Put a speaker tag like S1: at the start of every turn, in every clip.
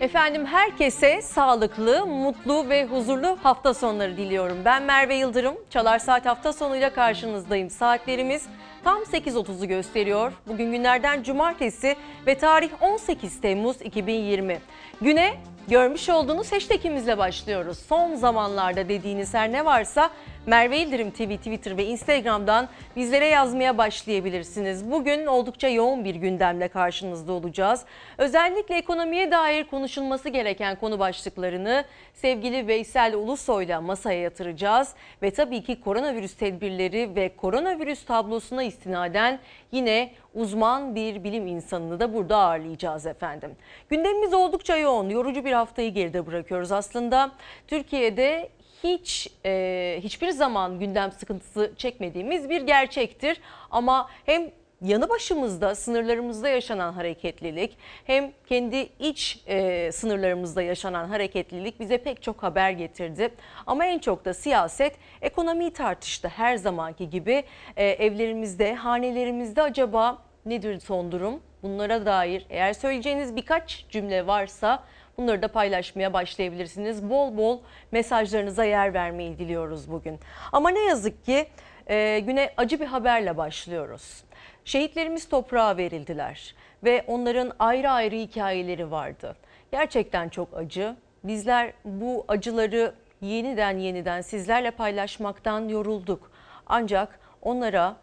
S1: Efendim herkese sağlıklı, mutlu ve huzurlu hafta sonları diliyorum. Ben Merve Yıldırım. Çalar Saat hafta sonuyla karşınızdayım. Saatlerimiz tam 8.30'u gösteriyor. Bugün günlerden cumartesi ve tarih 18 Temmuz 2020. Güne görmüş olduğunuz hashtagimizle başlıyoruz. Son zamanlarda dediğiniz her ne varsa Merve Yıldırım TV, Twitter ve Instagram'dan bizlere yazmaya başlayabilirsiniz. Bugün oldukça yoğun bir gündemle karşınızda olacağız. Özellikle ekonomiye dair konuşulması gereken konu başlıklarını sevgili Veysel Ulusoy'la masaya yatıracağız. Ve tabii ki koronavirüs tedbirleri ve koronavirüs tablosuna istinaden yine uzman bir bilim insanını da burada ağırlayacağız efendim. Gündemimiz oldukça yoğun, yorucu bir haftayı geride bırakıyoruz aslında. Türkiye'de hiç e, hiçbir zaman gündem sıkıntısı çekmediğimiz bir gerçektir. Ama hem yanı başımızda sınırlarımızda yaşanan hareketlilik hem kendi iç e, sınırlarımızda yaşanan hareketlilik bize pek çok haber getirdi. Ama en çok da siyaset ekonomiyi tartıştı her zamanki gibi e, evlerimizde hanelerimizde acaba nedir son durum? Bunlara dair eğer söyleyeceğiniz birkaç cümle varsa Bunları da paylaşmaya başlayabilirsiniz. Bol bol mesajlarınıza yer vermeyi diliyoruz bugün. Ama ne yazık ki e, güne acı bir haberle başlıyoruz. Şehitlerimiz toprağa verildiler ve onların ayrı ayrı hikayeleri vardı. Gerçekten çok acı. Bizler bu acıları yeniden yeniden sizlerle paylaşmaktan yorulduk. Ancak onlara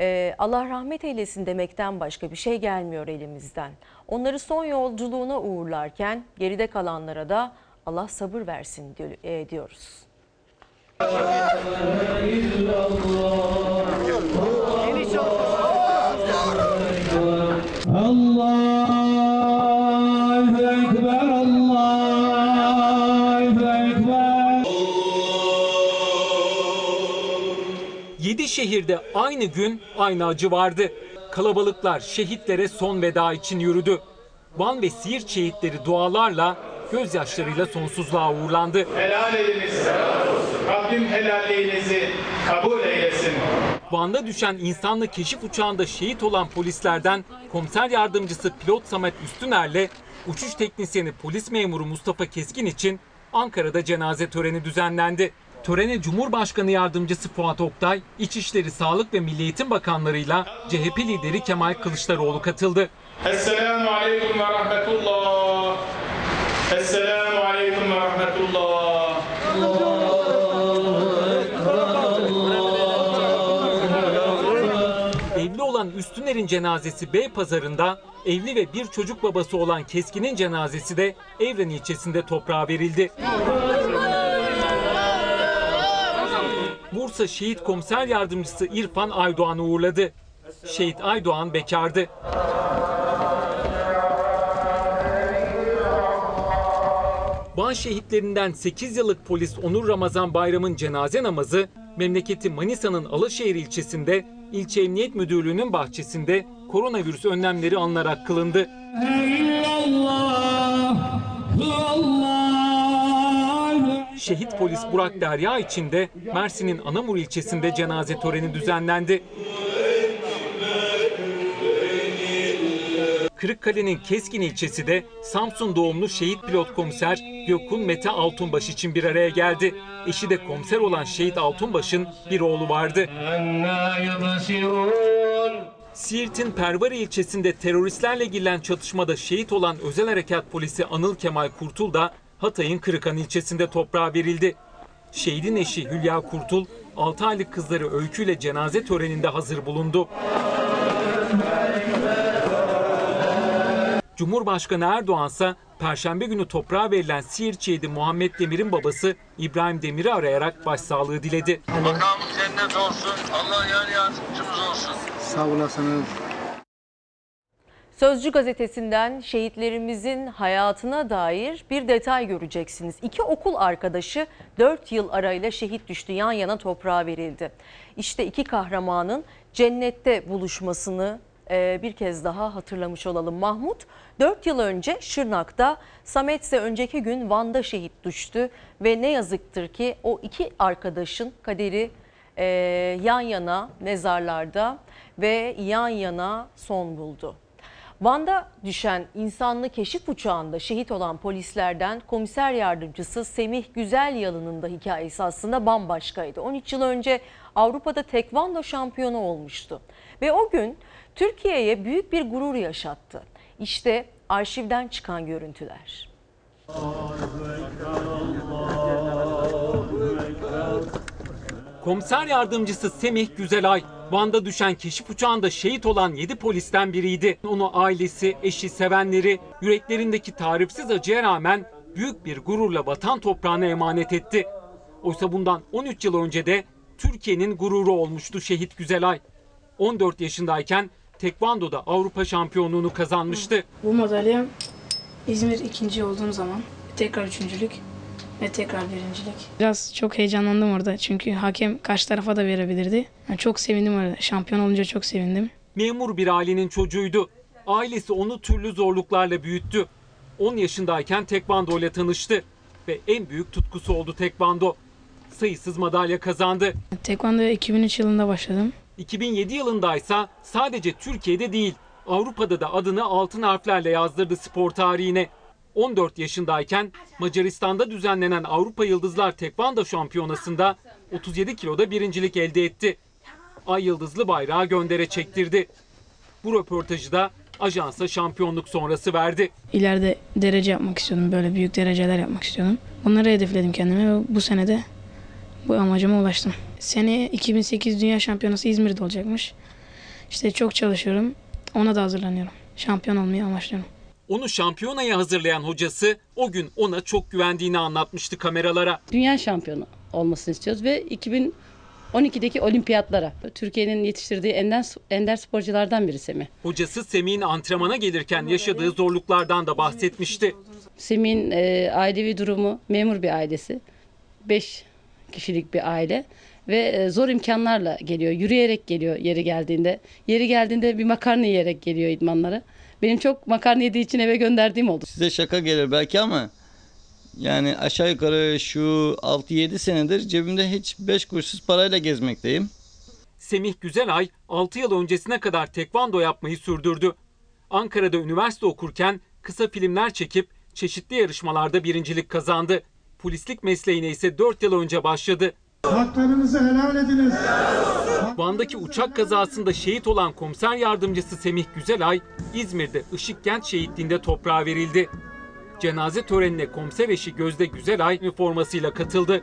S1: e, Allah rahmet eylesin demekten başka bir şey gelmiyor elimizden. Onları son yolculuğuna uğurlarken geride kalanlara da Allah sabır versin e, diyoruz.
S2: Allahu
S3: 7 şehirde aynı gün aynı acı vardı. Kalabalıklar şehitlere son veda için yürüdü. Van ve Siirt şehitleri dualarla, gözyaşlarıyla sonsuzluğa uğurlandı.
S4: Helal ediniz, helal olsun. Rabbim helalliğinizi kabul eylesin.
S3: Van'da düşen insanlı keşif uçağında şehit olan polislerden komiser yardımcısı pilot Samet Üstüner'le uçuş teknisyeni polis memuru Mustafa Keskin için Ankara'da cenaze töreni düzenlendi. Törene Cumhurbaşkanı Yardımcısı Fuat Oktay, İçişleri Sağlık ve Milli Eğitim Bakanlarıyla CHP lideri Kemal Kılıçdaroğlu katıldı.
S4: Esselamu aleyküm ve rahmetullah. Esselamu aleyküm ve rahmetullah.
S3: Evli olan Üstüner'in cenazesi Beypazarı'nda, evli ve bir çocuk babası olan Keskin'in cenazesi de Evren ilçesinde toprağa verildi. Bursa Şehit Komiser Yardımcısı İrfan Aydoğan uğurladı. Şehit Aydoğan bekardı. Van şehitlerinden 8 yıllık polis Onur Ramazan Bayram'ın cenaze namazı memleketi Manisa'nın Alaşehir ilçesinde ilçe emniyet müdürlüğünün bahçesinde koronavirüs önlemleri alınarak kılındı.
S2: Eyvallah, Allah.
S3: Şehit polis Burak Derya için de Mersin'in Anamur ilçesinde cenaze töreni düzenlendi. Kırıkkale'nin Keskin ilçesi de Samsun doğumlu şehit pilot komiser Gökun Mete Altunbaş için bir araya geldi. Eşi de komiser olan şehit Altunbaş'ın bir oğlu vardı. Siirt'in Pervari ilçesinde teröristlerle girilen çatışmada şehit olan özel harekat polisi Anıl Kemal Kurtul da Hatay'ın Kırıkan ilçesinde toprağa verildi. Şehidin eşi Hülya Kurtul, 6 aylık kızları Öykü ile cenaze töreninde hazır bulundu. Cumhurbaşkanı Erdoğan ise Perşembe günü toprağa verilen Siirt şehidi Muhammed Demir'in babası İbrahim Demir'i arayarak başsağlığı diledi.
S5: Makamı cennet olsun. Allah yar yardımcımız olsun.
S6: Sağ olasınız.
S1: Sözcü gazetesinden şehitlerimizin hayatına dair bir detay göreceksiniz. İki okul arkadaşı 4 yıl arayla şehit düştü yan yana toprağa verildi. İşte iki kahramanın cennette buluşmasını e, bir kez daha hatırlamış olalım. Mahmut 4 yıl önce Şırnak'ta, Samet ise önceki gün Van'da şehit düştü. Ve ne yazıktır ki o iki arkadaşın kaderi e, yan yana mezarlarda ve yan yana son buldu. Van'da düşen insanlı keşif uçağında şehit olan polislerden komiser yardımcısı Semih Güzelyalı'nın da hikayesi aslında bambaşkaydı. 13 yıl önce Avrupa'da tekvando şampiyonu olmuştu. Ve o gün Türkiye'ye büyük bir gurur yaşattı. İşte arşivden çıkan görüntüler.
S3: Komiser yardımcısı Semih Güzelay, Van'da düşen keşif uçağında şehit olan 7 polisten biriydi. Onu ailesi, eşi, sevenleri yüreklerindeki tarifsiz acıya rağmen büyük bir gururla vatan toprağına emanet etti. Oysa bundan 13 yıl önce de Türkiye'nin gururu olmuştu şehit Güzelay. 14 yaşındayken Tekvando'da Avrupa şampiyonluğunu kazanmıştı.
S6: Bu madalya İzmir ikinci olduğum zaman tekrar üçüncülük ve tekrar birincilik. Biraz çok heyecanlandım orada çünkü hakem karşı tarafa da verebilirdi. Yani çok sevindim orada. Şampiyon olunca çok sevindim.
S3: Memur bir ailenin çocuğuydu. Ailesi onu türlü zorluklarla büyüttü. 10 yaşındayken tekvando ile tanıştı ve en büyük tutkusu oldu tekvando. Sayısız madalya kazandı.
S6: Tekvando'ya 2003 yılında başladım.
S3: 2007 yılındaysa sadece Türkiye'de değil Avrupa'da da adını altın harflerle yazdırdı spor tarihine. 14 yaşındayken Macaristan'da düzenlenen Avrupa Yıldızlar Tekvando Şampiyonası'nda 37 kiloda birincilik elde etti. Ay yıldızlı bayrağı göndere çektirdi. Bu röportajı da ajansa şampiyonluk sonrası verdi.
S6: İleride derece yapmak istiyordum. Böyle büyük dereceler yapmak istiyordum. Onları hedefledim kendime ve bu sene de bu amacıma ulaştım. Seneye 2008 Dünya Şampiyonası İzmir'de olacakmış. İşte çok çalışıyorum. Ona da hazırlanıyorum. Şampiyon olmayı amaçlıyorum.
S3: Onu şampiyonaya hazırlayan hocası o gün ona çok güvendiğini anlatmıştı kameralara.
S7: dünya şampiyonu olmasını istiyoruz ve 2012'deki olimpiyatlara Türkiye'nin yetiştirdiği ender, ender sporculardan biri Semih.
S3: Hocası Semih'in antrenmana gelirken yaşadığı zorluklardan da bahsetmişti.
S7: Semih'in e, ailevi durumu memur bir ailesi. 5 kişilik bir aile ve e, zor imkanlarla geliyor. Yürüyerek geliyor yeri geldiğinde. Yeri geldiğinde bir makarna yiyerek geliyor idmanlara. Benim çok makarna yediği için eve gönderdiğim oldu.
S8: Size şaka gelir belki ama yani aşağı yukarı şu 6-7 senedir cebimde hiç 5 kuruşsuz parayla gezmekteyim.
S3: Semih Güzelay 6 yıl öncesine kadar tekvando yapmayı sürdürdü. Ankara'da üniversite okurken kısa filmler çekip çeşitli yarışmalarda birincilik kazandı. Polislik mesleğine ise 4 yıl önce başladı.
S2: Haklarınızı helal ediniz.
S3: Van'daki uçak kazasında şehit olan komiser yardımcısı Semih Güzelay, İzmir'de Işıkkent şehitliğinde toprağa verildi. Cenaze törenine komiser eşi Gözde Güzelay üniformasıyla katıldı.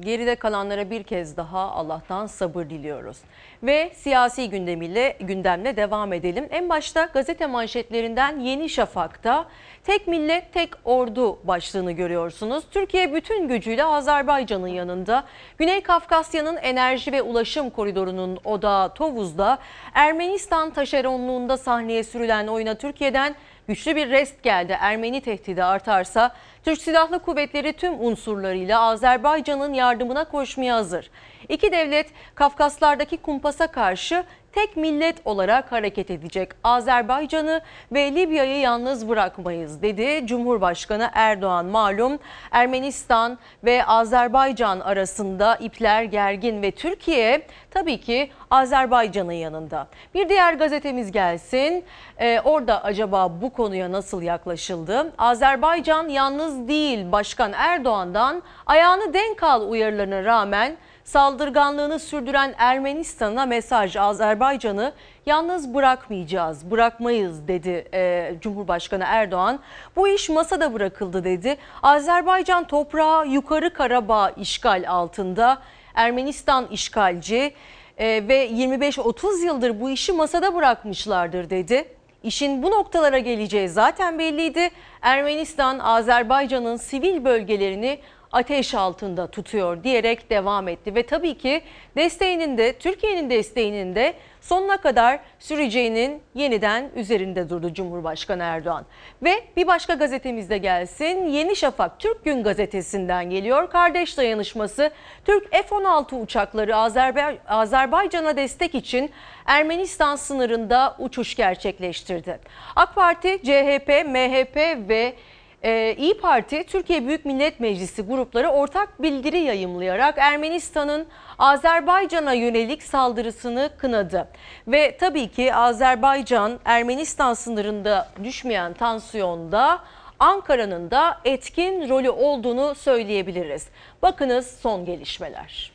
S1: Geride kalanlara bir kez daha Allah'tan sabır diliyoruz. Ve siyasi gündemiyle gündemle devam edelim. En başta gazete manşetlerinden Yeni Şafak'ta tek millet tek ordu başlığını görüyorsunuz. Türkiye bütün gücüyle Azerbaycan'ın yanında. Güney Kafkasya'nın enerji ve ulaşım koridorunun odağı Tovuz'da Ermenistan taşeronluğunda sahneye sürülen oyuna Türkiye'den güçlü bir rest geldi. Ermeni tehdidi artarsa Türk Silahlı Kuvvetleri tüm unsurlarıyla Azerbaycan'ın yardımına koşmaya hazır. İki devlet Kafkaslardaki kumpasa karşı tek millet olarak hareket edecek. Azerbaycan'ı ve Libya'yı yalnız bırakmayız dedi Cumhurbaşkanı Erdoğan. Malum Ermenistan ve Azerbaycan arasında ipler gergin ve Türkiye tabii ki Azerbaycan'ın yanında. Bir diğer gazetemiz gelsin. Ee, orada acaba bu konuya nasıl yaklaşıldı? Azerbaycan yalnız değil. Başkan Erdoğan'dan ayağını denk al uyarılarına rağmen saldırganlığını sürdüren Ermenistan'a mesaj Azerbaycan'ı yalnız bırakmayacağız, bırakmayız dedi e, Cumhurbaşkanı Erdoğan. Bu iş masada bırakıldı dedi. Azerbaycan toprağı Yukarı Karabağ işgal altında. Ermenistan işgalci e, ve 25-30 yıldır bu işi masada bırakmışlardır dedi. İşin bu noktalara geleceği zaten belliydi. Ermenistan Azerbaycan'ın sivil bölgelerini ateş altında tutuyor diyerek devam etti ve tabii ki desteğinin de Türkiye'nin desteğinin de sonuna kadar süreceğinin yeniden üzerinde durdu Cumhurbaşkanı Erdoğan. Ve bir başka gazetemizde gelsin. Yeni Şafak Türk Gün gazetesinden geliyor. Kardeş dayanışması Türk F-16 uçakları Azerbe Azerbaycan'a destek için Ermenistan sınırında uçuş gerçekleştirdi. AK Parti, CHP, MHP ve Ee, İyi Parti, Türkiye Büyük Millet Meclisi grupları ortak bildiri yayımlayarak Ermenistan'ın Azerbaycan'a yönelik saldırısını kınadı. Ve tabii ki Azerbaycan, Ermenistan sınırında düşmeyen tansiyonda Ankara'nın da etkin rolü olduğunu söyleyebiliriz. Bakınız son gelişmeler.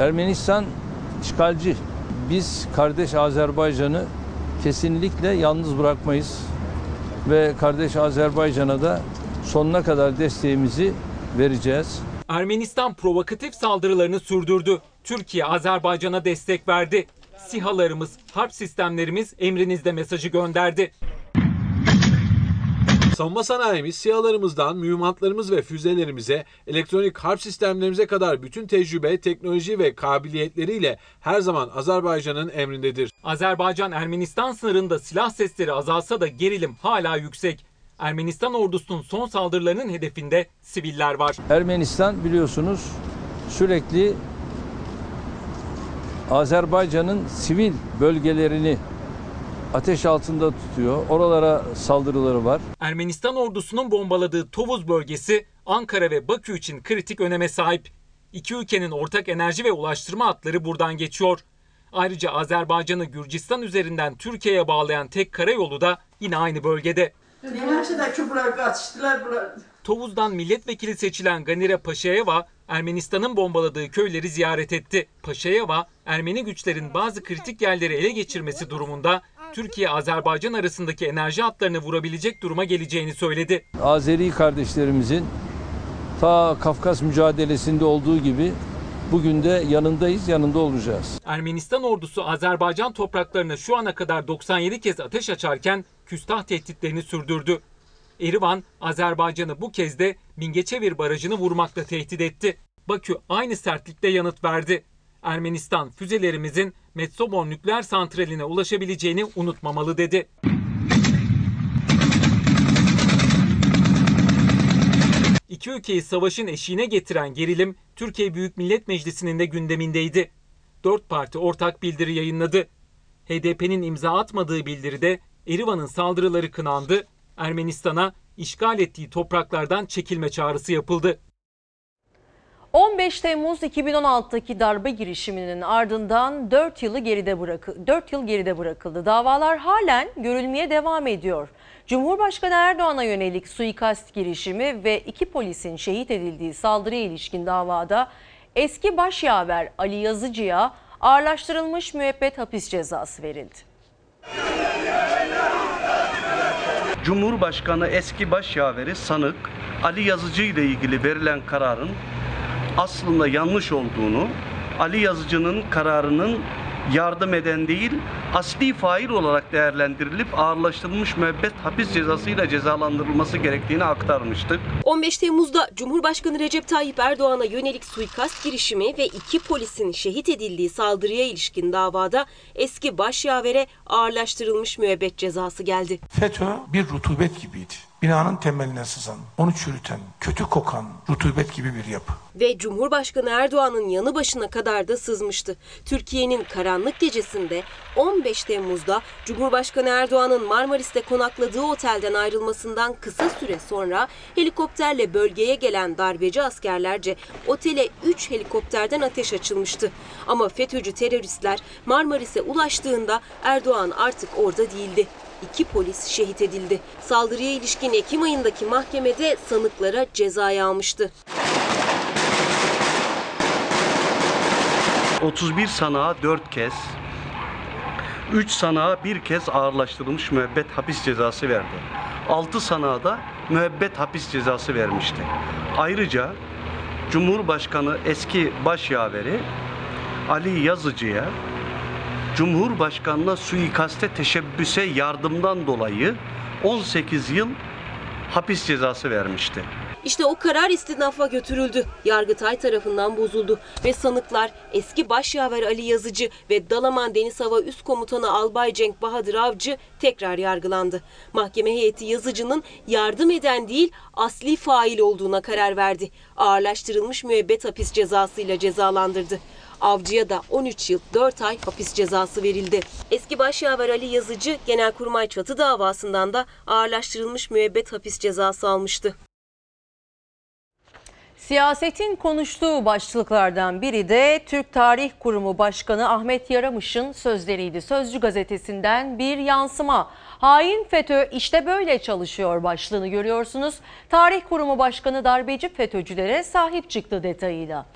S9: Ermenistan işgalci. Biz kardeş Azerbaycan'ı kesinlikle yalnız bırakmayız. Ve kardeş Azerbaycan'a da sonuna kadar desteğimizi vereceğiz.
S3: Ermenistan provokatif saldırılarını sürdürdü. Türkiye Azerbaycan'a destek verdi. SİHA'larımız, harp sistemlerimiz emrinizde mesajı gönderdi.
S10: Savunma sanayimiz, SİHA'larımızdan mühimmatlarımız ve füzelerimize, elektronik harp sistemlerimize kadar bütün tecrübe, teknoloji ve kabiliyetleriyle her zaman Azerbaycan'ın emrindedir.
S3: Azerbaycan-Ermenistan sınırında silah sesleri azalsa da gerilim hala yüksek. Ermenistan ordusunun son saldırılarının hedefinde siviller var.
S9: Ermenistan biliyorsunuz sürekli Azerbaycan'ın sivil bölgelerini ateş altında tutuyor. Oralara saldırıları var.
S3: Ermenistan ordusunun bombaladığı Tovuz bölgesi Ankara ve Bakü için kritik öneme sahip. İki ülkenin ortak enerji ve ulaştırma hatları buradan geçiyor. Ayrıca Azerbaycan'ı Gürcistan üzerinden Türkiye'ye bağlayan tek karayolu da yine aynı bölgede. Tovuz'dan milletvekili seçilen Ganire Paşayeva, Ermenistan'ın bombaladığı köyleri ziyaret etti. Paşayeva, Ermeni güçlerin bazı kritik yerleri ele geçirmesi durumunda Türkiye-Azerbaycan arasındaki enerji hatlarını vurabilecek duruma geleceğini söyledi.
S9: Azeri kardeşlerimizin ta Kafkas mücadelesinde olduğu gibi bugün de yanındayız, yanında olacağız.
S3: Ermenistan ordusu Azerbaycan topraklarına şu ana kadar 97 kez ateş açarken küstah tehditlerini sürdürdü. Erivan, Azerbaycan'ı bu kez de Mingeçevir Barajı'nı vurmakla tehdit etti. Bakü aynı sertlikte yanıt verdi. Ermenistan füzelerimizin Metsobon nükleer santraline ulaşabileceğini unutmamalı dedi. İki ülkeyi savaşın eşiğine getiren gerilim Türkiye Büyük Millet Meclisi'nin de gündemindeydi. Dört parti ortak bildiri yayınladı. HDP'nin imza atmadığı bildiride Erivan'ın saldırıları kınandı, Ermenistan'a işgal ettiği topraklardan çekilme çağrısı yapıldı.
S1: 15 Temmuz 2016'daki darbe girişiminin ardından 4 yılı geride bırakı 4 yıl geride bırakıldı. Davalar halen görülmeye devam ediyor. Cumhurbaşkanı Erdoğan'a yönelik suikast girişimi ve iki polisin şehit edildiği saldırıya ilişkin davada eski başyaver Ali Yazıcı'ya ağırlaştırılmış müebbet hapis cezası verildi.
S11: Cumhurbaşkanı eski başyaveri sanık Ali Yazıcı ile ilgili verilen kararın aslında yanlış olduğunu, Ali Yazıcı'nın kararının yardım eden değil, asli fail olarak değerlendirilip ağırlaştırılmış müebbet hapis cezasıyla cezalandırılması gerektiğini aktarmıştık.
S12: 15 Temmuz'da Cumhurbaşkanı Recep Tayyip Erdoğan'a yönelik suikast girişimi ve iki polisin şehit edildiği saldırıya ilişkin davada eski başyavere ağırlaştırılmış müebbet cezası geldi.
S13: FETÖ bir rutubet gibiydi. Binanın temeline sızan, onu çürüten, kötü kokan rutubet gibi bir yapı.
S12: Ve Cumhurbaşkanı Erdoğan'ın yanı başına kadar da sızmıştı. Türkiye'nin karanlık gecesinde 15 Temmuz'da Cumhurbaşkanı Erdoğan'ın Marmaris'te konakladığı otelden ayrılmasından kısa süre sonra helikopterle bölgeye gelen darbeci askerlerce otele 3 helikopterden ateş açılmıştı. Ama FETÖ'cü teröristler Marmaris'e ulaştığında Erdoğan artık orada değildi. İki polis şehit edildi. Saldırıya ilişkin Ekim ayındaki mahkemede sanıklara cezayı almıştı.
S11: 31 sanığa 4 kez, 3 sanığa bir kez ağırlaştırılmış müebbet hapis cezası verdi. 6 sanığa da müebbet hapis cezası vermişti. Ayrıca Cumhurbaşkanı eski başyaveri Ali Yazıcı'ya Cumhurbaşkanına suikaste teşebbüse yardımdan dolayı 18 yıl hapis cezası vermişti.
S12: İşte o karar istinafa götürüldü. Yargıtay tarafından bozuldu ve sanıklar eski başyaver Ali Yazıcı ve Dalaman Deniz Hava Üst Komutanı Albay Cenk Bahadır Avcı tekrar yargılandı. Mahkeme heyeti Yazıcı'nın yardım eden değil asli fail olduğuna karar verdi. Ağırlaştırılmış müebbet hapis cezasıyla cezalandırdı.
S14: Avcı'ya da 13 yıl 4 ay hapis cezası verildi. Eski başyaver Ali Yazıcı Genelkurmay çatı davasından da ağırlaştırılmış müebbet hapis cezası almıştı.
S1: Siyasetin konuştuğu başlıklardan biri de Türk Tarih Kurumu Başkanı Ahmet Yaramış'ın sözleriydi. Sözcü gazetesinden bir yansıma. Hain FETÖ işte böyle çalışıyor başlığını görüyorsunuz. Tarih Kurumu Başkanı darbeci FETÖ'cülere sahip çıktı detayıyla.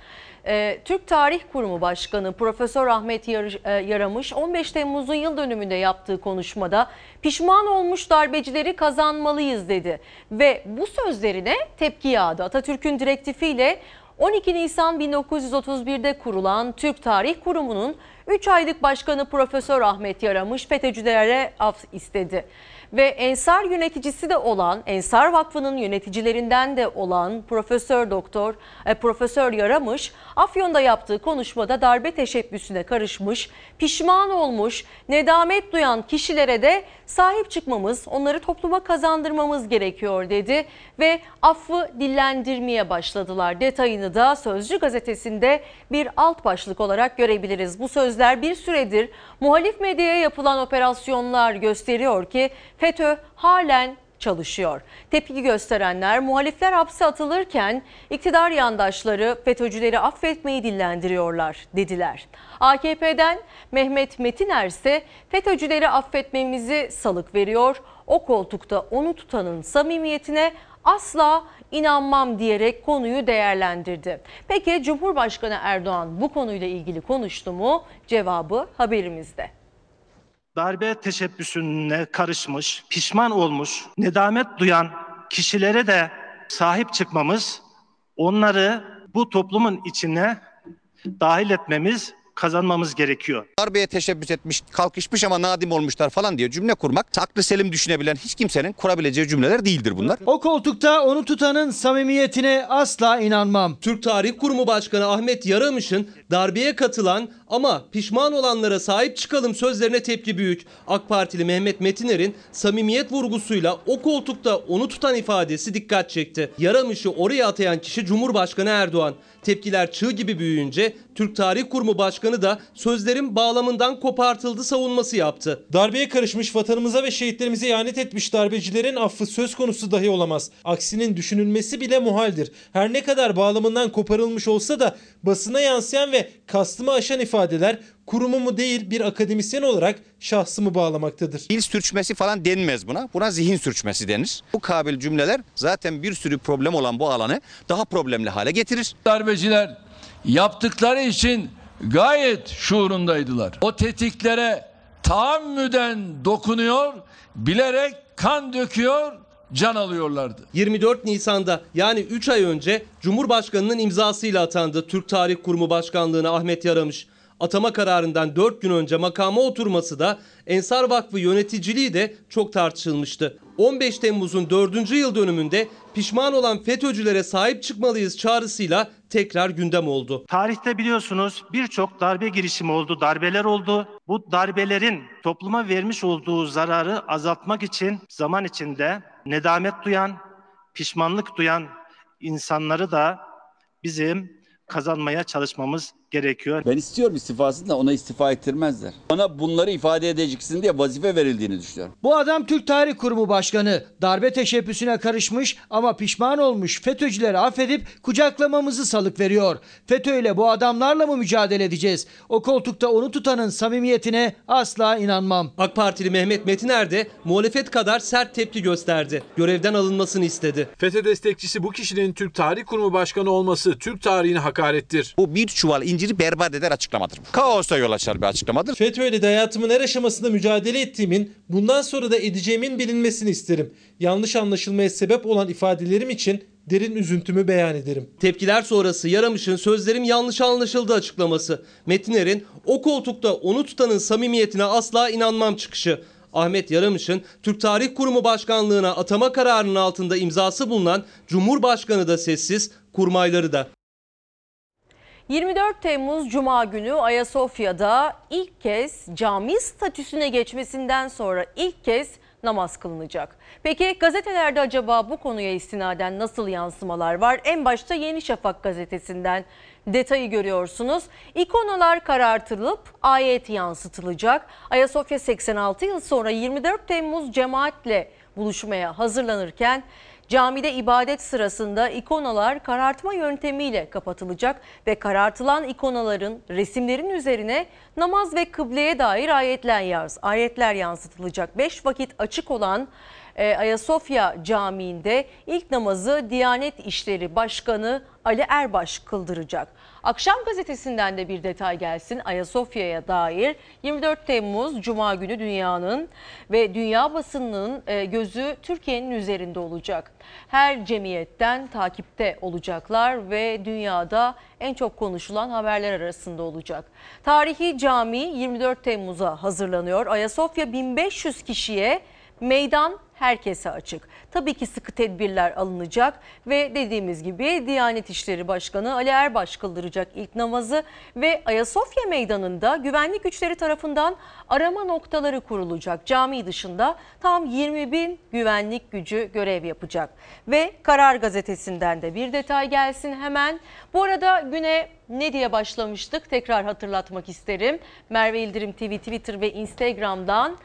S1: Ee, Türk Tarih Kurumu Başkanı Profesör Ahmet e, Yaramış 15 Temmuz'un yıl dönümünde yaptığı konuşmada pişman olmuş darbecileri kazanmalıyız dedi. Ve bu sözlerine tepki yağdı. Atatürk'ün direktifiyle 12 Nisan 1931'de kurulan Türk Tarih Kurumu'nun 3 aylık başkanı Profesör Ahmet Yaramış FETÖ'cülere af istedi. Ve Ensar yöneticisi de olan, Ensar Vakfı'nın yöneticilerinden de olan Profesör Doktor e, Profesör Yaramış Afyon'da yaptığı konuşmada darbe teşebbüsüne karışmış, pişman olmuş, nedamet duyan kişilere de sahip çıkmamız, onları topluma kazandırmamız gerekiyor dedi ve affı dillendirmeye başladılar. Detayını da Sözcü gazetesinde bir alt başlık olarak görebiliriz. Bu sözler bir süredir muhalif medyaya yapılan operasyonlar gösteriyor ki FETÖ halen çalışıyor. Tepki gösterenler muhalifler hapse atılırken iktidar yandaşları FETÖ'cüleri affetmeyi dillendiriyorlar dediler. AKP'den Mehmet Metiner ise FETÖ'cüleri affetmemizi salık veriyor. O koltukta onu tutanın samimiyetine asla inanmam diyerek konuyu değerlendirdi. Peki Cumhurbaşkanı Erdoğan bu konuyla ilgili konuştu mu? Cevabı haberimizde.
S15: Darbe teşebbüsüne karışmış, pişman olmuş, nedamet duyan kişilere de sahip çıkmamız, onları bu toplumun içine dahil etmemiz, kazanmamız gerekiyor.
S16: Darbeye teşebbüs etmiş, kalkışmış ama nadim olmuşlar falan diye cümle kurmak aklı selim düşünebilen hiç kimsenin kurabileceği cümleler değildir bunlar.
S17: O koltukta onu tutanın samimiyetine asla inanmam.
S18: Türk Tarih Kurumu Başkanı Ahmet Yaramış'ın darbeye katılan ama pişman olanlara sahip çıkalım sözlerine tepki büyük. AK Partili Mehmet Metiner'in samimiyet vurgusuyla o koltukta onu tutan ifadesi dikkat çekti. Yaramış'ı oraya atayan kişi Cumhurbaşkanı Erdoğan. Tepkiler çığ gibi büyüyünce Türk Tarih Kurumu Başkanı da sözlerin bağlamından kopartıldı savunması yaptı.
S19: Darbeye karışmış vatanımıza ve şehitlerimize ihanet etmiş darbecilerin affı söz konusu dahi olamaz. Aksinin düşünülmesi bile muhaldir. Her ne kadar bağlamından koparılmış olsa da basına yansıyan ve kastımı aşan ifadeler kurumumu değil bir akademisyen olarak şahsımı bağlamaktadır.
S16: Dil sürçmesi falan denmez buna. Buna zihin sürçmesi denir. Bu kabil cümleler zaten bir sürü problem olan bu alanı daha problemli hale getirir.
S9: Darbeciler yaptıkları için gayet şuurundaydılar. O tetiklere tahammüden dokunuyor, bilerek kan döküyor, can alıyorlardı.
S18: 24 Nisan'da yani 3 ay önce Cumhurbaşkanı'nın imzasıyla atandı Türk Tarih Kurumu Başkanlığı'na Ahmet Yaramış. Atama kararından 4 gün önce makama oturması da Ensar Vakfı yöneticiliği de çok tartışılmıştı. 15 Temmuz'un 4. yıl dönümünde pişman olan FETÖ'cülere sahip çıkmalıyız çağrısıyla tekrar gündem oldu.
S15: Tarihte biliyorsunuz birçok darbe girişimi oldu, darbeler oldu. Bu darbelerin topluma vermiş olduğu zararı azaltmak için zaman içinde nedamet duyan, pişmanlık duyan insanları da bizim kazanmaya çalışmamız gerekiyor.
S20: Ben istiyorum istifasını da ona istifa ettirmezler. Bana bunları ifade edeceksin diye vazife verildiğini düşünüyorum.
S17: Bu adam Türk Tarih Kurumu Başkanı. Darbe teşebbüsüne karışmış ama pişman olmuş FETÖ'cüleri affedip kucaklamamızı salık veriyor. FETÖ ile bu adamlarla mı mücadele edeceğiz? O koltukta onu tutanın samimiyetine asla inanmam.
S18: AK Partili Mehmet Metiner de muhalefet kadar sert tepki gösterdi. Görevden alınmasını istedi.
S21: FETÖ destekçisi bu kişinin Türk Tarih Kurumu Başkanı olması Türk tarihine hakarettir.
S16: Bu bir çuval inciri berbat eder açıklamadır. Kaosa yol açar bir açıklamadır.
S19: FETÖ ile de hayatımın her aşamasında mücadele ettiğimin, bundan sonra da edeceğimin bilinmesini isterim. Yanlış anlaşılmaya sebep olan ifadelerim için derin üzüntümü beyan ederim.
S18: Tepkiler sonrası Yaramış'ın sözlerim yanlış anlaşıldı açıklaması. Metiner'in o koltukta onu tutanın samimiyetine asla inanmam çıkışı. Ahmet Yaramış'ın Türk Tarih Kurumu Başkanlığı'na atama kararının altında imzası bulunan Cumhurbaşkanı da sessiz, kurmayları da.
S1: 24 Temmuz Cuma günü Ayasofya'da ilk kez cami statüsüne geçmesinden sonra ilk kez namaz kılınacak. Peki gazetelerde acaba bu konuya istinaden nasıl yansımalar var? En başta Yeni Şafak gazetesinden Detayı görüyorsunuz. İkonalar karartılıp ayet yansıtılacak. Ayasofya 86 yıl sonra 24 Temmuz cemaatle buluşmaya hazırlanırken camide ibadet sırasında ikonalar karartma yöntemiyle kapatılacak ve karartılan ikonaların resimlerin üzerine namaz ve kıbleye dair ayetler yaz, ayetler yansıtılacak. 5 vakit açık olan e, Ayasofya Camii'nde ilk namazı Diyanet İşleri Başkanı Ali Erbaş kıldıracak. Akşam gazetesinden de bir detay gelsin Ayasofya'ya dair. 24 Temmuz Cuma günü dünyanın ve dünya basınının e, gözü Türkiye'nin üzerinde olacak. Her cemiyetten takipte olacaklar ve dünyada en çok konuşulan haberler arasında olacak. Tarihi cami 24 Temmuz'a hazırlanıyor. Ayasofya 1500 kişiye Meydan herkese açık. Tabii ki sıkı tedbirler alınacak ve dediğimiz gibi Diyanet İşleri Başkanı Ali Erbaş kıldıracak ilk namazı ve Ayasofya Meydanı'nda güvenlik güçleri tarafından arama noktaları kurulacak. Cami dışında tam 20 bin güvenlik gücü görev yapacak. Ve Karar Gazetesi'nden de bir detay gelsin hemen. Bu arada güne ne diye başlamıştık tekrar hatırlatmak isterim. Merve İldirim TV Twitter ve Instagram'dan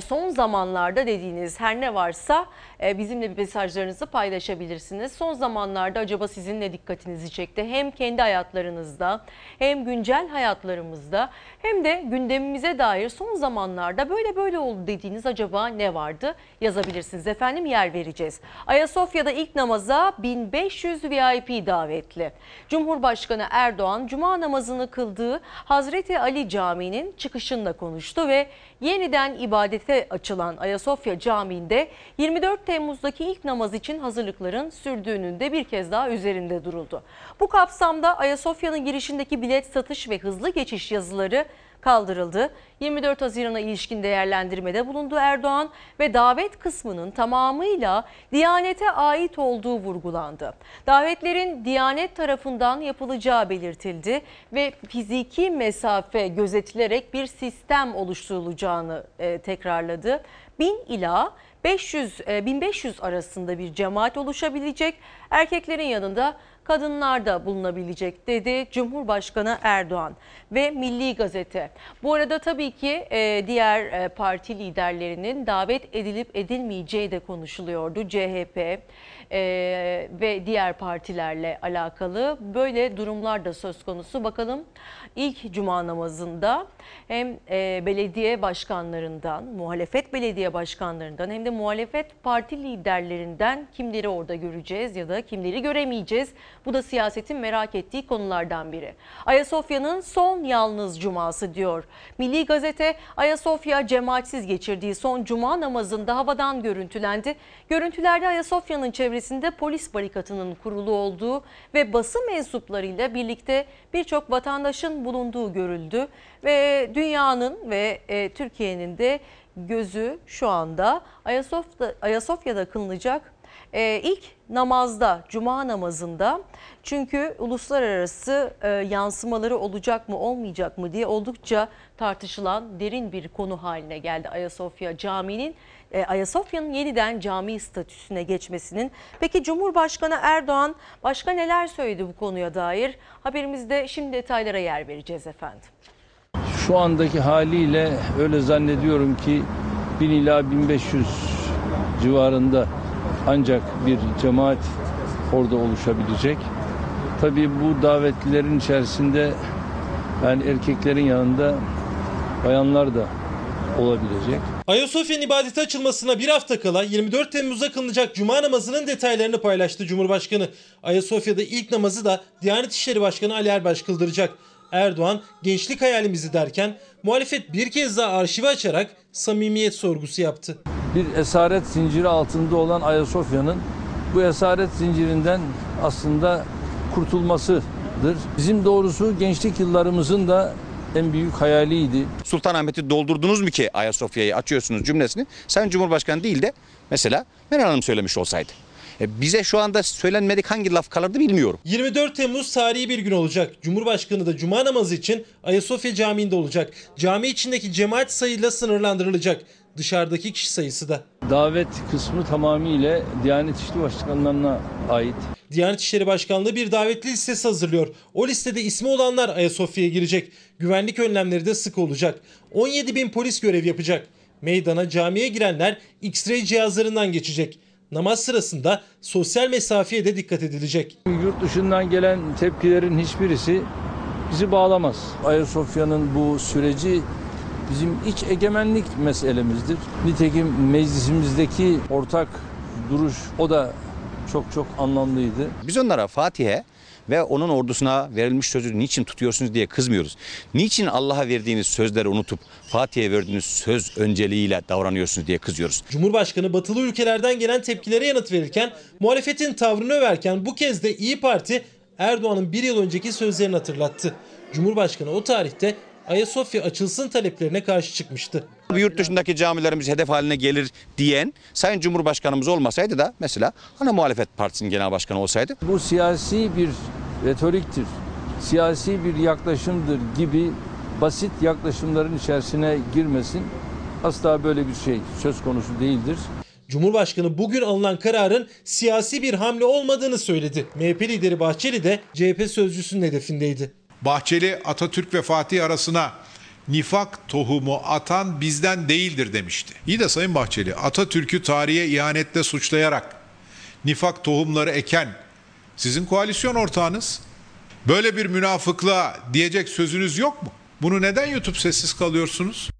S1: son zamanlarda dediğiniz her ne varsa e, bizimle bir mesajlarınızı paylaşabilirsiniz. Son zamanlarda acaba sizin ne dikkatinizi çekti? Hem kendi hayatlarınızda hem güncel hayatlarımızda hem de gündemimize dair son zamanlarda böyle böyle oldu dediğiniz acaba ne vardı? Yazabilirsiniz efendim yer vereceğiz. Ayasofya'da ilk namaza 1500 VIP davetli. Cumhurbaşkanı Erdoğan cuma namazını kıldığı Hazreti Ali Camii'nin çıkışında konuştu ve yeniden ibadete açılan Ayasofya Camii'nde 24 Temmuz'daki ilk namaz için hazırlıkların sürdüğünün de bir kez daha üzerinde duruldu. Bu kapsamda Ayasofya'nın girişindeki bilet satış ve hızlı geçiş yazıları kaldırıldı. 24 Haziran'a ilişkin değerlendirmede bulundu Erdoğan ve davet kısmının tamamıyla Diyanet'e ait olduğu vurgulandı. Davetlerin Diyanet tarafından yapılacağı belirtildi ve fiziki mesafe gözetilerek bir sistem oluşturulacağını e, tekrarladı. 1000 ila 500 e, 1500 arasında bir cemaat oluşabilecek. Erkeklerin yanında kadınlar da bulunabilecek dedi Cumhurbaşkanı Erdoğan ve Milli Gazete. Bu arada tabii ki e, diğer e, parti liderlerinin davet edilip edilmeyeceği de konuşuluyordu. CHP e, ve diğer partilerle alakalı böyle durumlar da söz konusu. Bakalım ilk cuma namazında hem e, belediye başkanlarından, muhalefet belediye başkanlarından hem de muhalefet parti liderlerinden kimleri orada göreceğiz ya da kimleri göremeyeceğiz. Bu da siyasetin merak ettiği konulardan biri. Ayasofya'nın son yalnız cuması diyor. Milli Gazete Ayasofya cemaatsiz geçirdiği son cuma namazında havadan görüntülendi. Görüntülerde Ayasofya'nın çevresinde polis barikatının kurulu olduğu ve basın mensuplarıyla birlikte birçok vatandaşın bulunduğu görüldü. Ve dünyanın ve e, Türkiye'nin de gözü şu anda Ayasofya, Ayasofya'da kılınacak ee, ilk namazda, cuma namazında çünkü uluslararası e, yansımaları olacak mı olmayacak mı diye oldukça tartışılan derin bir konu haline geldi Ayasofya Camii'nin. E, Ayasofya'nın yeniden cami statüsüne geçmesinin. Peki Cumhurbaşkanı Erdoğan başka neler söyledi bu konuya dair? Haberimizde şimdi detaylara yer vereceğiz efendim.
S9: Şu andaki haliyle öyle zannediyorum ki 1000 ila 1500 civarında ancak bir cemaat orada oluşabilecek. Tabii bu davetlilerin içerisinde yani erkeklerin yanında bayanlar da olabilecek.
S19: Ayasofya'nın ibadete açılmasına bir hafta kala 24 Temmuz'a kılınacak Cuma namazının detaylarını paylaştı Cumhurbaşkanı. Ayasofya'da ilk namazı da Diyanet İşleri Başkanı Ali Erbaş kıldıracak. Erdoğan gençlik hayalimizi derken muhalefet bir kez daha arşivi açarak samimiyet sorgusu yaptı.
S9: Bir esaret zinciri altında olan Ayasofya'nın bu esaret zincirinden aslında kurtulmasıdır. Bizim doğrusu gençlik yıllarımızın da en büyük hayaliydi.
S16: Sultanahmet'i doldurdunuz mu ki Ayasofya'yı açıyorsunuz cümlesini? Sen Cumhurbaşkanı değil de mesela Meral Hanım söylemiş olsaydı. E bize şu anda söylenmedik hangi laf kalırdı bilmiyorum.
S19: 24 Temmuz tarihi bir gün olacak. Cumhurbaşkanı da Cuma namazı için Ayasofya Camii'nde olacak. Cami içindeki cemaat sayıyla sınırlandırılacak. Dışarıdaki kişi sayısı da.
S9: Davet kısmı tamamıyla Diyanet İşleri Başkanlarına ait.
S19: Diyanet İşleri Başkanlığı bir davetli listesi hazırlıyor. O listede ismi olanlar Ayasofya'ya girecek. Güvenlik önlemleri de sık olacak. 17 bin polis görev yapacak. Meydana camiye girenler X-ray cihazlarından geçecek. Namaz sırasında sosyal mesafeye de dikkat edilecek.
S9: Yurt dışından gelen tepkilerin hiçbirisi bizi bağlamaz. Ayasofya'nın bu süreci bizim iç egemenlik meselemizdir. Nitekim meclisimizdeki ortak duruş o da çok çok anlamlıydı.
S16: Biz onlara Fatih'e ve onun ordusuna verilmiş sözü niçin tutuyorsunuz diye kızmıyoruz. Niçin Allah'a verdiğiniz sözleri unutup Fatih'e verdiğiniz söz önceliğiyle davranıyorsunuz diye kızıyoruz.
S19: Cumhurbaşkanı batılı ülkelerden gelen tepkilere yanıt verirken muhalefetin tavrını överken bu kez de İyi Parti Erdoğan'ın bir yıl önceki sözlerini hatırlattı. Cumhurbaşkanı o tarihte Ayasofya açılsın taleplerine karşı çıkmıştı.
S16: Bu yurt dışındaki camilerimiz hedef haline gelir diyen Sayın Cumhurbaşkanımız olmasaydı da mesela ana muhalefet partisinin genel başkanı olsaydı
S9: Bu siyasi bir retoriktir, siyasi bir yaklaşımdır gibi basit yaklaşımların içerisine girmesin. Asla böyle bir şey söz konusu değildir.
S19: Cumhurbaşkanı bugün alınan kararın siyasi bir hamle olmadığını söyledi. MHP lideri Bahçeli de CHP sözcüsünün hedefindeydi.
S22: Bahçeli Atatürk ve Fatih arasına nifak tohumu atan bizden değildir demişti. İyi de Sayın Bahçeli Atatürk'ü tarihe ihanetle suçlayarak nifak tohumları eken sizin koalisyon ortağınız. Böyle bir münafıklığa diyecek sözünüz yok mu? Bunu neden yutup sessiz kalıyorsunuz?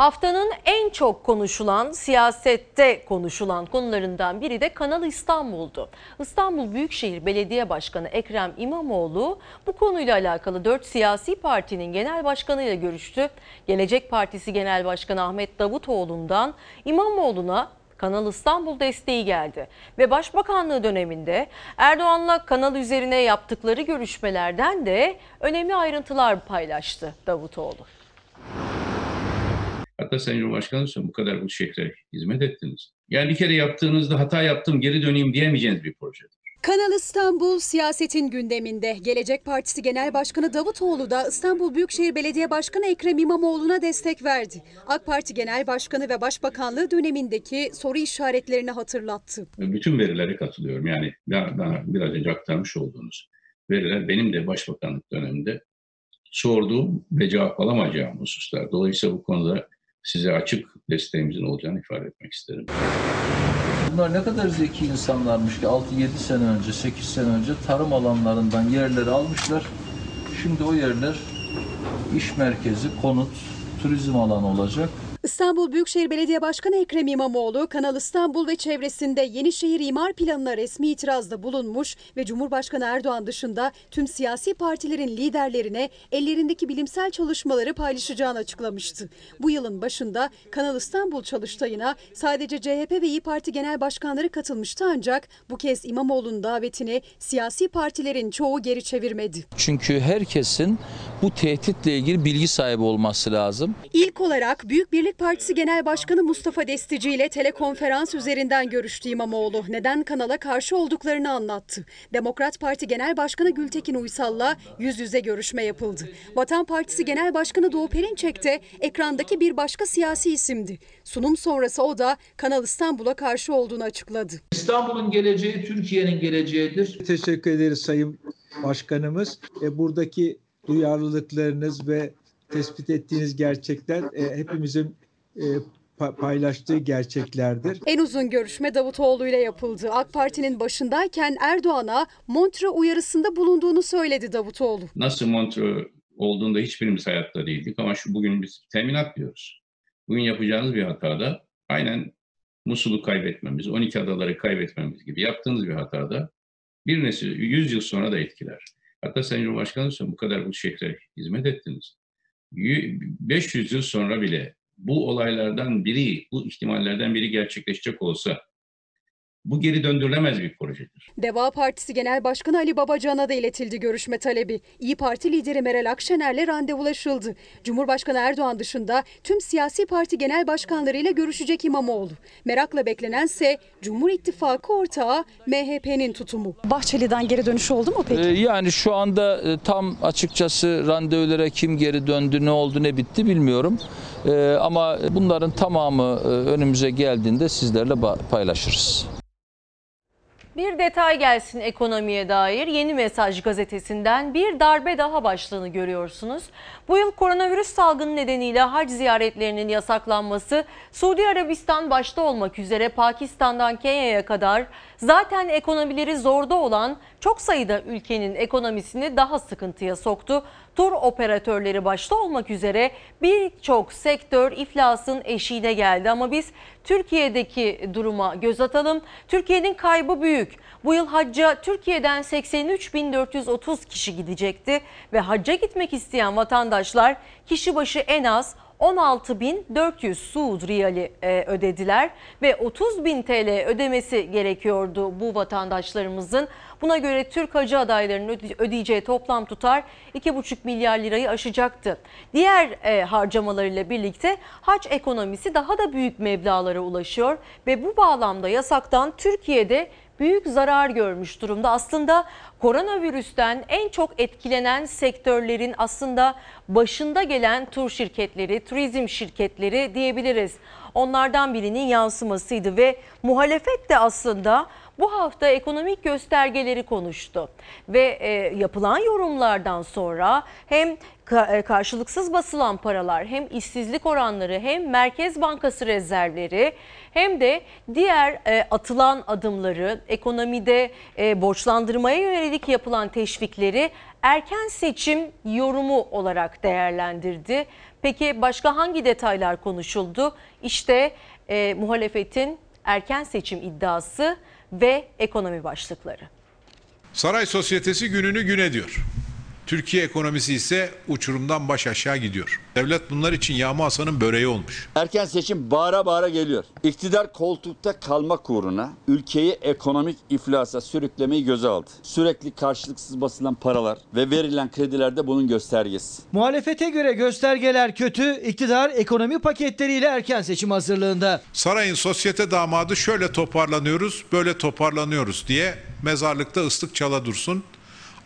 S1: Haftanın en çok konuşulan, siyasette konuşulan konularından biri de Kanal İstanbul'du. İstanbul Büyükşehir Belediye Başkanı Ekrem İmamoğlu bu konuyla alakalı 4 siyasi partinin genel başkanıyla görüştü. Gelecek Partisi Genel Başkanı Ahmet Davutoğlu'ndan İmamoğlu'na Kanal İstanbul desteği geldi ve Başbakanlığı döneminde Erdoğan'la kanal üzerine yaptıkları görüşmelerden de önemli ayrıntılar paylaştı Davutoğlu.
S23: Hatta Sayın Cumhurbaşkanı söylüyor, bu kadar bu şehre hizmet ettiniz. Yani bir kere yaptığınızda hata yaptım geri döneyim diyemeyeceğiniz bir proje.
S24: Kanal İstanbul siyasetin gündeminde. Gelecek Partisi Genel Başkanı Davutoğlu da İstanbul Büyükşehir Belediye Başkanı Ekrem İmamoğlu'na destek verdi. AK Parti Genel Başkanı ve Başbakanlığı dönemindeki soru işaretlerini hatırlattı.
S23: Bütün verilere katılıyorum. Yani daha biraz önce aktarmış olduğunuz veriler benim de başbakanlık döneminde sorduğum ve cevap alamayacağım hususlar. Dolayısıyla bu konuda size açık desteğimizin olacağını ifade etmek isterim.
S9: Bunlar ne kadar zeki insanlarmış ki 6-7 sene önce, 8 sene önce tarım alanlarından yerleri almışlar. Şimdi o yerler iş merkezi, konut, turizm alanı olacak.
S24: İstanbul Büyükşehir Belediye Başkanı Ekrem İmamoğlu, Kanal İstanbul ve çevresinde Yenişehir imar planına resmi itirazda bulunmuş ve Cumhurbaşkanı Erdoğan dışında tüm siyasi partilerin liderlerine ellerindeki bilimsel çalışmaları paylaşacağını açıklamıştı. Bu yılın başında Kanal İstanbul çalıştayına sadece CHP ve İyi Parti genel başkanları katılmıştı ancak bu kez İmamoğlu'nun davetini siyasi partilerin çoğu geri çevirmedi.
S9: Çünkü herkesin bu tehditle ilgili bilgi sahibi olması lazım.
S24: İlk olarak Büyük Birlik Partisi Genel Başkanı Mustafa Destici ile telekonferans üzerinden görüştü İmamoğlu. Neden kanala karşı olduklarını anlattı. Demokrat Parti Genel Başkanı Gültekin Uysal'la yüz yüze görüşme yapıldı. Vatan Partisi Genel Başkanı Doğu Perinçek de ekrandaki bir başka siyasi isimdi. Sunum sonrası o da Kanal İstanbul'a karşı olduğunu açıkladı.
S25: İstanbul'un geleceği Türkiye'nin geleceğidir.
S26: Teşekkür ederiz Sayın Başkanımız. E, buradaki duyarlılıklarınız ve tespit ettiğiniz gerçekler e, hepimizin e, pa- paylaştığı gerçeklerdir.
S24: En uzun görüşme Davutoğlu ile yapıldı. AK Parti'nin başındayken Erdoğan'a Montre uyarısında bulunduğunu söyledi Davutoğlu.
S23: Nasıl Montreux olduğunda hiçbirimiz hayatta değildik ama şu bugün biz teminat diyoruz. Bugün yapacağınız bir hatada aynen Musul'u kaybetmemiz, 12 adaları kaybetmemiz gibi yaptığınız bir hatada bir nesil 100 yıl sonra da etkiler. Hatta Sayın Cumhurbaşkanı bu kadar bu şehre hizmet ettiniz. 500 yıl sonra bile bu olaylardan biri, bu ihtimallerden biri gerçekleşecek olsa bu geri döndürülemez bir projedir.
S24: Deva Partisi Genel Başkanı Ali Babacan'a da iletildi görüşme talebi. İyi Parti lideri Meral Akşener'le randevulaşıldı. Cumhurbaşkanı Erdoğan dışında tüm siyasi parti genel başkanlarıyla görüşecek İmamoğlu. Merakla beklenense Cumhur İttifakı ortağı MHP'nin tutumu. Bahçeli'den geri dönüş oldu mu peki?
S9: Ee, yani şu anda e, tam açıkçası randevulara kim geri döndü, ne oldu, ne bitti bilmiyorum. Ee, ama bunların tamamı e, önümüze geldiğinde sizlerle paylaşırız.
S1: Bir detay gelsin ekonomiye dair. Yeni Mesaj gazetesinden bir darbe daha başlığını görüyorsunuz. Bu yıl koronavirüs salgını nedeniyle hac ziyaretlerinin yasaklanması Suudi Arabistan başta olmak üzere Pakistan'dan Kenya'ya kadar zaten ekonomileri zorda olan çok sayıda ülkenin ekonomisini daha sıkıntıya soktu. Tur operatörleri başta olmak üzere birçok sektör iflasın eşiğine geldi ama biz Türkiye'deki duruma göz atalım. Türkiye'nin kaybı büyük. Bu yıl hacca Türkiye'den 83.430 kişi gidecekti ve hacca gitmek isteyen vatandaşlar kişi başı en az 16.400 Suud riyali e, ödediler ve 30.000 TL ödemesi gerekiyordu bu vatandaşlarımızın. Buna göre Türk hacı adaylarının öde- ödeyeceği toplam tutar 2,5 milyar lirayı aşacaktı. Diğer e, harcamalarıyla birlikte hac ekonomisi daha da büyük meblağlara ulaşıyor ve bu bağlamda yasaktan Türkiye'de büyük zarar görmüş durumda. Aslında koronavirüsten en çok etkilenen sektörlerin aslında başında gelen tur şirketleri, turizm şirketleri diyebiliriz. Onlardan birinin yansımasıydı ve muhalefet de aslında bu hafta ekonomik göstergeleri konuştu ve e, yapılan yorumlardan sonra hem e, karşılıksız basılan paralar hem işsizlik oranları hem Merkez Bankası rezervleri hem de diğer e, atılan adımları ekonomide e, borçlandırmaya yönelik yapılan teşvikleri erken seçim yorumu olarak değerlendirdi. Peki başka hangi detaylar konuşuldu? İşte e, muhalefetin erken seçim iddiası ve ekonomi başlıkları.
S22: Saray Sosyetesi gününü gün ediyor. Türkiye ekonomisi ise uçurumdan baş aşağı gidiyor. Devlet bunlar için Yağma Hasan'ın böreği olmuş.
S20: Erken seçim bağıra bağıra geliyor. İktidar koltukta kalmak uğruna ülkeyi ekonomik iflasa sürüklemeyi göze aldı. Sürekli karşılıksız basılan paralar ve verilen krediler de bunun göstergesi.
S17: Muhalefete göre göstergeler kötü, iktidar ekonomi paketleriyle erken seçim hazırlığında.
S22: Sarayın sosyete damadı şöyle toparlanıyoruz, böyle toparlanıyoruz diye mezarlıkta ıslık çala dursun.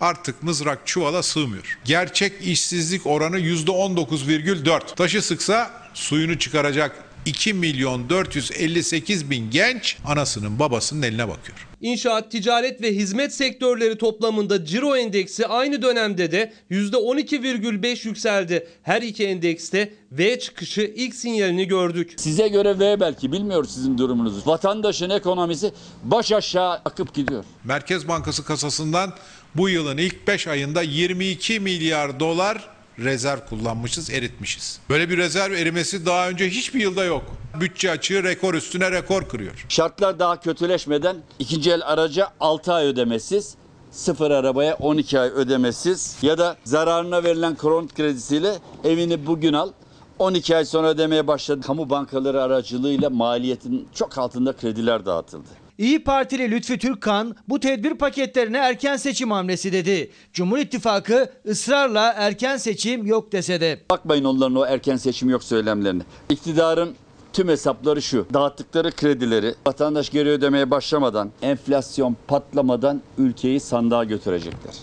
S22: Artık mızrak çuvala sığmıyor. Gerçek işsizlik oranı %19,4. Taşı sıksa suyunu çıkaracak 2 milyon 458 bin genç anasının babasının eline bakıyor.
S18: İnşaat, ticaret ve hizmet sektörleri toplamında ciro endeksi aynı dönemde de %12,5 yükseldi. Her iki endekste V çıkışı ilk sinyalini gördük.
S20: Size göre V belki bilmiyoruz sizin durumunuzu. Vatandaşın ekonomisi baş aşağı akıp gidiyor.
S22: Merkez Bankası kasasından bu yılın ilk 5 ayında 22 milyar dolar rezerv kullanmışız, eritmişiz. Böyle bir rezerv erimesi daha önce hiçbir yılda yok. Bütçe açığı rekor üstüne rekor kırıyor.
S20: Şartlar daha kötüleşmeden ikinci el araca 6 ay ödemesiz, sıfır arabaya 12 ay ödemesiz ya da zararına verilen kront kredisiyle evini bugün al 12 ay sonra ödemeye başladı. Kamu bankaları aracılığıyla maliyetin çok altında krediler dağıtıldı.
S17: İyi Partili Lütfi Türkkan bu tedbir paketlerine erken seçim hamlesi dedi. Cumhur İttifakı ısrarla erken seçim yok dese de.
S20: Bakmayın onların o erken seçim yok söylemlerine. İktidarın tüm hesapları şu. Dağıttıkları kredileri vatandaş geri ödemeye başlamadan, enflasyon patlamadan ülkeyi sandığa götürecekler.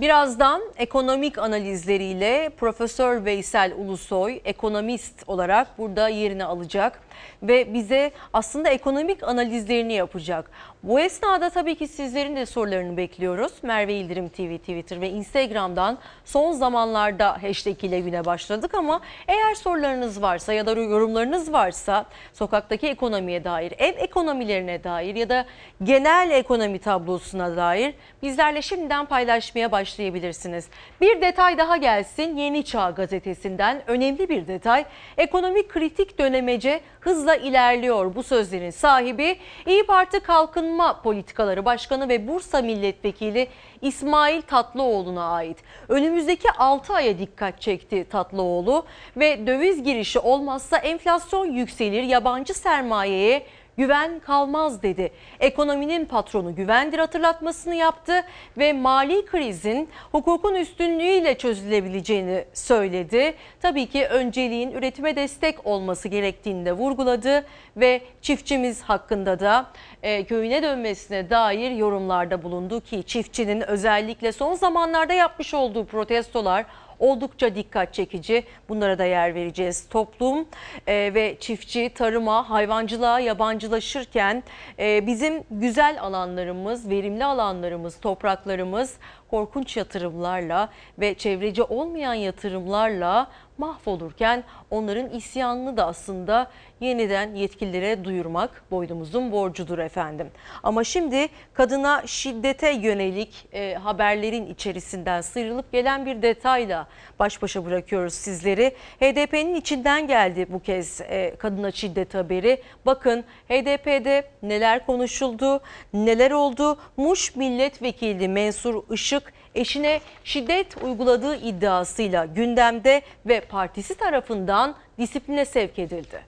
S1: Birazdan ekonomik analizleriyle Profesör Veysel Ulusoy ekonomist olarak burada yerini alacak ve bize aslında ekonomik analizlerini yapacak. Bu esnada tabii ki sizlerin de sorularını bekliyoruz. Merve İldirim TV, Twitter ve Instagram'dan son zamanlarda hashtag ile güne başladık ama eğer sorularınız varsa ya da yorumlarınız varsa sokaktaki ekonomiye dair, ev ekonomilerine dair ya da genel ekonomi tablosuna dair bizlerle şimdiden paylaşmaya başlayabilirsiniz. Bir detay daha gelsin Yeni Çağ gazetesinden önemli bir detay. Ekonomik kritik dönemece hızla ilerliyor bu sözlerin sahibi İyi Parti Kalkınma Politikaları Başkanı ve Bursa Milletvekili İsmail Tatlıoğlu'na ait. Önümüzdeki 6 aya dikkat çekti Tatlıoğlu ve döviz girişi olmazsa enflasyon yükselir, yabancı sermayeye güven kalmaz dedi. Ekonominin patronu güvendir hatırlatmasını yaptı ve mali krizin hukukun üstünlüğüyle çözülebileceğini söyledi. Tabii ki önceliğin üretime destek olması gerektiğini de vurguladı ve çiftçimiz hakkında da e, köyüne dönmesine dair yorumlarda bulundu ki çiftçinin özellikle son zamanlarda yapmış olduğu protestolar oldukça dikkat çekici. Bunlara da yer vereceğiz. Toplum e, ve çiftçi tarıma, hayvancılığa yabancılaşırken e, bizim güzel alanlarımız, verimli alanlarımız, topraklarımız korkunç yatırımlarla ve çevreci olmayan yatırımlarla mahvolurken onların isyanını da aslında yeniden yetkililere duyurmak boynumuzun borcudur efendim. Ama şimdi kadına şiddete yönelik e, haberlerin içerisinden sıyrılıp gelen bir detayla baş başa bırakıyoruz sizleri. HDP'nin içinden geldi bu kez e, kadına şiddet haberi. Bakın HDP'de neler konuşuldu, neler oldu. Muş Milletvekili Mensur Işık eşine şiddet uyguladığı iddiasıyla gündemde ve partisi tarafından disipline sevk edildi.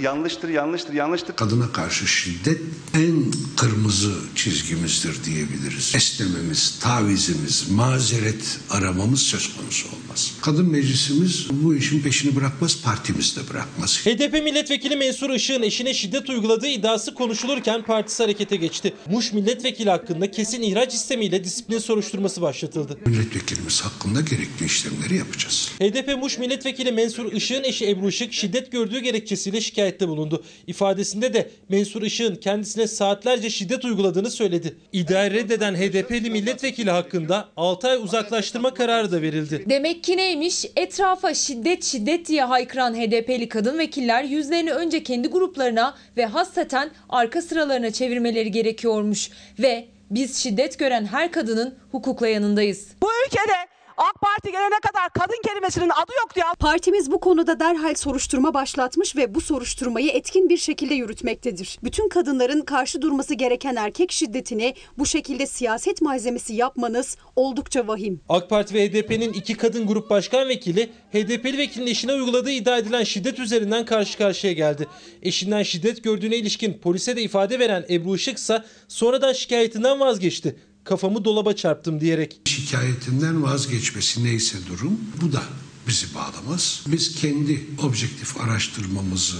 S27: Yanlıştır, yanlıştır, yanlıştır.
S28: Kadına karşı şiddet en kırmızı çizgimizdir diyebiliriz. Esnememiz, tavizimiz, mazeret aramamız söz konusu olmaz. Kadın meclisimiz bu işin peşini bırakmaz, partimiz de bırakmaz.
S19: HDP milletvekili Mensur Işık'ın eşine şiddet uyguladığı iddiası konuşulurken partisi harekete geçti. Muş milletvekili hakkında kesin ihraç istemiyle disiplin soruşturması başlatıldı.
S28: Milletvekilimiz hakkında gerekli işlemleri yapacağız.
S19: HDP Muş milletvekili Mensur Işık'ın eşi Ebru Işık şiddet gördüğü gerekçesiyle şikayette bulundu. İfadesinde de Mensur Işık'ın kendisine saatlerce şiddet uyguladığını söyledi. İddiayı reddeden HDP'li milletvekili hakkında 6 ay uzaklaştırma kararı da verildi.
S29: Demek ki neymiş? Etrafa şiddet şiddet diye haykıran HDP'li kadın vekiller yüzlerini önce kendi gruplarına ve hasreten arka sıralarına çevirmeleri gerekiyormuş. Ve biz şiddet gören her kadının hukukla yanındayız.
S30: Bu ülkede AK Parti gelene kadar kadın kelimesinin adı yoktu ya.
S24: Partimiz bu konuda derhal soruşturma başlatmış ve bu soruşturmayı etkin bir şekilde yürütmektedir. Bütün kadınların karşı durması gereken erkek şiddetini bu şekilde siyaset malzemesi yapmanız oldukça vahim.
S19: AK Parti ve HDP'nin iki kadın grup başkan vekili HDP'li vekilin eşine uyguladığı iddia edilen şiddet üzerinden karşı karşıya geldi. Eşinden şiddet gördüğüne ilişkin polise de ifade veren Ebru Işık ise sonradan şikayetinden vazgeçti. Kafamı dolaba çarptım diyerek.
S28: Şikayetinden vazgeçmesi neyse durum bu da bizi bağlamaz. Biz kendi objektif araştırmamızı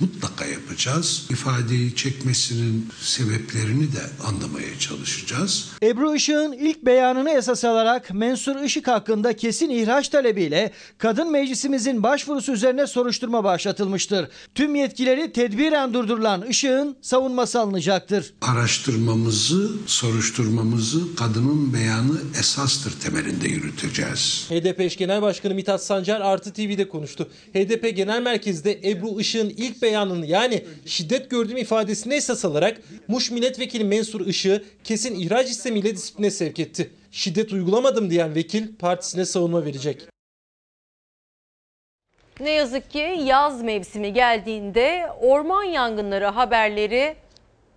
S28: mutlaka yapacağız. İfadeyi çekmesinin sebeplerini de anlamaya çalışacağız.
S17: Ebru Işık'ın ilk beyanını esas alarak Mensur Işık hakkında kesin ihraç talebiyle Kadın Meclisimizin başvurusu üzerine soruşturma başlatılmıştır. Tüm yetkileri tedbiren durdurulan Işık'ın savunması alınacaktır.
S28: Araştırmamızı, soruşturmamızı kadının beyanı esastır temelinde yürüteceğiz.
S19: HDP eş genel başkanı Mithat Sancar Artı TV'de konuştu. HDP Genel Merkez'de Ebru Işık'ın ilk beyanını yani şiddet gördüğüm ifadesini esas alarak Muş Milletvekili Mensur Işık'ı kesin ihraç istemiyle disipline sevk etti. Şiddet uygulamadım diyen vekil partisine savunma verecek.
S1: Ne yazık ki yaz mevsimi geldiğinde orman yangınları haberleri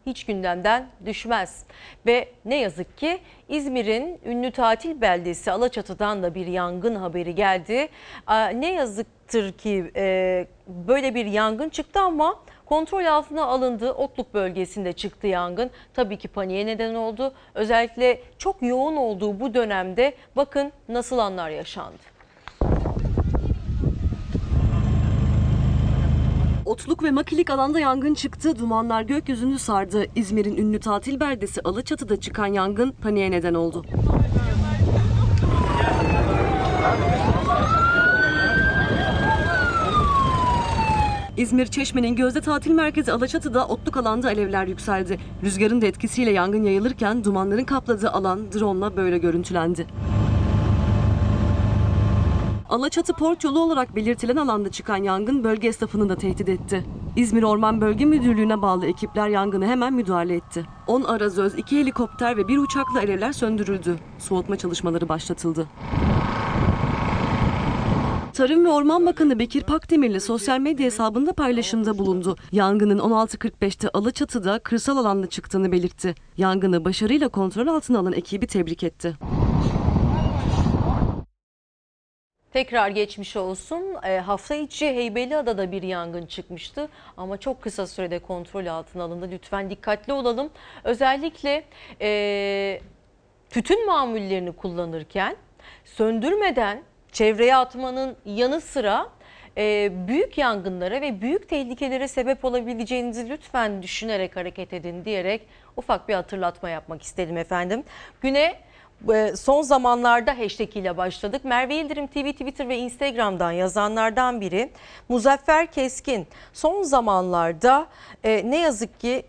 S1: hiç gündemden düşmez. Ve ne yazık ki İzmir'in ünlü tatil beldesi Alaçatı'dan da bir yangın haberi geldi. Ne yazıktır ki e, böyle bir yangın çıktı ama kontrol altına alındı. Otluk bölgesinde çıktı yangın. Tabii ki paniğe neden oldu. Özellikle çok yoğun olduğu bu dönemde bakın nasıl anlar yaşandı.
S31: Otluk ve makilik alanda yangın çıktı. Dumanlar gökyüzünü sardı. İzmir'in ünlü tatil beldesi Alaçatı'da çıkan yangın paniğe neden oldu. İzmir Çeşme'nin gözde tatil merkezi Alaçatı'da otluk alanda alevler yükseldi. Rüzgarın da etkisiyle yangın yayılırken dumanların kapladığı alan drone'la böyle görüntülendi. Alaçatı Port Yolu olarak belirtilen alanda çıkan yangın bölge esnafını da tehdit etti. İzmir Orman Bölge Müdürlüğü'ne bağlı ekipler yangını hemen müdahale etti. 10 arazöz, 2 helikopter ve bir uçakla alevler söndürüldü. Soğutma çalışmaları başlatıldı. Tarım ve Orman Bakanı Bekir Pakdemirli sosyal medya hesabında paylaşımda bulundu. Yangının 16.45'te Alaçatı'da kırsal alanda çıktığını belirtti. Yangını başarıyla kontrol altına alan ekibi tebrik etti.
S1: Tekrar geçmiş olsun. E, hafta içi Heybeliada'da bir yangın çıkmıştı ama çok kısa sürede kontrol altına alındı. Lütfen dikkatli olalım. Özellikle e, tütün mamullerini kullanırken söndürmeden çevreye atmanın yanı sıra e, büyük yangınlara ve büyük tehlikelere sebep olabileceğinizi lütfen düşünerek hareket edin diyerek ufak bir hatırlatma yapmak istedim efendim. Güne e, son zamanlarda hashtag ile başladık. Merve Yıldırım TV, Twitter ve Instagram'dan yazanlardan biri. Muzaffer Keskin son zamanlarda e, ne yazık ki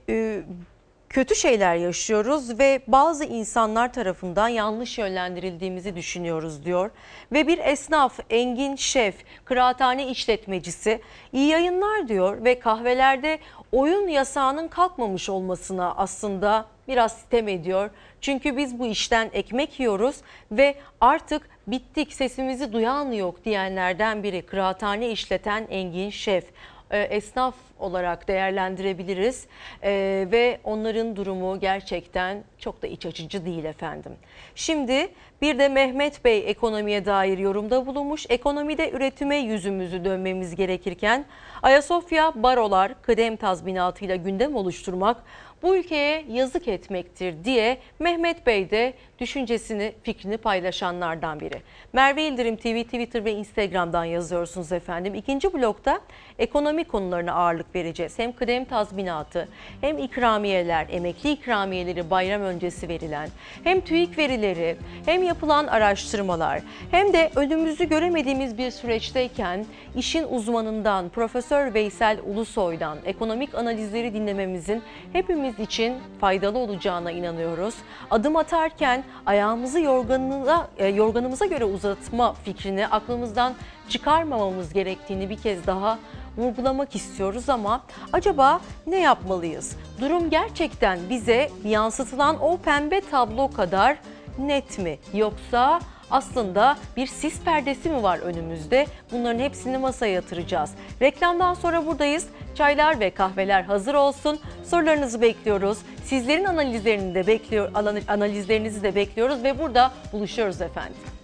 S1: kötü şeyler yaşıyoruz ve bazı insanlar tarafından yanlış yönlendirildiğimizi düşünüyoruz diyor. Ve bir esnaf Engin Şef, kıraathane işletmecisi iyi yayınlar diyor ve kahvelerde oyun yasağının kalkmamış olmasına aslında biraz sitem ediyor. Çünkü biz bu işten ekmek yiyoruz ve artık bittik sesimizi duyan yok diyenlerden biri kıraathane işleten Engin Şef e, esnaf olarak değerlendirebiliriz E, ve onların durumu gerçekten çok da iç açıcı değil efendim. Şimdi bir de Mehmet Bey ekonomiye dair yorumda bulunmuş. Ekonomide üretime yüzümüzü dönmemiz gerekirken Ayasofya barolar kıdem tazminatıyla gündem oluşturmak bu ülkeye yazık etmektir diye Mehmet Bey de düşüncesini, fikrini paylaşanlardan biri. Merve İldirim TV, Twitter ve Instagram'dan yazıyorsunuz efendim. İkinci blokta ekonomi konularına ağırlık vereceğiz. Hem kıdem tazminatı, hem ikramiyeler, emekli ikramiyeleri bayram öncesi verilen, hem TÜİK verileri, hem yapılan araştırmalar, hem de önümüzü göremediğimiz bir süreçteyken işin uzmanından Profesör Veysel Ulusoy'dan ekonomik analizleri dinlememizin hepimiz için faydalı olacağına inanıyoruz. Adım atarken ayağımızı yorganına, e, yorganımıza göre uzatma fikrini aklımızdan çıkarmamamız gerektiğini bir kez daha vurgulamak istiyoruz ama acaba ne yapmalıyız? Durum gerçekten bize yansıtılan o pembe tablo kadar net mi yoksa aslında bir sis perdesi mi var önümüzde? Bunların hepsini masaya yatıracağız. Reklamdan sonra buradayız. Çaylar ve kahveler hazır olsun. Sorularınızı bekliyoruz. Sizlerin analizlerini de bekliyor, analizlerinizi de bekliyoruz ve burada buluşuyoruz efendim.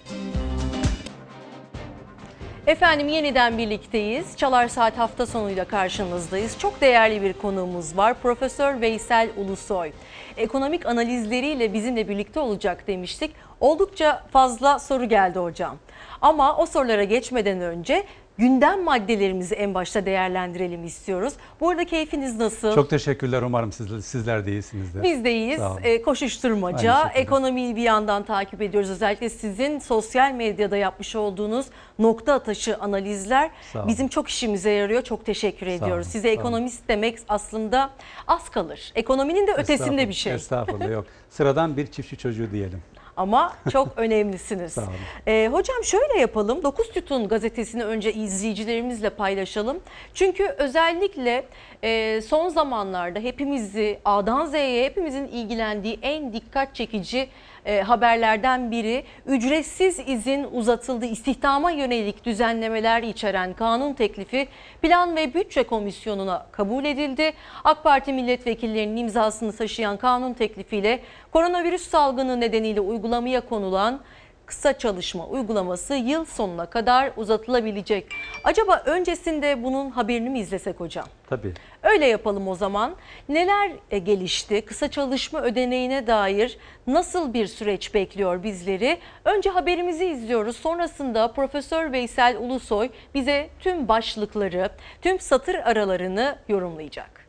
S1: Efendim yeniden birlikteyiz. Çalar Saat hafta sonuyla karşınızdayız. Çok değerli bir konuğumuz var. Profesör Veysel Ulusoy. Ekonomik analizleriyle bizimle birlikte olacak demiştik. Oldukça fazla soru geldi hocam. Ama o sorulara geçmeden önce gündem maddelerimizi en başta değerlendirelim istiyoruz. Bu arada keyfiniz nasıl?
S32: Çok teşekkürler. Umarım sizler, sizler de iyisinizdir.
S1: Biz de iyiyiz. E, koşuşturmaca, ekonomiyi bir yandan takip ediyoruz. Özellikle sizin sosyal medyada yapmış olduğunuz nokta atışı analizler bizim çok işimize yarıyor. Çok teşekkür ediyoruz. Size ekonomist demek aslında az kalır. Ekonominin de ötesinde bir şey.
S32: Estağfurullah yok. Sıradan bir çiftçi çocuğu diyelim.
S1: Ama çok önemlisiniz.
S32: Sağ olun.
S1: Ee, hocam şöyle yapalım. 9 Tütun gazetesini önce izleyicilerimizle paylaşalım. Çünkü özellikle e, son zamanlarda hepimizi A'dan Z'ye hepimizin ilgilendiği en dikkat çekici e, haberlerden biri ücretsiz izin uzatıldı. İstihdama yönelik düzenlemeler içeren kanun teklifi Plan ve Bütçe Komisyonu'na kabul edildi. AK Parti milletvekillerinin imzasını taşıyan kanun teklifiyle koronavirüs salgını nedeniyle uygulamaya konulan kısa çalışma uygulaması yıl sonuna kadar uzatılabilecek. Acaba öncesinde bunun haberini mi izlesek hocam?
S32: Tabii.
S1: Öyle yapalım o zaman. Neler e, gelişti? Kısa çalışma ödeneğine dair nasıl bir süreç bekliyor bizleri? Önce haberimizi izliyoruz. Sonrasında Profesör Veysel Ulusoy bize tüm başlıkları, tüm satır aralarını yorumlayacak.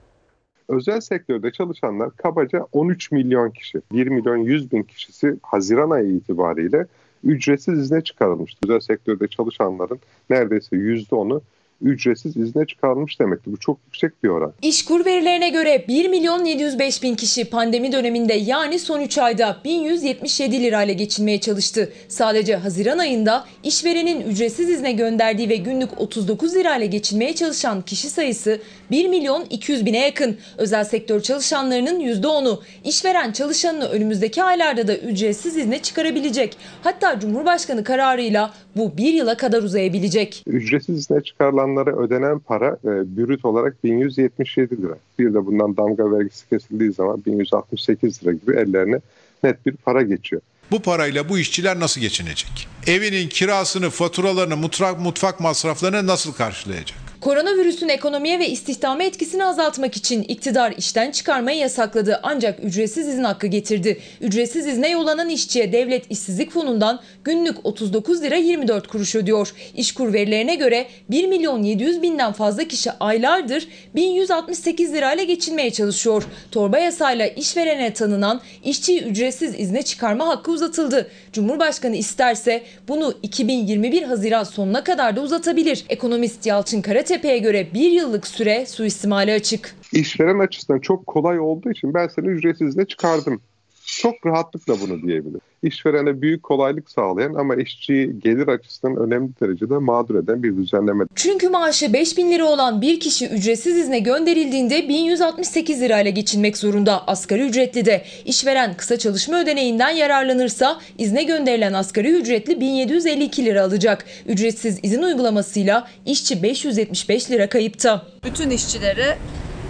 S33: Özel sektörde çalışanlar kabaca 13 milyon kişi, 1 milyon 100 bin kişisi Haziran ayı itibariyle ücretsiz izne çıkarılmıştı. Özel sektörde çalışanların neredeyse %10'u ücretsiz izne çıkarılmış demekti. Bu çok yüksek bir oran.
S29: İşkur verilerine göre 1 milyon 705 bin kişi pandemi döneminde yani son 3 ayda 1177 lirayla geçinmeye çalıştı. Sadece Haziran ayında işverenin ücretsiz izne gönderdiği ve günlük 39 lirayla geçinmeye çalışan kişi sayısı 1 milyon 200 bine yakın. Özel sektör çalışanlarının %10'u işveren çalışanını önümüzdeki aylarda da ücretsiz izne çıkarabilecek. Hatta Cumhurbaşkanı kararıyla bu bir yıla kadar uzayabilecek.
S33: Ücretsiz izne çıkarılanlara ödenen para e, brüt olarak 1177 lira. Bir de bundan damga vergisi kesildiği zaman 1168 lira gibi ellerine net bir para geçiyor.
S22: Bu parayla bu işçiler nasıl geçinecek? Evinin kirasını, faturalarını, mutfak, mutfak masraflarını nasıl karşılayacak?
S29: Koronavirüsün ekonomiye ve istihdama etkisini azaltmak için iktidar işten çıkarmayı yasakladı ancak ücretsiz izin hakkı getirdi. Ücretsiz izne yollanan işçiye devlet işsizlik fonundan günlük 39 lira 24 kuruş ödüyor. İşkur verilerine göre 1 milyon 700 binden fazla kişi aylardır 1168 lirayla geçinmeye çalışıyor. Torba yasayla işverene tanınan işçiyi ücretsiz izne çıkarma hakkı uzatıldı. Cumhurbaşkanı isterse bunu 2021 Haziran sonuna kadar da uzatabilir. Ekonomist Yalçın Karatepe'ye göre bir yıllık süre suistimale açık.
S33: İşveren açısından çok kolay olduğu için ben seni ücretsiz izne çıkardım. Çok rahatlıkla bunu diyebilir. İşverene büyük kolaylık sağlayan ama işçiyi gelir açısından önemli derecede mağdur eden bir düzenleme.
S29: Çünkü maaşı 5000 lira olan bir kişi ücretsiz izne gönderildiğinde 1168 lirayla geçinmek zorunda. Asgari ücretli de işveren kısa çalışma ödeneğinden yararlanırsa izne gönderilen asgari ücretli 1752 lira alacak. Ücretsiz izin uygulamasıyla işçi 575 lira kayıpta.
S34: Bütün işçilere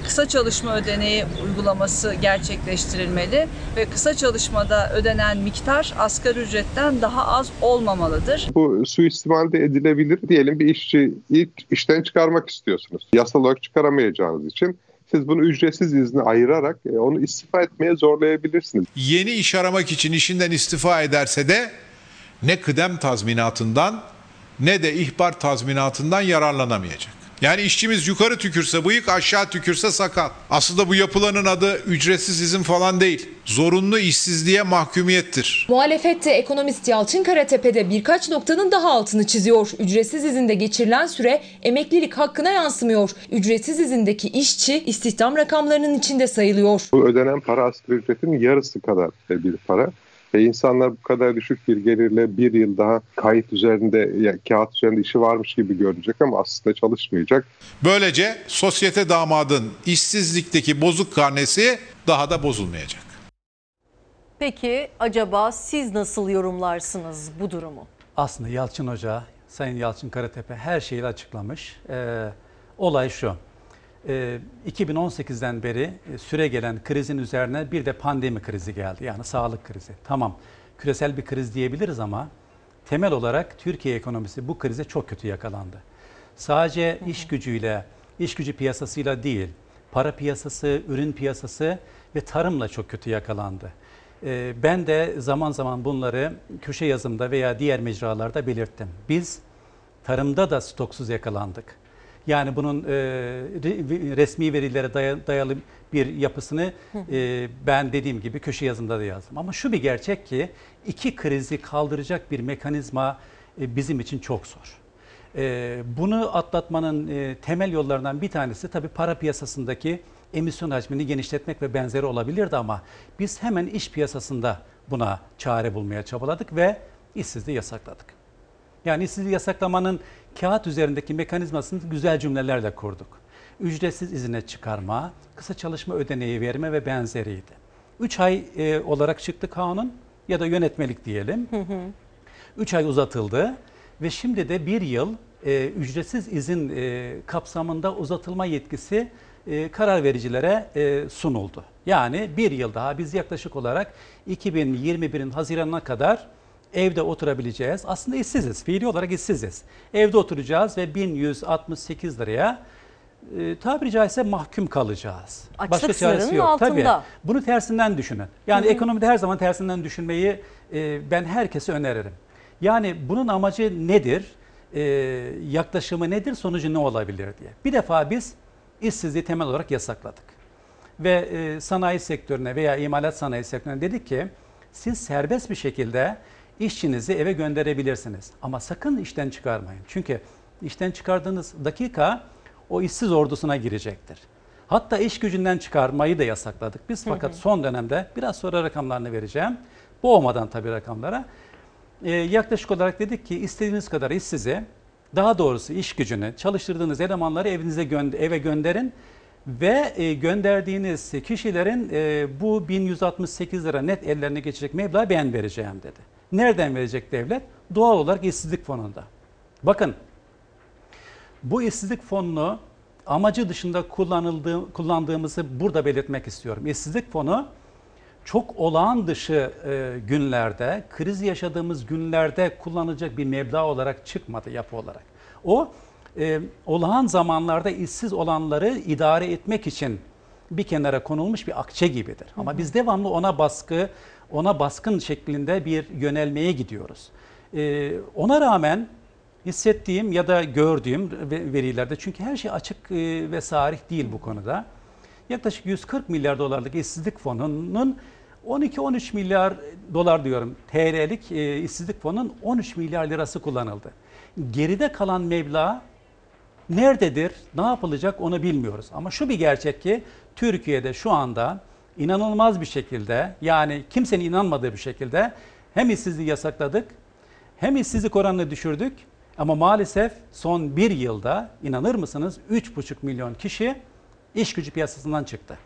S34: kısa çalışma ödeneği uygulaması gerçekleştirilmeli ve kısa çalışmada ödenen miktar asgari ücretten daha az olmamalıdır.
S33: Bu suistimal de edilebilir. Diyelim bir işçi ilk işten çıkarmak istiyorsunuz. Yasal olarak çıkaramayacağınız için siz bunu ücretsiz izni ayırarak e, onu istifa etmeye zorlayabilirsiniz.
S22: Yeni iş aramak için işinden istifa ederse de ne kıdem tazminatından ne de ihbar tazminatından yararlanamayacak. Yani işçimiz yukarı tükürse bıyık aşağı tükürse sakal. Aslında bu yapılanın adı ücretsiz izin falan değil. Zorunlu işsizliğe mahkumiyettir.
S29: Muhalefette ekonomist Yalçın Karatepe'de birkaç noktanın daha altını çiziyor. Ücretsiz izinde geçirilen süre emeklilik hakkına yansımıyor. Ücretsiz izindeki işçi istihdam rakamlarının içinde sayılıyor.
S33: Bu ödenen para asgari ücretin yarısı kadar bir para. Ve insanlar bu kadar düşük bir gelirle bir yıl daha kayıt üzerinde, yani kağıt üzerinde işi varmış gibi görecek ama aslında çalışmayacak.
S22: Böylece sosyete damadın işsizlikteki bozuk karnesi daha da bozulmayacak.
S1: Peki acaba siz nasıl yorumlarsınız bu durumu?
S32: Aslında Yalçın Hoca, Sayın Yalçın Karatepe her şeyi açıklamış. Ee, olay şu. Ee, 2018'den beri e, süre gelen krizin üzerine bir de pandemi krizi geldi. Yani sağlık krizi. Tamam küresel bir kriz diyebiliriz ama temel olarak Türkiye ekonomisi bu krize çok kötü yakalandı. Sadece iş gücüyle, iş gücü piyasasıyla değil, para piyasası, ürün piyasası ve tarımla çok kötü yakalandı. Ee, Ben de zaman zaman bunları köşe yazımda veya diğer mecralarda belirttim. Biz tarımda da stoksuz yakalandık. Yani bunun e, re- resmi verilere daya- dayalı bir yapısını e, ben dediğim gibi köşe yazımda da yazdım. Ama şu bir gerçek ki iki krizi kaldıracak bir mekanizma e, bizim için çok zor. E, bunu atlatmanın e, temel yollarından bir tanesi tabii para piyasasındaki emisyon hacmini genişletmek ve benzeri olabilirdi ama biz hemen iş piyasasında buna çare bulmaya çabaladık ve işsizliği yasakladık. Yani işsizliği yasaklamanın kağıt üzerindeki mekanizmasını güzel cümlelerle kurduk. Ücretsiz izine çıkarma, kısa çalışma ödeneği verme ve benzeriydi. 3 ay e, olarak çıktı kanun ya da yönetmelik diyelim. 3 ay uzatıldı ve şimdi de bir yıl e, ücretsiz izin e, kapsamında uzatılma yetkisi e, karar vericilere e, sunuldu. Yani bir yıl daha biz yaklaşık olarak 2021'in Haziran'ına kadar evde oturabileceğiz. Aslında işsiziz, fiili olarak işsiziz. Evde oturacağız ve 1168 liraya e, tabiri caizse mahkum kalacağız.
S1: Açlık sınırının altında.
S32: Tabii. Bunu tersinden düşünün. Yani
S1: Hı hı.
S32: ekonomide her zaman tersinden düşünmeyi e, ben herkese öneririm. Yani bunun amacı nedir? E, yaklaşımı nedir? Sonucu ne olabilir diye. Bir defa biz işsizliği temel olarak yasakladık. Ve e, sanayi sektörüne veya imalat sanayi sektörüne dedik ki siz serbest bir şekilde işçinizi eve gönderebilirsiniz. Ama sakın işten çıkarmayın. Çünkü işten çıkardığınız dakika o işsiz ordusuna girecektir. Hatta iş gücünden çıkarmayı da yasakladık biz.
S35: Hı hı.
S32: Fakat son dönemde biraz sonra rakamlarını vereceğim. Boğmadan tabii rakamlara. Ee, yaklaşık olarak dedik ki istediğiniz kadar işsizi, daha doğrusu iş gücünü, çalıştırdığınız elemanları evinize gö- eve gönderin ve e, gönderdiğiniz kişilerin e, bu 1168 lira net ellerine geçecek meblağı ben vereceğim dedi. Nereden verecek devlet? Doğal olarak işsizlik fonunda. Bakın bu işsizlik fonunu amacı dışında kullanıldığı, kullandığımızı burada belirtmek istiyorum. İşsizlik fonu çok olağan dışı e, günlerde, kriz yaşadığımız günlerde kullanılacak bir meblağ olarak çıkmadı yapı olarak. O e, olağan zamanlarda işsiz olanları idare etmek için bir kenara konulmuş bir akçe gibidir. Ama biz devamlı ona baskı, ona baskın şeklinde bir yönelmeye gidiyoruz. E, ona rağmen hissettiğim ya da gördüğüm ve- verilerde çünkü her şey açık e, ve sarih değil bu konuda. Yaklaşık 140 milyar dolarlık işsizlik fonunun 12-13 milyar dolar diyorum TL'lik e, işsizlik fonunun 13 milyar lirası kullanıldı. Geride kalan meblağ nerededir, ne yapılacak onu bilmiyoruz. Ama şu bir gerçek ki Türkiye'de şu anda inanılmaz bir şekilde yani kimsenin inanmadığı bir şekilde hem işsizliği yasakladık hem işsizlik oranını düşürdük ama maalesef son bir yılda inanır mısınız 3,5 milyon kişi iş gücü piyasasından çıktı.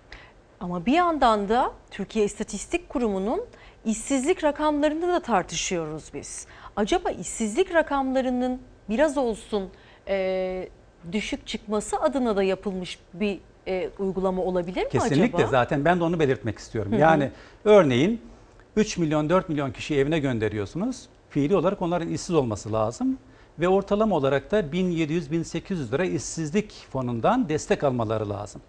S1: Ama bir yandan da Türkiye İstatistik Kurumu'nun işsizlik rakamlarını da tartışıyoruz biz. Acaba işsizlik rakamlarının biraz olsun e, düşük çıkması adına da yapılmış bir e, uygulama olabilir mi
S32: Kesinlikle
S1: acaba?
S32: zaten ben de onu belirtmek istiyorum.
S1: Hı hı.
S32: Yani örneğin 3 milyon 4 milyon kişiyi evine gönderiyorsunuz. Fiili olarak onların işsiz olması lazım. Ve ortalama olarak da 1700-1800 lira işsizlik fonundan destek almaları lazım.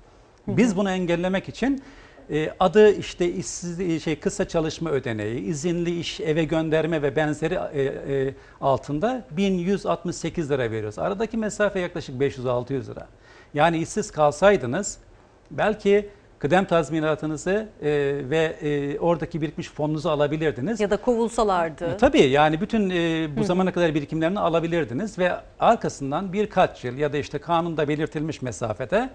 S32: Biz bunu engellemek için e, adı işte işsiz şey kısa çalışma ödeneği, izinli iş eve gönderme ve benzeri e, e, altında 1168 lira veriyoruz. Aradaki mesafe yaklaşık 500-600 lira. Yani işsiz kalsaydınız belki kıdem tazminatınızı e, ve e, oradaki birikmiş fonunuzu alabilirdiniz.
S1: Ya da kovulsalardı.
S32: E, Tabii yani bütün e, bu zamana kadar birikimlerini alabilirdiniz ve arkasından birkaç yıl ya da işte kanunda belirtilmiş mesafede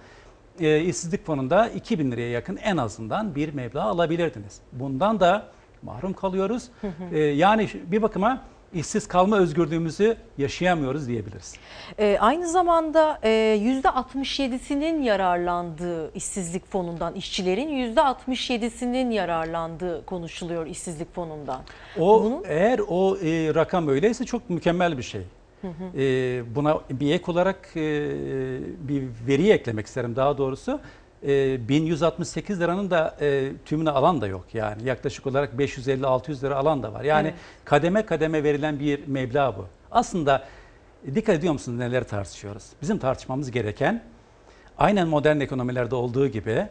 S32: e, işsizlik fonunda 2000 liraya yakın en azından bir meblağ alabilirdiniz. Bundan da mahrum kalıyoruz.
S1: Hı hı.
S32: E, yani bir bakıma işsiz kalma özgürlüğümüzü yaşayamıyoruz diyebiliriz.
S1: E, aynı zamanda e, %67'sinin yararlandığı işsizlik fonundan, işçilerin %67'sinin yararlandığı konuşuluyor işsizlik fonundan.
S32: O
S1: Bunun-
S32: eğer o e, rakam öyleyse çok mükemmel bir şey.
S1: Hı hı.
S32: E, buna bir ek olarak e, bir veri eklemek isterim daha doğrusu. E, 1168 liranın da e, tümünü alan da yok yani yaklaşık olarak 550-600 lira alan da var. Yani
S1: Evet.
S32: kademe kademe verilen bir meblağ bu. Aslında e, dikkat ediyor musunuz neler tartışıyoruz? Bizim tartışmamız gereken aynen modern ekonomilerde olduğu gibi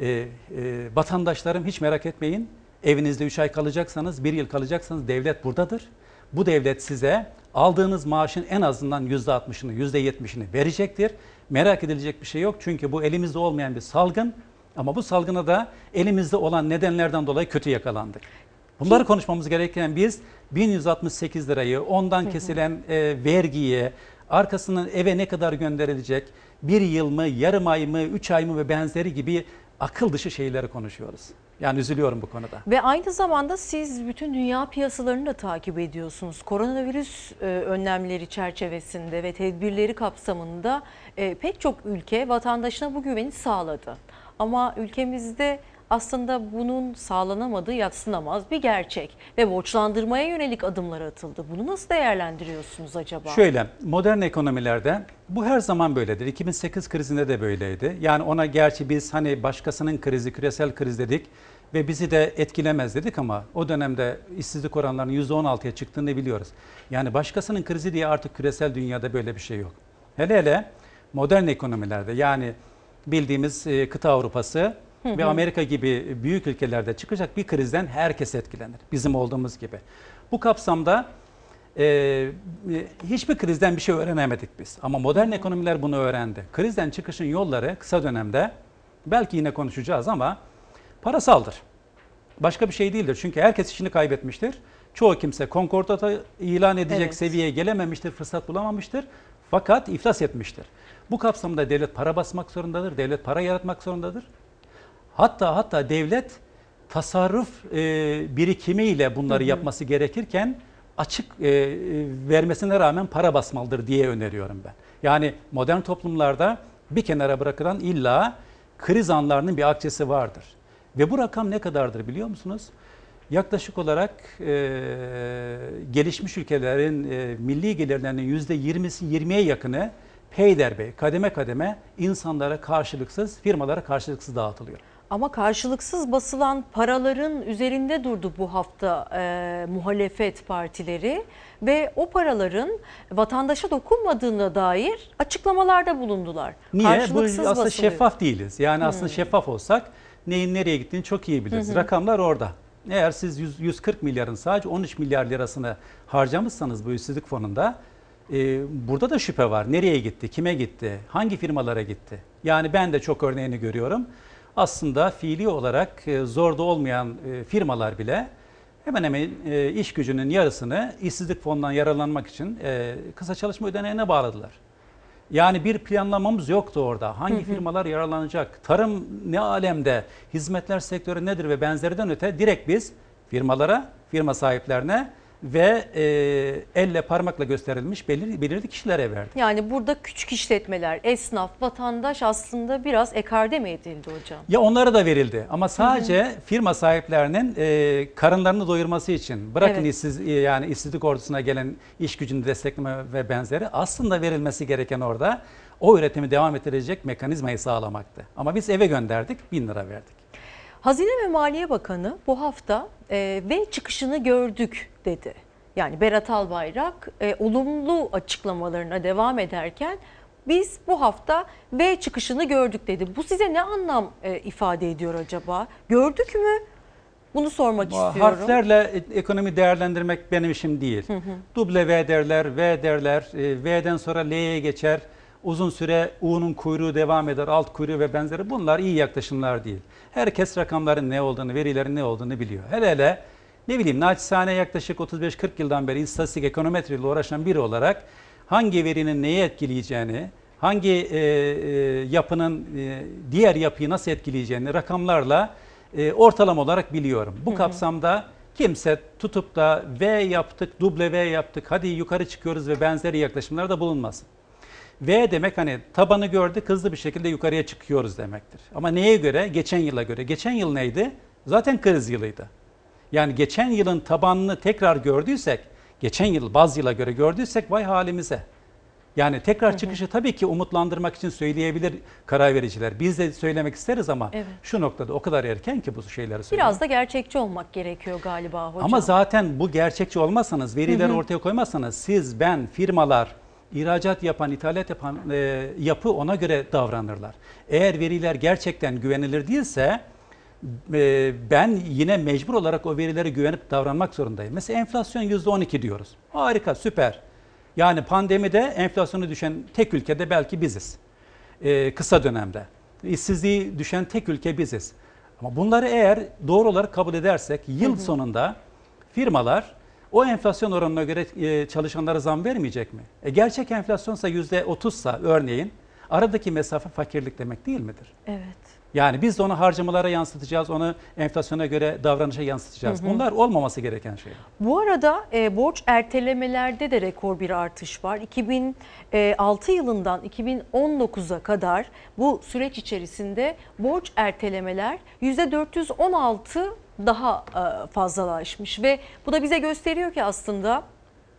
S32: e, e, vatandaşlarım hiç merak etmeyin. Evinizde 3 ay kalacaksanız, 1 yıl kalacaksanız devlet buradadır. Bu devlet size aldığınız maaşın en azından %60'ını, %70'ini verecektir. Merak edilecek bir şey yok çünkü bu elimizde olmayan bir salgın. Ama bu salgına da elimizde olan nedenlerden dolayı kötü yakalandık. Bunları konuşmamız gereken biz 1168 lirayı, ondan kesilen e, vergiyi, arkasından eve ne kadar gönderilecek, bir yıl mı, yarım ay mı, üç ay mı ve benzeri gibi akıl dışı şeyleri konuşuyoruz. Yani üzülüyorum bu konuda.
S1: Ve aynı zamanda siz bütün dünya piyasalarını da takip ediyorsunuz. Koronavirüs e, önlemleri çerçevesinde ve tedbirleri kapsamında e, pek çok ülke vatandaşına bu güveni sağladı. Ama ülkemizde aslında bunun sağlanamadığı yatsınamaz bir gerçek ve borçlandırmaya yönelik adımlar atıldı. Bunu nasıl değerlendiriyorsunuz acaba?
S32: Şöyle modern ekonomilerde bu her zaman böyledir. 2008 krizinde de böyleydi. Yani ona gerçi biz hani başkasının krizi, küresel kriz dedik ve bizi de etkilemez dedik ama o dönemde işsizlik oranlarının %16'ya çıktığını biliyoruz. Yani başkasının krizi diye artık küresel dünyada böyle bir şey yok. Hele hele modern ekonomilerde yani bildiğimiz e, kıta Avrupası ve. Amerika gibi büyük ülkelerde çıkacak bir krizden herkes etkilenir. Bizim olduğumuz gibi. Bu kapsamda e, e, hiçbir krizden bir şey öğrenemedik biz. Ama modern ekonomiler bunu öğrendi. Krizden çıkışın yolları kısa dönemde belki yine konuşacağız ama parasaldır. Başka bir şey değildir. Çünkü herkes işini kaybetmiştir. Çoğu kimse konkordata ilan edecek
S1: Evet.
S32: seviyeye gelememiştir, fırsat bulamamıştır. Fakat iflas etmiştir. Bu kapsamda devlet para basmak zorundadır, devlet para yaratmak zorundadır. Hatta hatta devlet tasarruf e, birikimiyle bunları
S1: Hı hı.
S32: yapması gerekirken açık e, e, vermesine rağmen para basmalıdır diye öneriyorum ben. Yani modern toplumlarda bir kenara bırakılan illa kriz anlarının bir akçesi vardır. Ve bu rakam ne kadardır biliyor musunuz? Yaklaşık olarak e, gelişmiş ülkelerin e, milli gelirlerinin %20'si 20'ye yakını peyderpey, kademe kademe insanlara karşılıksız, firmalara karşılıksız dağıtılıyor.
S1: Ama karşılıksız basılan paraların üzerinde durdu bu hafta e, muhalefet partileri ve o paraların vatandaşa dokunmadığına dair açıklamalarda bulundular.
S32: Niye? Bu
S1: Karşılıksız
S32: aslında
S1: basılıyor.
S32: şeffaf değiliz. Yani aslında
S1: Hmm.
S32: şeffaf olsak neyin nereye gittiğini çok iyi biliriz.
S1: Hı.
S32: Rakamlar orada. Eğer siz 100, 140 milyarın sadece 13 milyar lirasını harcamışsanız bu işsizlik fonunda e, burada da şüphe var. Nereye gitti? Kime gitti? Hangi firmalara gitti? Yani ben de çok örneğini görüyorum. Aslında fiili olarak e, zorda olmayan e, firmalar bile hemen hemen e, iş gücünün yarısını işsizlik fonundan yararlanmak için kısa çalışma ödeneğine bağladılar. Yani bir planlamamız yoktu orada. Hangi
S1: Hı hı.
S32: firmalar yararlanacak? Tarım ne alemde? Hizmetler sektörü nedir ve benzerinden öte direkt biz firmalara, firma sahiplerine ve e, elle parmakla gösterilmiş belirli, belirli kişilere verdik.
S1: Yani burada küçük işletmeler, esnaf, vatandaş aslında biraz ekarte mi edildi hocam?
S32: Ya onlara da verildi ama sadece firma sahiplerinin e, karınlarını doyurması için bırakın
S1: Evet.
S32: işsiz e, yani işsizlik ordusuna gelen iş gücünü destekleme ve benzeri aslında verilmesi gereken orada o üretimi devam ettirecek mekanizmayı sağlamaktı. Ama biz eve gönderdik, bin lira verdik.
S1: Hazine ve Maliye Bakanı bu hafta e, ve çıkışını gördük dedi. Yani Berat Albayrak e, olumlu açıklamalarına devam ederken biz bu hafta ve çıkışını gördük dedi. Bu size ne anlam e, ifade ediyor acaba? Gördük mü? Bunu sormak istiyorum.
S32: Harflerle e- ekonomi değerlendirmek benim işim değil.
S1: Hı hı.
S32: Duble V derler, V derler, e, V'den sonra L'ye geçer. Uzun süre U'nun kuyruğu devam eder, alt kuyruğu ve benzeri. Bunlar iyi yaklaşımlar değil. Herkes rakamların ne olduğunu, verilerin ne olduğunu biliyor. Hele hele ne bileyim naçizane yaklaşık 35-40 yıldan beri istatistik ekonometriyle uğraşan biri olarak hangi verinin neyi etkileyeceğini, hangi e, e, yapının e, diğer yapıyı nasıl etkileyeceğini rakamlarla e, ortalama olarak biliyorum. Bu
S1: Hı hı.
S32: kapsamda kimse tutup da V yaptık, duble V yaptık, hadi yukarı çıkıyoruz ve benzeri yaklaşımlarda bulunmasın. V demek hani tabanı gördük hızlı bir şekilde yukarıya çıkıyoruz demektir. Ama neye göre? Geçen yıla göre. Geçen yıl neydi? Zaten kriz yılıydı. Yani geçen yılın tabanını tekrar gördüysek, geçen yıl baz yıla göre gördüysek vay halimize. Yani tekrar çıkışı tabii ki umutlandırmak için söyleyebilir karar vericiler. Biz de söylemek isteriz ama
S1: Evet.
S32: şu noktada o kadar erken ki bu şeyleri söylemek.
S1: Biraz da gerçekçi olmak gerekiyor galiba hocam.
S32: Ama zaten bu gerçekçi olmazsanız, verileri
S1: Hı hı.
S32: ortaya koymazsanız siz, ben, firmalar, ihracat yapan, ithalat yapan e, yapı ona göre davranırlar. Eğer veriler gerçekten güvenilir değilse e, ben yine mecbur olarak o verilere güvenip davranmak zorundayım. Mesela enflasyon %12 diyoruz. Harika, süper. Yani pandemide enflasyonu düşen tek ülkede belki biziz. E, kısa dönemde. İşsizliği düşen tek ülke biziz. Ama bunları eğer doğru olarak kabul edersek yıl
S1: Hı hı.
S32: sonunda firmalar o enflasyon oranına göre e, çalışanlara zam vermeyecek mi? E, gerçek enflasyonsa %30'sa örneğin aradaki mesafe fakirlik demek değil midir?
S1: Evet.
S32: Yani biz de onu harcamalara yansıtacağız, onu enflasyona göre davranışa yansıtacağız.
S1: Hı hı.
S32: Bunlar olmaması gereken şeyler.
S1: Bu arada e, borç ertelemelerde de rekor bir artış var. 2006 yılından 2019'a kadar bu süreç içerisinde borç ertelemeler %416 daha e, fazlalaşmış ve bu da bize gösteriyor ki aslında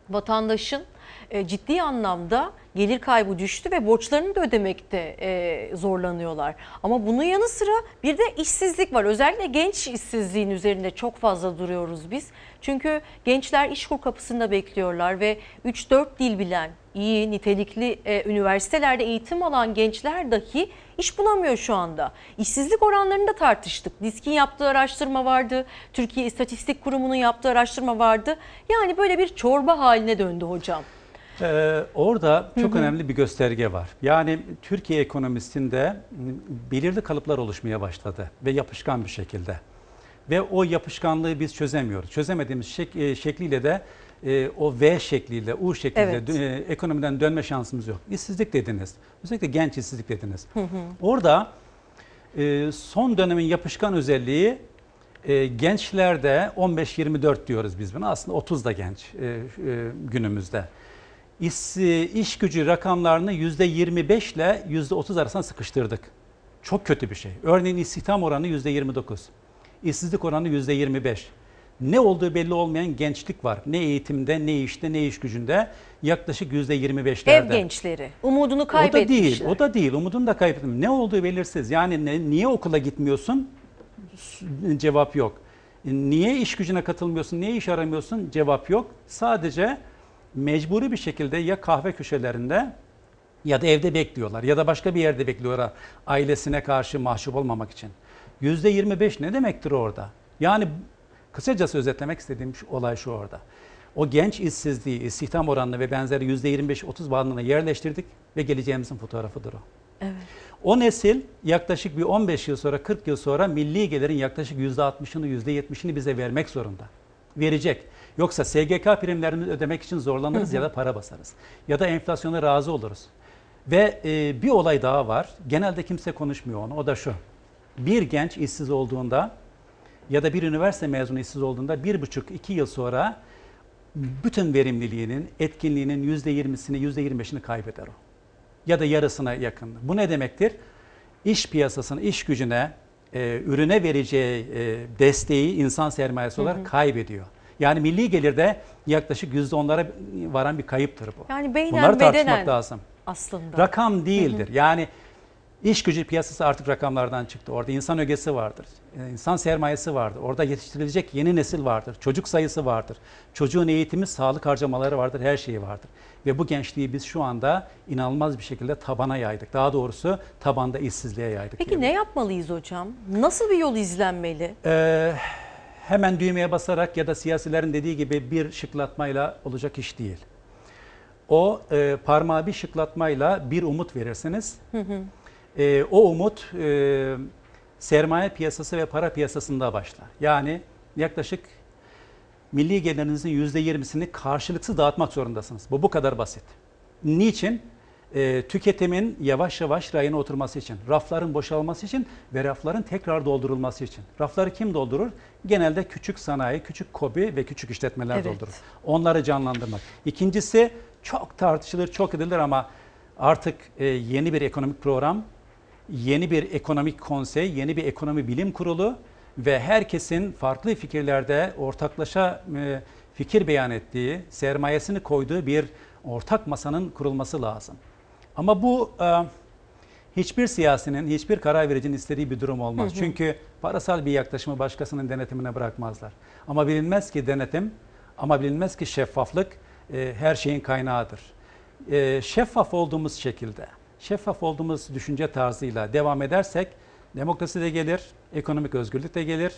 S1: vatandaşın e, ciddi anlamda gelir kaybı düştü ve borçlarını da ödemekte e, zorlanıyorlar. Ama bunun yanı sıra bir de işsizlik var. Özellikle genç işsizliğin üzerinde çok fazla duruyoruz biz. Çünkü gençler işkur kapısında bekliyorlar ve 3-4 dil bilen, iyi, nitelikli üniversitelerde eğitim alan gençler dahi iş bulamıyor şu anda. İşsizlik oranlarını da tartıştık. Disk'in yaptığı araştırma vardı, Türkiye İstatistik Kurumu'nun yaptığı araştırma vardı. Yani böyle bir çorba haline döndü hocam.
S32: Ee, orada çok
S1: Hı hı.
S32: önemli bir gösterge var. Yani Türkiye ekonomisinde belirli kalıplar oluşmaya başladı ve yapışkan bir şekilde. Ve o yapışkanlığı biz çözemiyoruz. Çözemediğimiz şek- e, şekliyle de e, o V şekliyle, U şekliyle
S1: Evet.
S32: dö- e, ekonomiden dönme şansımız yok. İşsizlik dediniz. Özellikle genç işsizlik dediniz.
S1: Hı hı.
S32: Orada e, son dönemin yapışkan özelliği e, gençlerde 15-24 diyoruz biz buna. Aslında 30 da genç e, e, günümüzde. İş, iş gücü rakamlarını %25 ile %30 arasında sıkıştırdık. Çok kötü bir şey. Örneğin istihdam oranı %29. İşsizlik oranı %25. Ne olduğu belli olmayan gençlik var. Ne eğitimde, ne işte, ne iş gücünde. Yaklaşık %25'lerde.
S1: Ev gençleri umudunu
S32: O da
S1: kaybetmişler.
S32: değil, o da değil. Umudunu da kaybettim. Ne olduğu belirsiz. Yani ne, niye okula gitmiyorsun? Cevap yok. Niye iş gücüne katılmıyorsun? Niye iş aramıyorsun? Cevap yok. Sadece mecburi bir şekilde ya kahve köşelerinde ya da evde bekliyorlar ya da başka bir yerde bekliyorlar ailesine karşı mahcup olmamak için. %25 ne demektir orada? Yani kısacası özetlemek istediğim olay şu orada. O genç işsizliği, istihdam oranını ve benzeri %25-30 bandına yerleştirdik ve geleceğimizin fotoğrafıdır o.
S1: Evet.
S32: O nesil yaklaşık bir 15 yıl sonra 40 yıl sonra milli gelirin yaklaşık %60'ını %70'ini bize vermek zorunda. Verecek. Yoksa SGK primlerini ödemek için zorlanırız
S36: Hı hı.
S32: ya da para basarız. Ya da enflasyona razı oluruz. Ve e, bir olay daha var. Genelde kimse konuşmuyor onu. O da şu. Bir genç işsiz olduğunda ya da bir üniversite mezunu işsiz olduğunda bir buçuk iki yıl sonra bütün verimliliğinin, etkinliğinin %20'sini, %25'ini kaybeder o ya da yarısına yakın. Bu ne demektir? İş piyasasının iş gücüne, e, ürüne vereceği e, desteği insan sermayesi olarak
S1: Hı hı.
S32: kaybediyor. Yani milli gelirde yaklaşık %10'lara varan bir kayıptır bu.
S1: Yani beynen
S32: Bunları tartışmak
S1: bedenen
S32: lazım.
S1: aslında.
S32: Rakam değildir. Yani iş gücü piyasası artık rakamlardan çıktı. Orada insan ögesi vardır. e, insan sermayesi vardır. Orada yetiştirilecek yeni nesil vardır. Çocuk sayısı vardır. Çocuğun eğitimi, sağlık harcamaları vardır. Her şeyi vardır. Ve bu gençliği biz şu anda inanılmaz bir şekilde tabana yaydık. Daha doğrusu tabanda işsizliğe yaydık.
S1: Peki ne yapmalıyız hocam? Nasıl bir yol izlenmeli?
S32: Ee, hemen düğmeye basarak ya da siyasilerin dediği gibi bir şıklatmayla olacak iş değil. O e, parmağı bir şıklatmayla bir umut verirsiniz.
S1: Hı hı.
S32: E, o umut e, sermaye piyasası ve para piyasasında başlar. Yani yaklaşık milli gelirinizin %20'sini karşılıksız dağıtmak zorundasınız. Bu bu kadar basit. Niçin? E, tüketimin yavaş yavaş rayına oturması için, rafların boşalması için ve rafların tekrar doldurulması için. Rafları kim doldurur? Genelde küçük sanayi, küçük kobi ve küçük işletmeler
S1: Evet.
S32: doldurur. Onları canlandırmak. İkincisi çok tartışılır, çok edilir ama artık e, yeni bir ekonomik program, yeni bir ekonomik konsey, yeni bir ekonomi bilim kurulu ve herkesin farklı fikirlerde ortaklaşa e, fikir beyan ettiği, sermayesini koyduğu bir ortak masanın kurulması lazım. Ama bu e, hiçbir siyasinin, hiçbir karar vericinin istediği bir durum olmaz.
S36: Hı hı.
S32: Çünkü parasal bir yaklaşımı başkasının denetimine bırakmazlar. Ama bilinmez ki denetim, ama bilinmez ki şeffaflık e, her şeyin kaynağıdır. E, şeffaf olduğumuz şekilde, şeffaf olduğumuz düşünce tarzıyla devam edersek demokrasi de gelir, ekonomik özgürlük de gelir,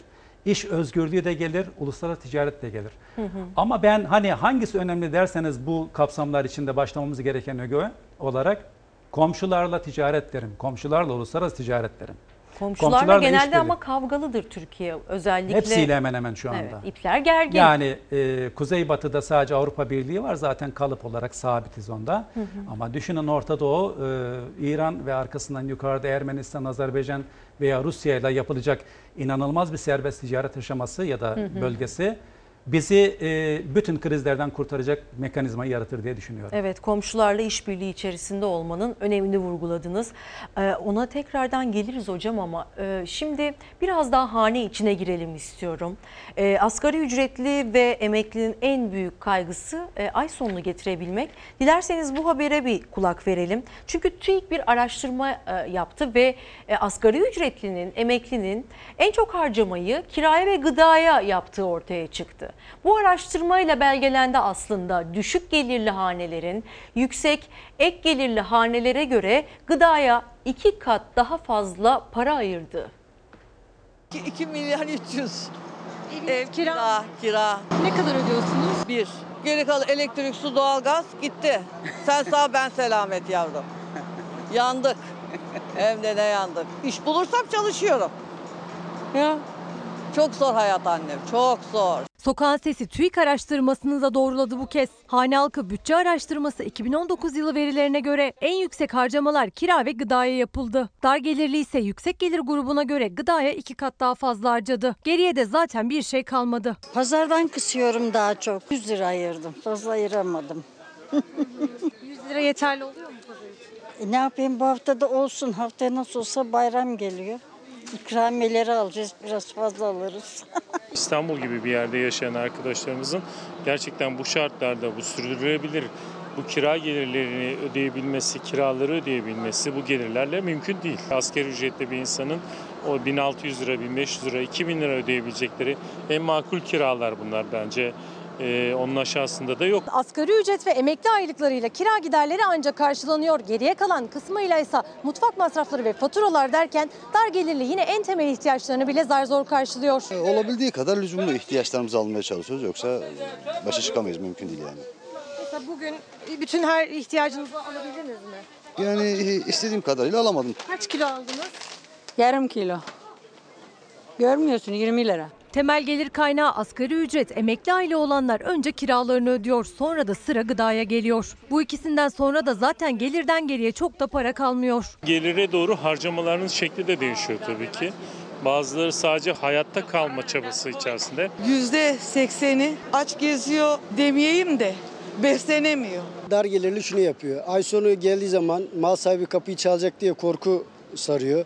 S32: iş özgürlüğü de gelir, uluslararası ticaret de gelir.
S36: Hı hı.
S32: Ama ben hani hangisi önemli derseniz bu kapsamlar içinde başlamamız gereken göre olarak komşularla ticaret derim. Komşularla uluslararası ticaret derim.
S1: Komşularla,
S32: Komşularla
S1: genelde
S32: işbirliği.
S1: ama kavgalıdır Türkiye özellikle.
S32: Hepsiyle hemen hemen şu anda.
S1: Evet, ipler gergin.
S32: Yani e, Kuzeybatı'da sadece Avrupa Birliği var zaten kalıp olarak sabitiz onda.
S1: Hı hı.
S32: Ama düşünün Orta Doğu, e, İran ve arkasından yukarıda Ermenistan, Azerbaycan veya Rusya ile yapılacak inanılmaz bir serbest ticaret aşaması ya da
S1: Hı hı.
S32: bölgesi bizi e, bütün krizlerden kurtaracak mekanizmayı yaratır diye düşünüyorum.
S1: Evet, komşularla işbirliği içerisinde olmanın önemini vurguladınız. Ee, ona tekrardan geliriz hocam ama e, şimdi biraz daha hane içine girelim istiyorum. Ee, asgari ücretli ve emeklinin en büyük kaygısı e, ay sonunu getirebilmek. Dilerseniz bu habere bir kulak verelim. Çünkü TÜİK bir araştırma e, yaptı ve e, asgari ücretlinin, emeklinin en çok harcamayı kiraya ve gıdaya yaptığı ortaya çıktı. Bu araştırmayla belgelendi aslında düşük gelirli hanelerin yüksek ek gelirli hanelere göre gıdaya iki kat daha fazla para ayırdı.
S35: 2 milyon 300. Ev kira. Kira.
S24: Ne kadar ödüyorsunuz?
S35: Bir. Geri kalan elektrik, su, doğalgaz gitti. Sen sağ ben selamet yavrum. Yandık. Hem de ne yandık. İş bulursam çalışıyorum. Ya. Çok zor hayat annem. Çok zor.
S37: Sokağın Sesi TÜİK araştırmasını da doğruladı bu kez. Hane halkı bütçe araştırması 2019 yılı verilerine göre en yüksek harcamalar kira ve gıdaya yapıldı. Dar gelirli ise yüksek gelir grubuna göre gıdaya iki kat daha fazla harcadı. Geriye de zaten bir şey kalmadı.
S38: Pazardan kısıyorum daha çok. 100 lira ayırdım. Fazla ayıramadım.
S37: 100 lira yeterli oluyor mu
S38: E ne yapayım bu haftada olsun. Haftaya nasıl olsa bayram geliyor. İkramiyeleri alacağız. Biraz fazla alırız.
S36: İstanbul gibi bir yerde yaşayan arkadaşlarımızın gerçekten bu şartlarda bu sürdürülebilir bu kira gelirlerini ödeyebilmesi, kiraları ödeyebilmesi bu gelirlerle mümkün değil. Asgari ücretli bir insanın o 1600 lira, 1500 lira, 2000 lira ödeyebilecekleri en makul kiralar bunlar bence. Ee, onun aşağısında da yok.
S37: Asgari ücret ve emekli aylıklarıyla kira giderleri ancak karşılanıyor. Geriye kalan kısmıyla ise mutfak masrafları ve faturalar derken dar gelirli yine en temel ihtiyaçlarını bile zar zor karşılıyor.
S39: Olabildiği kadar lüzumlu ihtiyaçlarımızı almaya çalışıyoruz. Yoksa başa çıkamayız mümkün değil yani.
S37: Mesela bugün bütün her ihtiyacınızı alabildiniz mi?
S39: Yani istediğim kadarıyla alamadım.
S37: Kaç kilo aldınız?
S40: Yarım kilo. Görmüyorsun 20 lira.
S37: Temel gelir kaynağı asgari ücret, emekli aile olanlar önce kiralarını ödüyor, sonra da sıra gıdaya geliyor. Bu ikisinden sonra da zaten gelirden geriye çok da para kalmıyor.
S36: Gelire doğru harcamaların şekli de değişiyor tabii ki. Bazıları sadece hayatta kalma çabası içerisinde.
S41: Yüzde sekseni aç geziyor demeyeyim de beslenemiyor.
S42: Dar gelirli şunu yapıyor. Ay sonu geldiği zaman mal sahibi kapıyı çalacak diye korku sarıyor.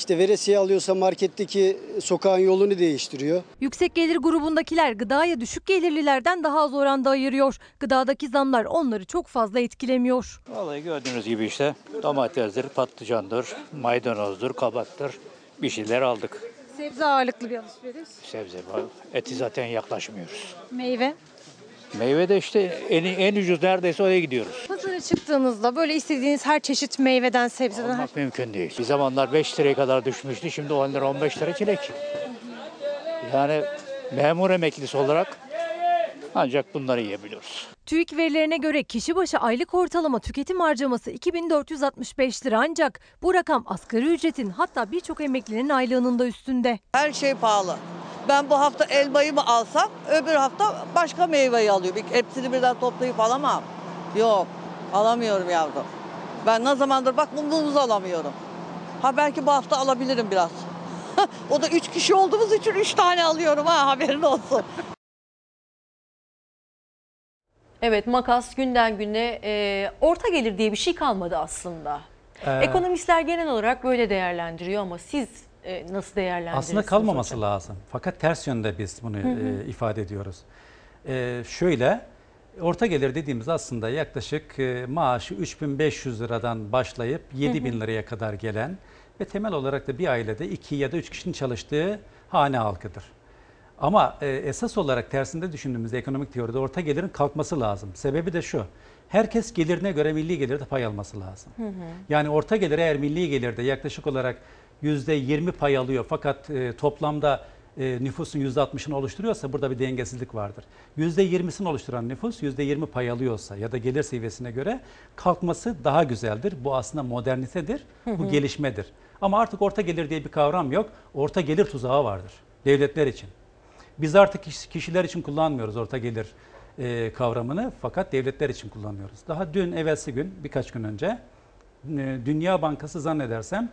S42: İşte veresiye alıyorsa marketteki sokağın yolunu değiştiriyor.
S37: Yüksek gelir grubundakiler gıdaya düşük gelirlilerden daha az oranda ayırıyor. Gıdadaki zamlar onları çok fazla etkilemiyor.
S43: Vallahi gördüğünüz gibi işte domatesdir, patlıcandır, maydanozdur, kabaktır bir şeyler aldık.
S37: Sebze ağırlıklı bir alışveriş.
S43: Sebze, eti zaten yaklaşmıyoruz.
S37: Meyve.
S43: Meyve de işte en, en ucuz neredeyse oraya gidiyoruz.
S37: Pazara çıktığınızda böyle istediğiniz her çeşit meyveden, sebzeden her
S43: Almak mümkün değil. Bir zamanlar 5 liraya kadar düşmüştü. Şimdi 10 lira 15 lira çilek. Yani memur emeklisi olarak ancak bunları yiyebiliyoruz.
S37: TÜİK verilerine göre kişi başı aylık ortalama tüketim harcaması 2465 lira ancak bu rakam asgari ücretin hatta birçok emeklinin aylığının da üstünde.
S35: Her şey pahalı. Ben bu hafta elmayı mı alsam öbür hafta başka meyveyi alıyorum. Hepsini birden toplayıp alamam. Yok alamıyorum yavrum. Ben ne zamandır bak muz alamıyorum. Ha belki bu hafta alabilirim biraz. o da üç kişi olduğumuz için üç tane alıyorum ha haberin olsun.
S1: Evet makas günden güne e, orta gelir diye bir şey kalmadı aslında.
S32: Ee,
S1: Ekonomistler genel olarak böyle değerlendiriyor ama siz e, nasıl değerlendirirsiniz
S32: Aslında kalmaması
S1: hocam?
S32: lazım. Fakat ters yönde biz bunu
S1: Hı hı.
S32: e, ifade ediyoruz. E, şöyle, orta gelir dediğimiz aslında yaklaşık e, maaşı 3500 liradan başlayıp 7000 liraya kadar gelen ve temel olarak da bir ailede 2 ya da 3 kişinin çalıştığı hane halkıdır. Ama e, esas olarak tersinde düşündüğümüzde ekonomik teoride orta gelirin kalkması lazım. Sebebi de şu, herkes gelirine göre milli gelirde pay alması lazım.
S1: Hı hı.
S32: Yani orta gelir eğer milli gelirde yaklaşık olarak %20 pay alıyor fakat e, toplamda e, nüfusun %60'ını oluşturuyorsa burada bir dengesizlik vardır. %20'sini oluşturan nüfus %20 pay alıyorsa ya da gelir seviyesine göre kalkması daha güzeldir. Bu aslında modernitedir,
S1: Hı
S32: bu gelişmedir. Ama artık orta gelir diye bir kavram yok. Orta gelir tuzağı vardır devletler için. Biz artık kiş- kişiler için kullanmıyoruz orta gelir e, kavramını fakat devletler için kullanıyoruz. Daha dün evvelsi gün birkaç gün önce e, Dünya Bankası zannedersem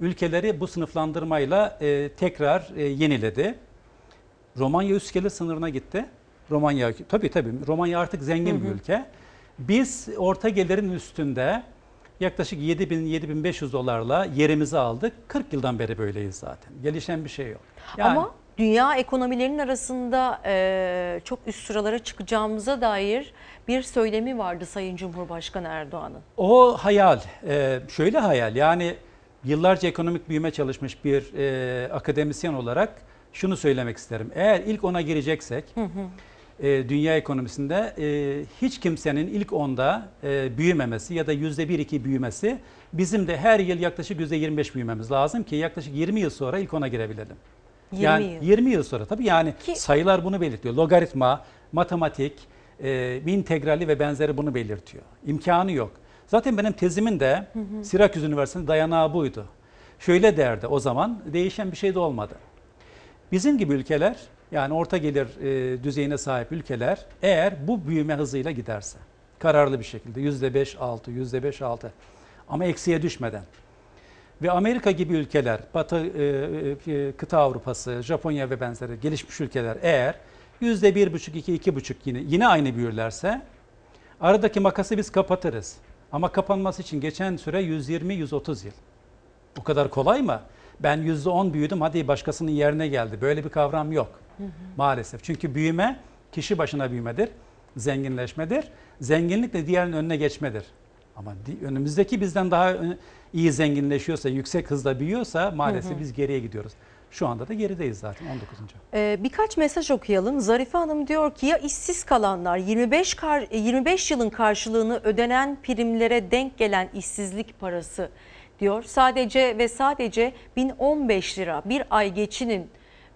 S32: ülkeleri bu sınıflandırmayla e, tekrar e, yeniledi. Romanya üst gelir sınırına gitti. Romanya tabii tabii Romanya artık zengin
S1: Hı
S32: bir
S1: hı.
S32: ülke. Biz orta gelirin üstünde yaklaşık 7000 7500 dolarla yerimizi aldık. 40 yıldan beri böyleyiz zaten. Gelişen bir şey yok. Yani-
S1: Ama dünya ekonomilerinin arasında e, çok üst sıralara çıkacağımıza dair bir söylemi vardı Sayın Cumhurbaşkanı Erdoğan'ın.
S32: O hayal, e, şöyle hayal yani yıllarca ekonomik büyüme çalışmış bir e, akademisyen olarak şunu söylemek isterim. Eğer ilk ona gireceksek
S1: Hı hı.
S32: e, dünya ekonomisinde e, hiç kimsenin ilk onda e, büyümemesi ya da yüzde bir iki büyümesi bizim de her yıl yaklaşık yüzde 25 büyümemiz lazım ki yaklaşık 20 yıl sonra ilk ona girebilelim.
S1: 20
S32: yani
S1: yıl.
S32: 20 yıl sonra tabii yani
S1: Ki-
S32: sayılar bunu belirtiyor. Logaritma, matematik, e, integrali ve benzeri bunu belirtiyor. İmkanı yok. Zaten benim tezimin de. Sirakyüz Üniversitesi'nin dayanağı buydu. Şöyle derdi o zaman değişen bir şey de olmadı. Bizim gibi ülkeler yani orta gelir e, düzeyine sahip ülkeler eğer bu büyüme hızıyla giderse kararlı bir şekilde yüzde beş altı, yüzde beş altı ama eksiye düşmeden ve Amerika gibi ülkeler, Batı e, e, kıta Avrupası, Japonya ve benzeri gelişmiş ülkeler eğer yüzde bir buçuk, iki, iki buçuk yine, yine aynı büyürlerse aradaki makası biz kapatırız. Ama kapanması için geçen süre 120-130 yıl. Bu kadar kolay mı? Ben yüzde on büyüdüm hadi başkasının yerine geldi. Böyle bir kavram yok. Maalesef. Çünkü büyüme kişi başına büyümedir, zenginleşmedir. Zenginlik de diğerinin önüne geçmedir. Ama önümüzdeki bizden daha ö- iyi zenginleşiyorsa, yüksek hızla büyüyorsa maalesef
S1: Hı hı.
S32: biz geriye gidiyoruz. Şu anda da gerideyiz zaten 19.
S1: Ee, birkaç mesaj okuyalım. Zarife Hanım diyor ki ya işsiz kalanlar 25 kar, 25 yılın karşılığını ödenen primlere denk gelen işsizlik parası diyor. Sadece ve sadece 1015 lira bir ay geçinin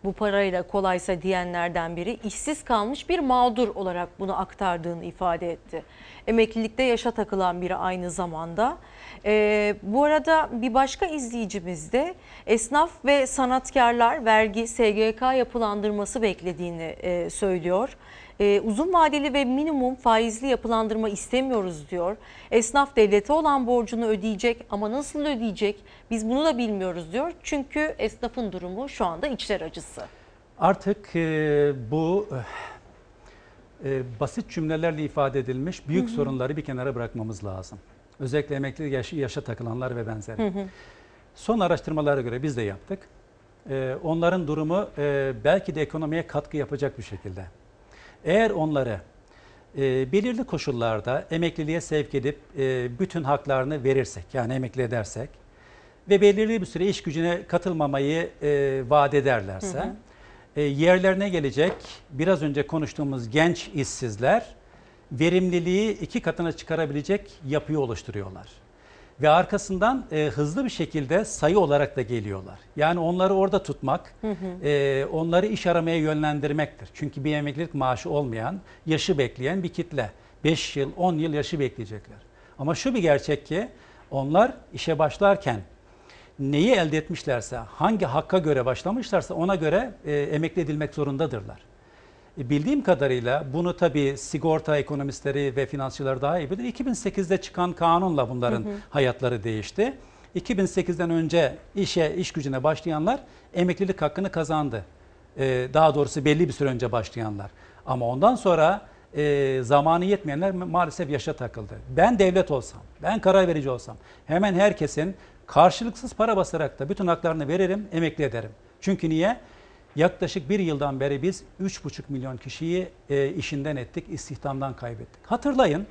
S1: bu parayla kolaysa diyenlerden biri işsiz kalmış bir mağdur olarak bunu aktardığını ifade etti. Emeklilikte yaşa takılan biri aynı zamanda. Ee, bu arada bir başka izleyicimiz de esnaf ve sanatkarlar vergi SGK yapılandırması beklediğini e, söylüyor. Ee, uzun vadeli ve minimum faizli yapılandırma istemiyoruz diyor. Esnaf devlete olan borcunu ödeyecek ama nasıl ödeyecek biz bunu da bilmiyoruz diyor. Çünkü esnafın durumu şu anda içler acısı.
S32: Artık e, bu e, basit cümlelerle ifade edilmiş büyük
S1: Hı hı.
S32: sorunları bir kenara bırakmamız lazım. Özellikle emekli yaş, yaşa takılanlar ve benzeri.
S1: Hı hı.
S32: Son araştırmalara göre biz de yaptık. E, onların durumu e, belki de ekonomiye katkı yapacak bir şekilde. Eğer onları e, belirli koşullarda emekliliğe sevk edip e, bütün haklarını verirsek yani emekli edersek ve belirli bir süre iş gücüne katılmamayı e, vaat ederlerse
S1: Hı hı.
S32: e, yerlerine gelecek biraz önce konuştuğumuz genç işsizler verimliliği iki katına çıkarabilecek yapıyı oluşturuyorlar. Ve arkasından e, hızlı bir şekilde sayı olarak da geliyorlar. Yani onları orada tutmak,
S1: Hı hı.
S32: e, onları iş aramaya yönlendirmektir. Çünkü bir emeklilik maaşı olmayan, yaşı bekleyen bir kitle. 5 yıl, 10 yıl yaşı bekleyecekler. Ama şu bir gerçek ki onlar işe başlarken neyi elde etmişlerse, hangi hakka göre başlamışlarsa ona göre e, emekli edilmek zorundadırlar. E, Bildiğim kadarıyla bunu tabii sigorta ekonomistleri ve finansçılar daha iyi bilir. 2008'de çıkan kanunla bunların
S1: Hı hı.
S32: hayatları değişti. 2008'den önce işe, iş gücüne başlayanlar emeklilik hakkını kazandı. E, daha doğrusu belli bir süre önce başlayanlar. Ama ondan sonra e, zamanı yetmeyenler ma- maalesef yaşa takıldı. Ben devlet olsam, ben karar verici olsam hemen herkesin karşılıksız para basarak da bütün haklarını veririm, emekli ederim. Çünkü niye? Yaklaşık bir yıldan beri biz 3,5 milyon kişiyi e, işinden ettik, istihdamdan kaybettik. Hatırlayın,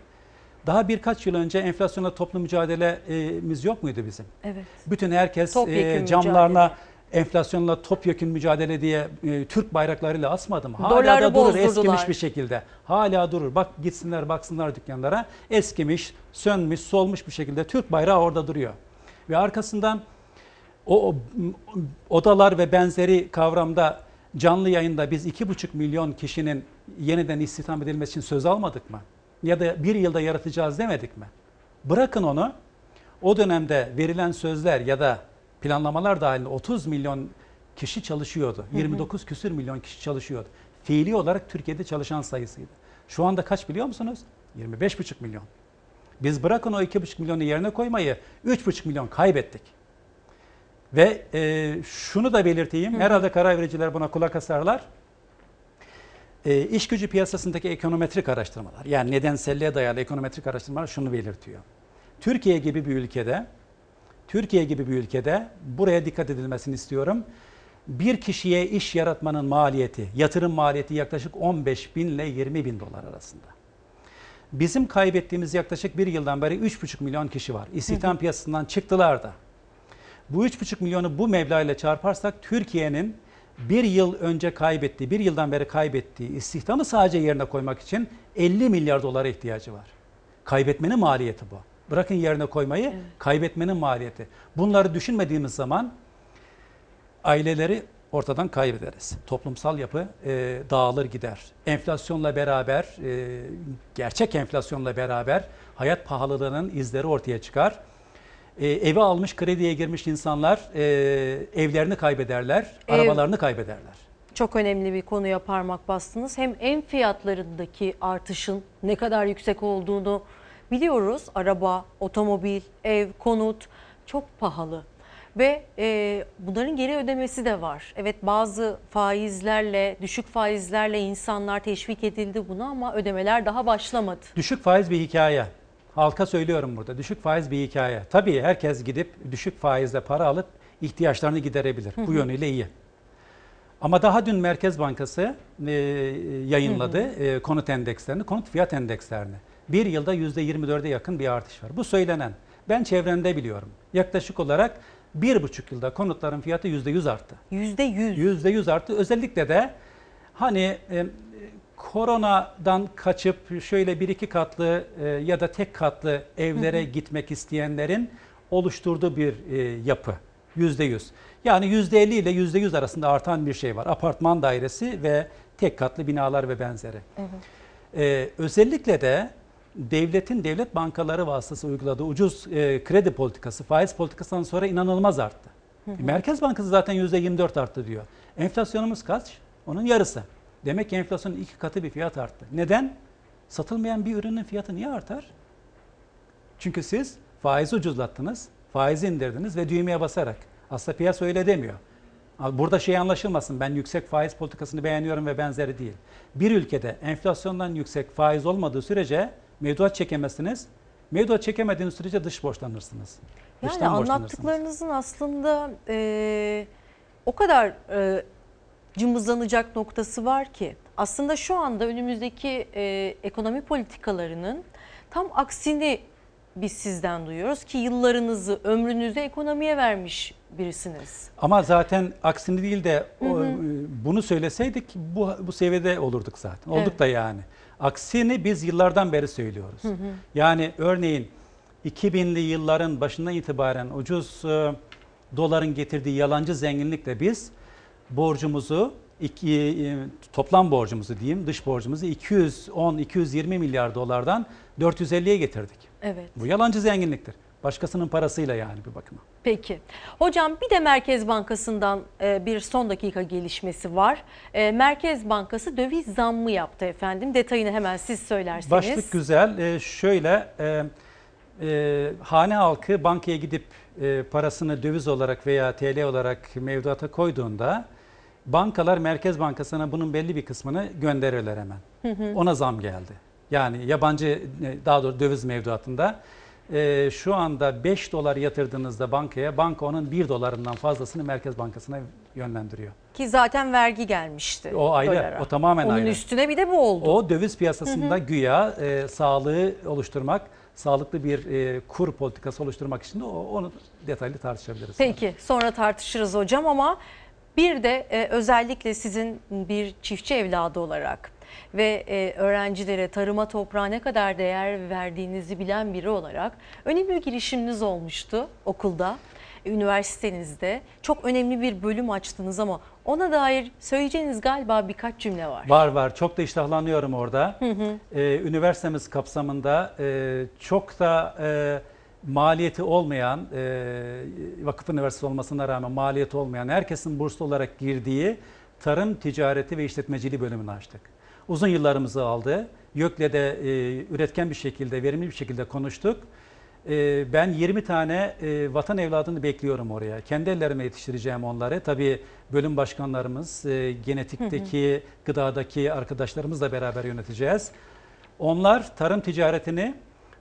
S32: daha birkaç yıl önce enflasyonla toplu mücadelemiz yok muydu bizim?
S1: Evet.
S32: Bütün herkes e, camlarına enflasyonla topyekün mücadele diye e, Türk bayraklarıyla asmadı mı? Hala
S1: Doları
S32: da durur eskimiş bir şekilde. Hala durur. Bak gitsinler baksınlar dükkanlara. Eskimiş, sönmüş, solmuş bir şekilde Türk bayrağı orada duruyor. Ve arkasından o, odalar ve benzeri kavramda canlı yayında biz 2,5 milyon kişinin yeniden istihdam edilmesi için söz almadık mı? Ya da bir yılda yaratacağız demedik mi? Bırakın onu. O dönemde verilen sözler ya da planlamalar dahilinde 30 milyon kişi çalışıyordu.
S1: Hı hı.
S32: 29 küsür milyon kişi çalışıyordu. Fiili olarak Türkiye'de çalışan sayısıydı. Şu anda kaç biliyor musunuz? 25,5 milyon. Biz bırakın o 2,5 milyonu yerine koymayı 3,5 milyon kaybettik. Ve e, şunu da belirteyim.
S1: Hı.
S32: Herhalde karar vericiler buna kulak asarlar. E, iş gücü piyasasındaki ekonometrik araştırmalar yani nedenselliğe dayalı ekonometrik araştırmalar şunu belirtiyor. Türkiye gibi bir ülkede Türkiye gibi bir ülkede buraya dikkat edilmesini istiyorum. Bir kişiye iş yaratmanın maliyeti, yatırım maliyeti yaklaşık 15 bin ile 20 bin dolar arasında. Bizim kaybettiğimiz yaklaşık bir yıldan beri 3,5 milyon kişi var. İstihdam piyasasından çıktılar da. Bu 3,5 milyonu bu meblağ ile çarparsak Türkiye'nin bir yıl önce kaybettiği, bir yıldan beri kaybettiği istihdamı sadece yerine koymak için 50 milyar dolara ihtiyacı var. Kaybetmenin maliyeti bu. Bırakın yerine koymayı, kaybetmenin maliyeti. Bunları düşünmediğimiz zaman aileleri ortadan kaybederiz. Toplumsal yapı e, dağılır gider. Enflasyonla beraber, e, gerçek enflasyonla beraber hayat pahalılığının izleri ortaya çıkar. E, evi almış, krediye girmiş insanlar e, evlerini kaybederler,
S1: Ev-
S32: arabalarını kaybederler.
S1: Çok önemli bir konuya parmak bastınız. Hem ev fiyatlarındaki artışın ne kadar yüksek olduğunu biliyoruz. Araba, otomobil, ev, konut çok pahalı. Ve e, bunların geri ödemesi de var. Evet bazı faizlerle, düşük faizlerle insanlar teşvik edildi buna ama ödemeler daha başlamadı.
S32: Düşük faiz bir hikaye. Halka söylüyorum burada. Düşük faiz bir hikaye. Tabii herkes gidip düşük faizle para alıp ihtiyaçlarını giderebilir.
S1: Hı
S32: Bu
S1: hı.
S32: yönüyle iyi. Ama daha dün Merkez Bankası e, yayınladı e, konut endekslerini, konut fiyat endekslerini. Bir yılda %24'e yakın bir artış var. Bu söylenen. Ben çevremde biliyorum. Yaklaşık olarak bir buçuk yılda konutların fiyatı %100 arttı.
S1: %100.
S32: %100 arttı. Özellikle de hani e, koronadan kaçıp şöyle bir iki katlı e, ya da tek katlı evlere gitmek isteyenlerin oluşturduğu bir e, yapı. %100. Yani %50 ile %100 arasında artan bir şey var. Apartman dairesi ve tek katlı binalar ve benzeri. Ee, özellikle de devletin devlet bankaları vasıtası uyguladığı ucuz e, kredi politikası, faiz politikasından sonra inanılmaz arttı.
S12: Hı hı.
S32: E, Merkez Bankası zaten %24 arttı diyor. Enflasyonumuz kaç? Onun yarısı. Demek ki enflasyonun iki katı bir fiyat arttı. Neden? Satılmayan bir ürünün fiyatı niye artar? Çünkü siz faizi ucuzlattınız, faizi indirdiniz ve düğmeye basarak. Aslında piyasa öyle demiyor. Burada şey anlaşılmasın ben yüksek faiz politikasını beğeniyorum ve benzeri değil. Bir ülkede enflasyondan yüksek faiz olmadığı sürece mevduat çekemezsiniz. Mevduat çekemediğiniz sürece dış borçlanırsınız.
S1: Yani
S32: Dıştan
S1: anlattıklarınızın aslında e, o kadar e, cımbızlanacak noktası var ki aslında şu anda önümüzdeki e, ekonomi politikalarının tam aksini biz sizden duyuyoruz ki yıllarınızı, ömrünüzü ekonomiye vermiş birisiniz.
S32: Ama zaten aksini değil de
S1: Hı hı.
S32: e, bunu söyleseydik bu, bu seviyede olurduk zaten. Olduk
S1: Evet.
S32: da yani. Aksini biz yıllardan beri söylüyoruz.
S1: Hı hı.
S32: Yani örneğin 2000'li yılların başından itibaren ucuz e, doların getirdiği yalancı zenginlikle biz borcumuzu iki, e, toplam borcumuzu diyeyim dış borcumuzu 210-220 milyar dolardan 450'ye getirdik.
S1: Evet.
S32: Bu yalancı zenginliktir. Başkasının parasıyla yani bir bakıma.
S1: Peki. Hocam bir de Merkez Bankası'ndan e, bir son dakika gelişmesi var. E, Merkez Bankası döviz zammı yaptı efendim. Detayını hemen siz söylerseniz.
S32: Başlık güzel. Şöyle hane halkı bankaya gidip parasını döviz olarak veya TL olarak mevduata koyduğunda bankalar Merkez Bankası'na bunun belli bir kısmını gönderirler hemen.
S12: Hı hı.
S32: Ona zam geldi. Yani yabancı e, daha doğrusu döviz mevduatında e, şu anda 5 dolar yatırdığınızda bankaya banka onun 1 dolarından fazlasını Merkez Bankası'na yönlendiriyor.
S1: Ki zaten vergi gelmişti.
S32: O ayrı,
S1: dolara.
S32: o tamamen
S1: Onun
S32: ayrı.
S1: üstüne bir de bu oldu.
S32: O döviz piyasasında
S1: Hı hı.
S32: güya e, sağlığı oluşturmak, sağlıklı bir e, kur politikası oluşturmak için de o, onu detaylı tartışabiliriz.
S1: Peki sonra tartışırız hocam ama bir de e, özellikle sizin bir çiftçi evladı olarak ve e, öğrencilere tarıma toprağa ne kadar değer verdiğinizi bilen biri olarak önemli bir girişiminiz olmuştu okulda, üniversitenizde. Çok önemli bir bölüm açtınız ama ona dair söyleyeceğiniz galiba birkaç cümle var.
S32: Var var. Çok da iştahlanıyorum orada.
S1: Hı hı.
S32: Ee, üniversitemiz kapsamında e, çok da e, maliyeti olmayan, e, vakıf üniversitesi olmasına rağmen maliyeti olmayan, herkesin burslu olarak girdiği tarım, ticareti ve işletmeciliği bölümünü açtık. Uzun yıllarımızı aldı. YÖK'le de e, üretken bir şekilde, verimli bir şekilde konuştuk. E, ben 20 tane e, vatan evladını bekliyorum oraya. Kendi ellerime yetiştireceğim onları. Tabii bölüm başkanlarımız, e, genetikteki, gıdadaki arkadaşlarımızla beraber yöneteceğiz. Onlar tarım ticaretini,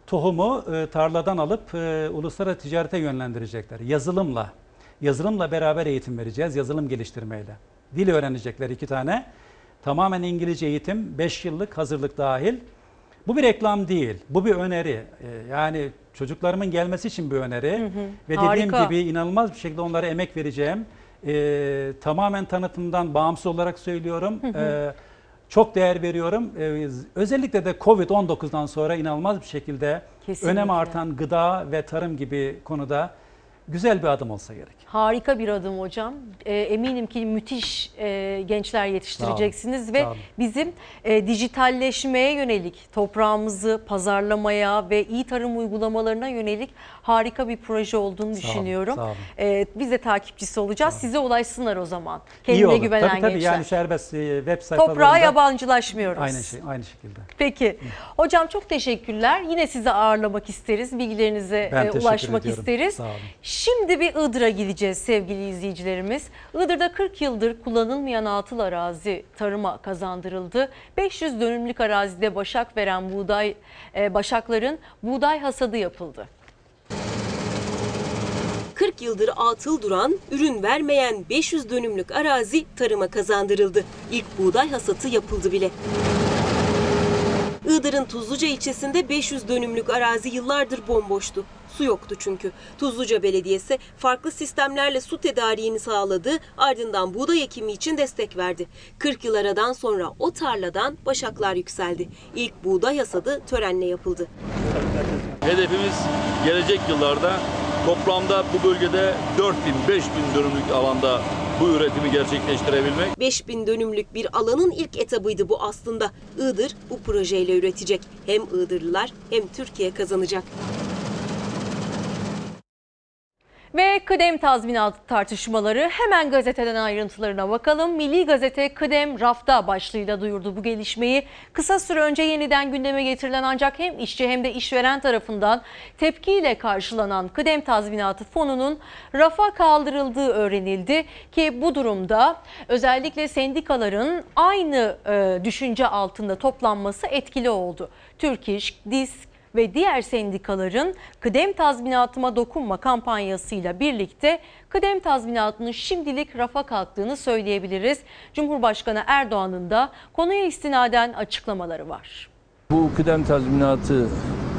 S32: tohumu e, tarladan alıp e, uluslararası ticarete yönlendirecekler. Yazılımla, yazılımla beraber eğitim vereceğiz, yazılım geliştirmeyle. Dil öğrenecekler iki tane. Tamamen İngilizce eğitim, 5 yıllık hazırlık dahil. Bu bir reklam değil, bu bir öneri. Ee, Yani çocuklarımın gelmesi için bir öneri.
S1: Hı hı.
S32: Ve
S1: Harika.
S32: dediğim gibi inanılmaz bir şekilde onlara emek vereceğim. Ee, tamamen tanıtımdan bağımsız olarak söylüyorum.
S1: Hı hı.
S32: Ee, çok değer veriyorum. Ee, özellikle de Covid-19'dan sonra inanılmaz bir şekilde
S1: Kesinlikle.
S32: önem artan gıda ve tarım gibi konuda güzel bir adım olsa gerek.
S1: Harika bir adım hocam. E, eminim ki müthiş e, gençler yetiştireceksiniz
S32: Sağ olun,
S1: ve
S32: sağ olun.
S1: bizim e, dijitalleşmeye yönelik, toprağımızı pazarlamaya ve iyi tarım uygulamalarına yönelik harika bir proje olduğunu
S32: olun,
S1: düşünüyorum.
S32: sağ olun.
S1: E, biz de takipçisi olacağız. Size ulaşsınlar o zaman.
S32: İyi
S1: Kendine
S32: olur.
S1: güvenen
S32: tabii, tabii,
S1: gençler.
S32: Yani serbest e, web sayfalarında.
S1: Toprağa yabancılaşmıyoruz.
S32: Aynı şey, aynı şekilde.
S1: Peki. Hocam çok teşekkürler. Yine sizi ağırlamak isteriz. Bilgilerinize
S32: Ben
S1: e, ulaşmak
S32: ediyorum.
S1: isteriz.
S32: Sağ olun.
S1: Şimdi bir Iğdır'a gideceğiz sevgili izleyicilerimiz. Iğdır'da 40 yıldır kullanılmayan atıl arazi tarıma kazandırıldı. 500 dönümlük arazide başak veren buğday e, başakların buğday hasadı yapıldı.
S12: 40 yıldır atıl duran, ürün vermeyen 500 dönümlük arazi tarıma kazandırıldı. İlk buğday hasatı yapıldı bile. Iğdır'ın Tuzluca ilçesinde 500 dönümlük arazi yıllardır bomboştu. Su yoktu çünkü. Tuzluca Belediyesi farklı sistemlerle su tedariğini sağladı, ardından buğday ekimi için destek verdi. 40 yıl aradan sonra o tarladan başaklar yükseldi. İlk buğday hasadı törenle yapıldı.
S20: Hedefimiz gelecek yıllarda toplamda bu bölgede 4000-5000 dönümlük alanda bu üretimi gerçekleştirebilmek.
S12: 5000 dönümlük bir alanın ilk etabıydı bu aslında. Iğdır bu projeyle üretecek. Hem Iğdırlılar hem Türkiye kazanacak.
S1: Ve kıdem tazminatı tartışmaları hemen gazeteden ayrıntılarına bakalım. Milli Gazete kıdem rafta başlığıyla duyurdu bu gelişmeyi. Kısa süre önce yeniden gündeme getirilen ancak hem işçi hem de işveren tarafından tepkiyle karşılanan kıdem tazminatı fonunun rafa kaldırıldığı öğrenildi. Ki bu durumda özellikle sendikaların aynı e, düşünce altında toplanması etkili oldu. Türk İş, DİSK, ve diğer sendikaların kıdem tazminatıma dokunma kampanyasıyla birlikte kıdem tazminatının şimdilik rafa kalktığını söyleyebiliriz. Cumhurbaşkanı Erdoğan'ın da konuya istinaden açıklamaları var.
S9: Bu kıdem tazminatı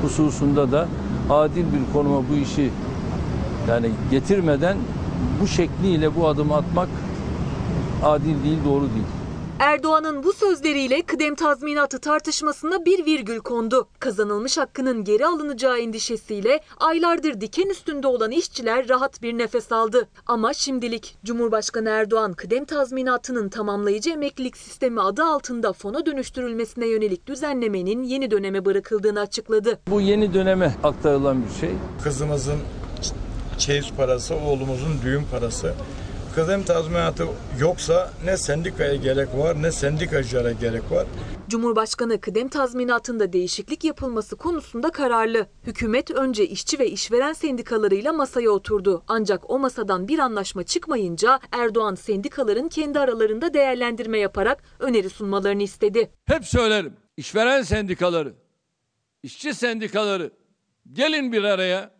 S9: hususunda da adil bir konuma bu işi yani getirmeden bu şekliyle bu adımı atmak adil değil, doğru değil.
S44: Erdoğan'ın bu sözleriyle kıdem tazminatı tartışmasına bir virgül kondu. Kazanılmış hakkının geri alınacağı endişesiyle aylardır diken üstünde olan işçiler rahat bir nefes aldı. Ama şimdilik Cumhurbaşkanı Erdoğan kıdem tazminatının tamamlayıcı emeklilik sistemi adı altında fona dönüştürülmesine yönelik düzenlemenin yeni döneme bırakıldığını açıkladı.
S9: Bu yeni döneme aktarılan bir şey.
S45: Kızımızın çeyiz parası, oğlumuzun düğün parası. Kıdem tazminatı yoksa ne sendikaya gerek var ne sendikacılara gerek var.
S44: Cumhurbaşkanı kıdem tazminatında değişiklik yapılması konusunda kararlı. Hükümet önce işçi ve işveren sendikalarıyla masaya oturdu. Ancak o masadan bir anlaşma çıkmayınca Erdoğan sendikaların kendi aralarında değerlendirme yaparak öneri sunmalarını istedi.
S9: Hep söylerim. İşveren sendikaları, işçi sendikaları gelin bir araya.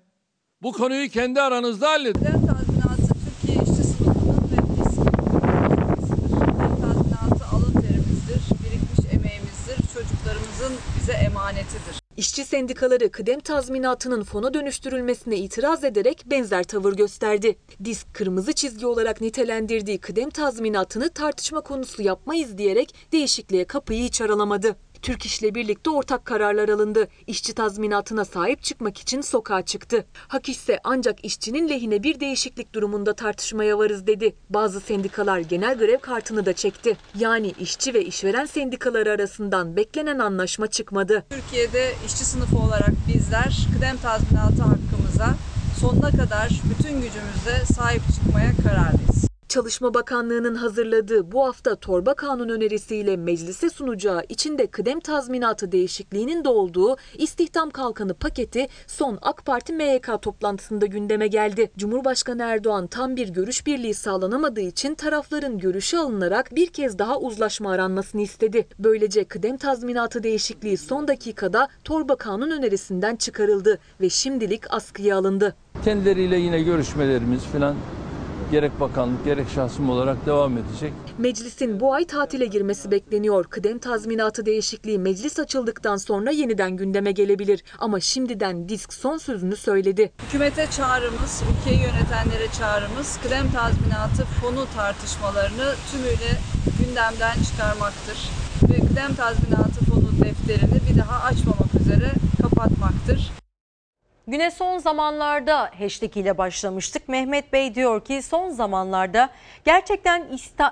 S9: Bu konuyu kendi aranızda halledin.
S34: Kıdem tazminatı Türkiye işçi sınıfının ve biz Kıdem tazminatı alın terimizdir, birikmiş emeğimizdir, çocuklarımızın bize emanetidir.
S44: İşçi sendikaları kıdem tazminatının fona dönüştürülmesine itiraz ederek benzer tavır gösterdi. Disk kırmızı çizgi olarak nitelendirdiği kıdem tazminatını tartışma konusu yapmayız diyerek değişikliğe kapıyı hiç aralamadı. Türk İş'le birlikte ortak kararlar alındı. İşçi tazminatına sahip çıkmak için sokağa çıktı. Hak ise ancak işçinin lehine bir değişiklik durumunda tartışmaya varız dedi. Bazı sendikalar genel grev kartını da çekti. Yani işçi ve işveren sendikaları arasından beklenen anlaşma çıkmadı.
S34: Türkiye'de işçi sınıfı olarak bizler kıdem tazminatı hakkımıza sonuna kadar bütün gücümüzle sahip çıkmaya kararlıyız.
S44: Çalışma Bakanlığı'nın hazırladığı bu hafta torba kanun önerisiyle meclise sunacağı içinde kıdem tazminatı değişikliğinin de olduğu istihdam kalkanı paketi son AK Parti MYK toplantısında gündeme geldi. Cumhurbaşkanı Erdoğan tam bir görüş birliği sağlanamadığı için tarafların görüşü alınarak bir kez daha uzlaşma aranmasını istedi. Böylece kıdem tazminatı değişikliği son dakikada torba kanun önerisinden çıkarıldı ve şimdilik askıya alındı.
S9: Kendileriyle yine görüşmelerimiz falan gerek bakanlık gerek şahsım olarak devam edecek.
S44: Meclisin bu ay tatile girmesi bekleniyor. Kıdem tazminatı değişikliği meclis açıldıktan sonra yeniden gündeme gelebilir. Ama şimdiden disk son sözünü söyledi.
S34: Hükümete çağrımız, ülkeyi yönetenlere çağrımız kıdem tazminatı fonu tartışmalarını tümüyle gündemden çıkarmaktır. Ve kıdem tazminatı fonu defterini bir daha açmamak üzere kapatmaktır.
S1: Güne son zamanlarda hashtag ile başlamıştık. Mehmet Bey diyor ki son zamanlarda gerçekten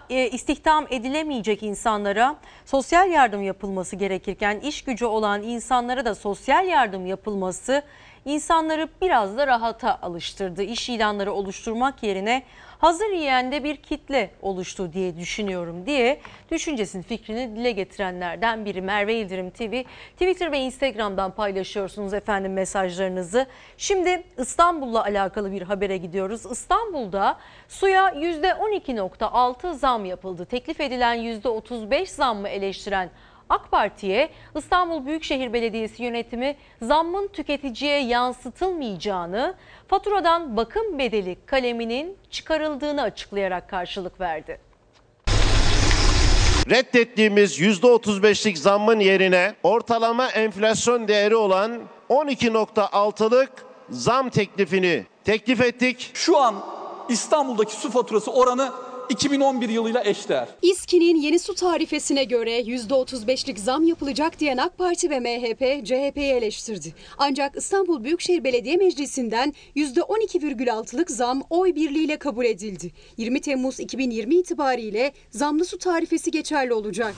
S1: e, istihdam edilemeyecek insanlara sosyal yardım yapılması gerekirken iş gücü olan insanlara da sosyal yardım yapılması insanları biraz da rahata alıştırdı. İş ilanları oluşturmak yerine hazır yiyende bir kitle oluştu diye düşünüyorum diye düşüncesini fikrini dile getirenlerden biri Merve İldirim TV. Twitter ve Instagram'dan paylaşıyorsunuz efendim mesajlarınızı. Şimdi İstanbul'la alakalı bir habere gidiyoruz. İstanbul'da suya %12.6 zam yapıldı. Teklif edilen %35 zammı eleştiren AK Parti'ye İstanbul Büyükşehir Belediyesi yönetimi zammın tüketiciye yansıtılmayacağını, faturadan bakım bedeli kaleminin çıkarıldığını açıklayarak karşılık verdi.
S46: Reddettiğimiz %35'lik zammın yerine ortalama enflasyon değeri olan 12.6'lık zam teklifini teklif ettik.
S47: Şu an İstanbul'daki su faturası oranı 2011 yılıyla eşdeğer.
S24: İSKİ'nin yeni su tarifesine göre %35'lik zam yapılacak diyen AK Parti ve MHP CHP'yi eleştirdi. Ancak İstanbul Büyükşehir Belediye Meclisi'nden %12,6'lık zam oy birliğiyle kabul edildi. 20 Temmuz 2020 itibariyle zamlı su tarifesi geçerli olacak.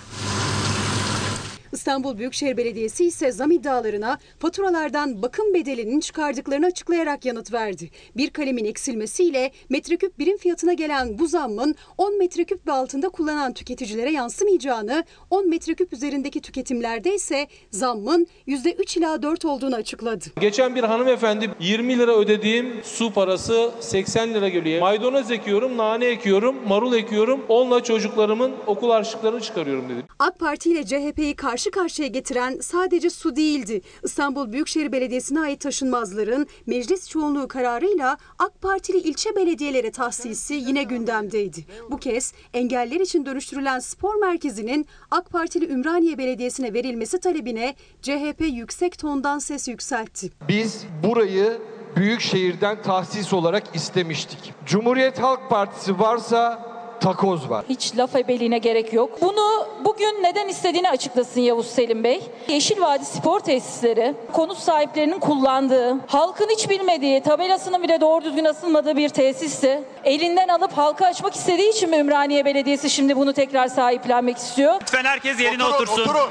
S24: İstanbul Büyükşehir Belediyesi ise zam iddialarına faturalardan bakım bedelinin çıkardıklarını açıklayarak yanıt verdi. Bir kalemin eksilmesiyle metreküp birim fiyatına gelen bu zammın 10 metreküp ve altında kullanan tüketicilere yansımayacağını, 10 metreküp üzerindeki tüketimlerde ise zammın %3 ila 4 olduğunu açıkladı.
S48: Geçen bir hanımefendi 20 lira ödediğim su parası 80 lira geliyor. Maydanoz ekiyorum, nane ekiyorum, marul ekiyorum. Onunla çocuklarımın okul harçlıklarını çıkarıyorum dedi.
S24: AK Parti ile CHP'yi karşı karşıya getiren sadece su değildi. İstanbul Büyükşehir Belediyesi'ne ait taşınmazların meclis çoğunluğu kararıyla AK Partili ilçe belediyelere tahsisi yine gündemdeydi. Bu kez engeller için dönüştürülen spor merkezinin AK Partili Ümraniye Belediyesi'ne verilmesi talebine CHP yüksek tondan ses yükseltti.
S49: Biz burayı büyük şehirden tahsis olarak istemiştik. Cumhuriyet Halk Partisi varsa takoz var.
S50: Hiç laf ebeliğine gerek yok. Bunu bugün neden istediğini açıklasın Yavuz Selim Bey. Yeşil Vadi Spor Tesisleri konut sahiplerinin kullandığı, halkın hiç bilmediği, tabelasının bile doğru düzgün asılmadığı bir tesisti. Elinden alıp halka açmak istediği için mi Ümraniye Belediyesi şimdi bunu tekrar sahiplenmek istiyor?
S51: Lütfen herkes yerine
S52: oturun,
S51: otursun.
S52: Oturun.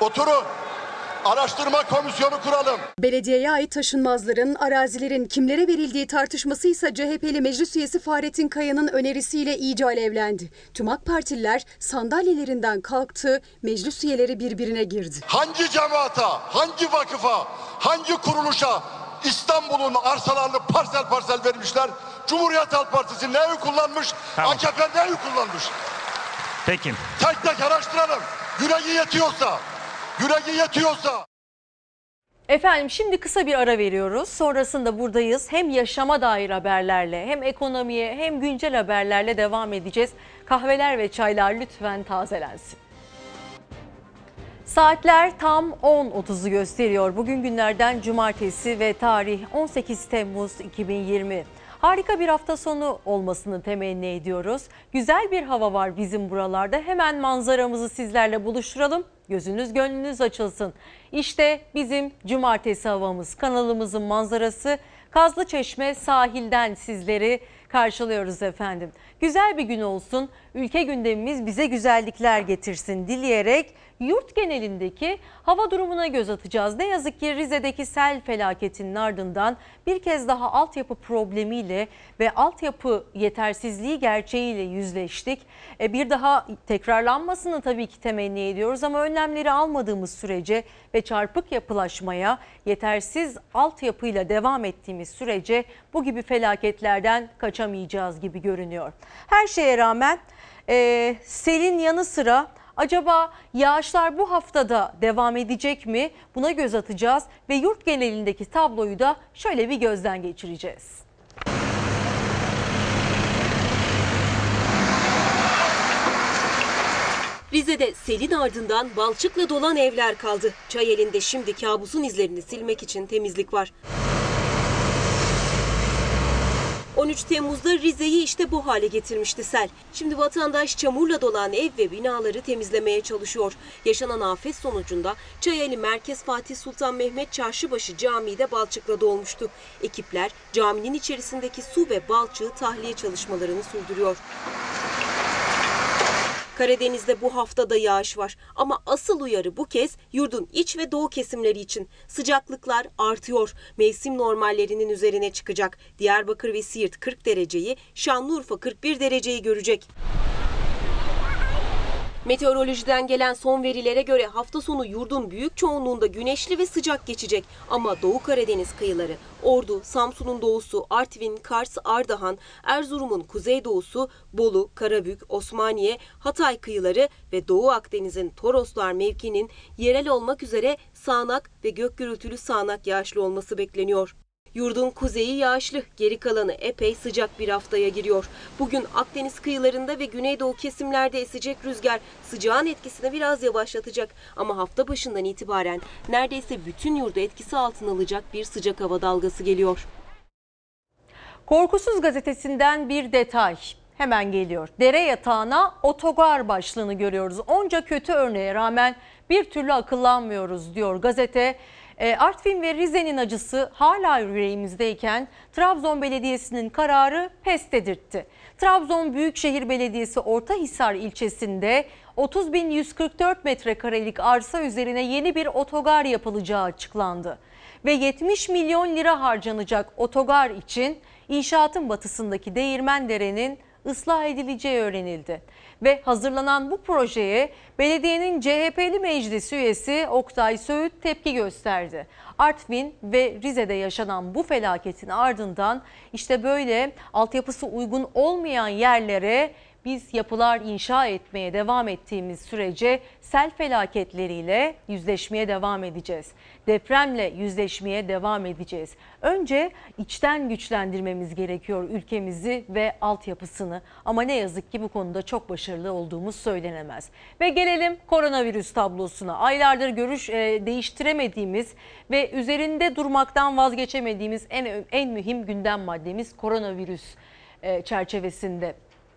S52: Oturun. Araştırma komisyonu kuralım.
S24: Belediyeye ait taşınmazların, arazilerin kimlere verildiği tartışması ise CHP'li meclis üyesi Fahrettin Kaya'nın önerisiyle iyice alevlendi. Tüm AK Partililer sandalyelerinden kalktı, meclis üyeleri birbirine girdi.
S52: Hangi cemaata, hangi vakıfa, hangi kuruluşa İstanbul'un arsalarını parsel parsel vermişler? Cumhuriyet Halk Partisi ne oy kullanmış?
S51: Tamam.
S52: AKP ne oy kullanmış?
S51: Peki.
S52: Tek tek araştıralım. Yüreği yetiyorsa, yüreği yetiyorsa.
S1: Efendim şimdi kısa bir ara veriyoruz. Sonrasında buradayız. Hem yaşama dair haberlerle hem ekonomiye hem güncel haberlerle devam edeceğiz. Kahveler ve çaylar lütfen tazelensin. Saatler tam 10.30'u gösteriyor. Bugün günlerden cumartesi ve tarih 18 Temmuz 2020. Harika bir hafta sonu olmasını temenni ediyoruz. Güzel bir hava var bizim buralarda. Hemen manzaramızı sizlerle buluşturalım. Gözünüz gönlünüz açılsın. İşte bizim cumartesi havamız, kanalımızın manzarası. Kazlı Çeşme sahilden sizleri karşılıyoruz efendim. Güzel bir gün olsun, ülke gündemimiz bize güzellikler getirsin dileyerek yurt genelindeki hava durumuna göz atacağız. Ne yazık ki Rize'deki sel felaketinin ardından bir kez daha altyapı problemiyle ve altyapı yetersizliği gerçeğiyle yüzleştik. E, bir daha tekrarlanmasını tabii ki temenni ediyoruz ama önlemleri almadığımız sürece ve çarpık yapılaşmaya yetersiz altyapıyla devam ettiğimiz sürece bu gibi felaketlerden kaçamayacağız gibi görünüyor. Her şeye rağmen e, selin yanı sıra acaba yağışlar bu haftada devam edecek mi? Buna göz atacağız ve yurt genelindeki tabloyu da şöyle bir gözden geçireceğiz.
S12: Rize'de selin ardından balçıkla dolan evler kaldı. Çay elinde şimdi kabusun izlerini silmek için temizlik var. 13 Temmuz'da Rize'yi işte bu hale getirmişti sel. Şimdi vatandaş çamurla dolan ev ve binaları temizlemeye çalışıyor. Yaşanan afet sonucunda Çayeli Merkez Fatih Sultan Mehmet Çarşıbaşı Camii de balçıkla dolmuştu. Ekipler caminin içerisindeki su ve balçığı tahliye çalışmalarını sürdürüyor. Karadeniz'de bu haftada yağış var ama asıl uyarı bu kez yurdun iç ve doğu kesimleri için. Sıcaklıklar artıyor. Mevsim normallerinin üzerine çıkacak. Diyarbakır ve Siirt 40 dereceyi, Şanlıurfa 41 dereceyi görecek. Meteorolojiden gelen son verilere göre hafta sonu yurdun büyük çoğunluğunda güneşli ve sıcak geçecek. Ama Doğu Karadeniz kıyıları, Ordu, Samsun'un doğusu, Artvin, Kars, Ardahan, Erzurum'un kuzeydoğusu, Bolu, Karabük, Osmaniye, Hatay kıyıları ve Doğu Akdeniz'in Toroslar mevkinin yerel olmak üzere sağanak ve gök gürültülü sağanak yağışlı olması bekleniyor. Yurdun kuzeyi yağışlı, geri kalanı epey sıcak bir haftaya giriyor. Bugün Akdeniz kıyılarında ve Güneydoğu kesimlerde esecek rüzgar sıcağın etkisini biraz yavaşlatacak. Ama hafta başından itibaren neredeyse bütün yurdu etkisi altına alacak bir sıcak hava dalgası geliyor.
S1: Korkusuz gazetesinden bir detay hemen geliyor. Dere yatağına otogar başlığını görüyoruz. Onca kötü örneğe rağmen bir türlü akıllanmıyoruz diyor gazete. E, Artvin ve Rize'nin acısı hala yüreğimizdeyken Trabzon Belediyesi'nin kararı pes dedirtti. Trabzon Büyükşehir Belediyesi Ortahisar ilçesinde 30.144 metrekarelik arsa üzerine yeni bir otogar yapılacağı açıklandı. Ve 70 milyon lira harcanacak otogar için inşaatın batısındaki Değirmendere'nin ıslah edileceği öğrenildi. Ve hazırlanan bu projeye belediyenin CHP'li meclis üyesi Oktay Söğüt tepki gösterdi. Artvin ve Rize'de yaşanan bu felaketin ardından işte böyle altyapısı uygun olmayan yerlere biz yapılar inşa etmeye devam ettiğimiz sürece sel felaketleriyle yüzleşmeye devam edeceğiz. Depremle yüzleşmeye devam edeceğiz. Önce içten güçlendirmemiz gerekiyor ülkemizi ve altyapısını. Ama ne yazık ki bu konuda çok başarılı olduğumuz söylenemez. Ve gelelim koronavirüs tablosuna. Aylardır görüş e, değiştiremediğimiz ve üzerinde durmaktan vazgeçemediğimiz en en mühim gündem maddemiz koronavirüs e, çerçevesinde.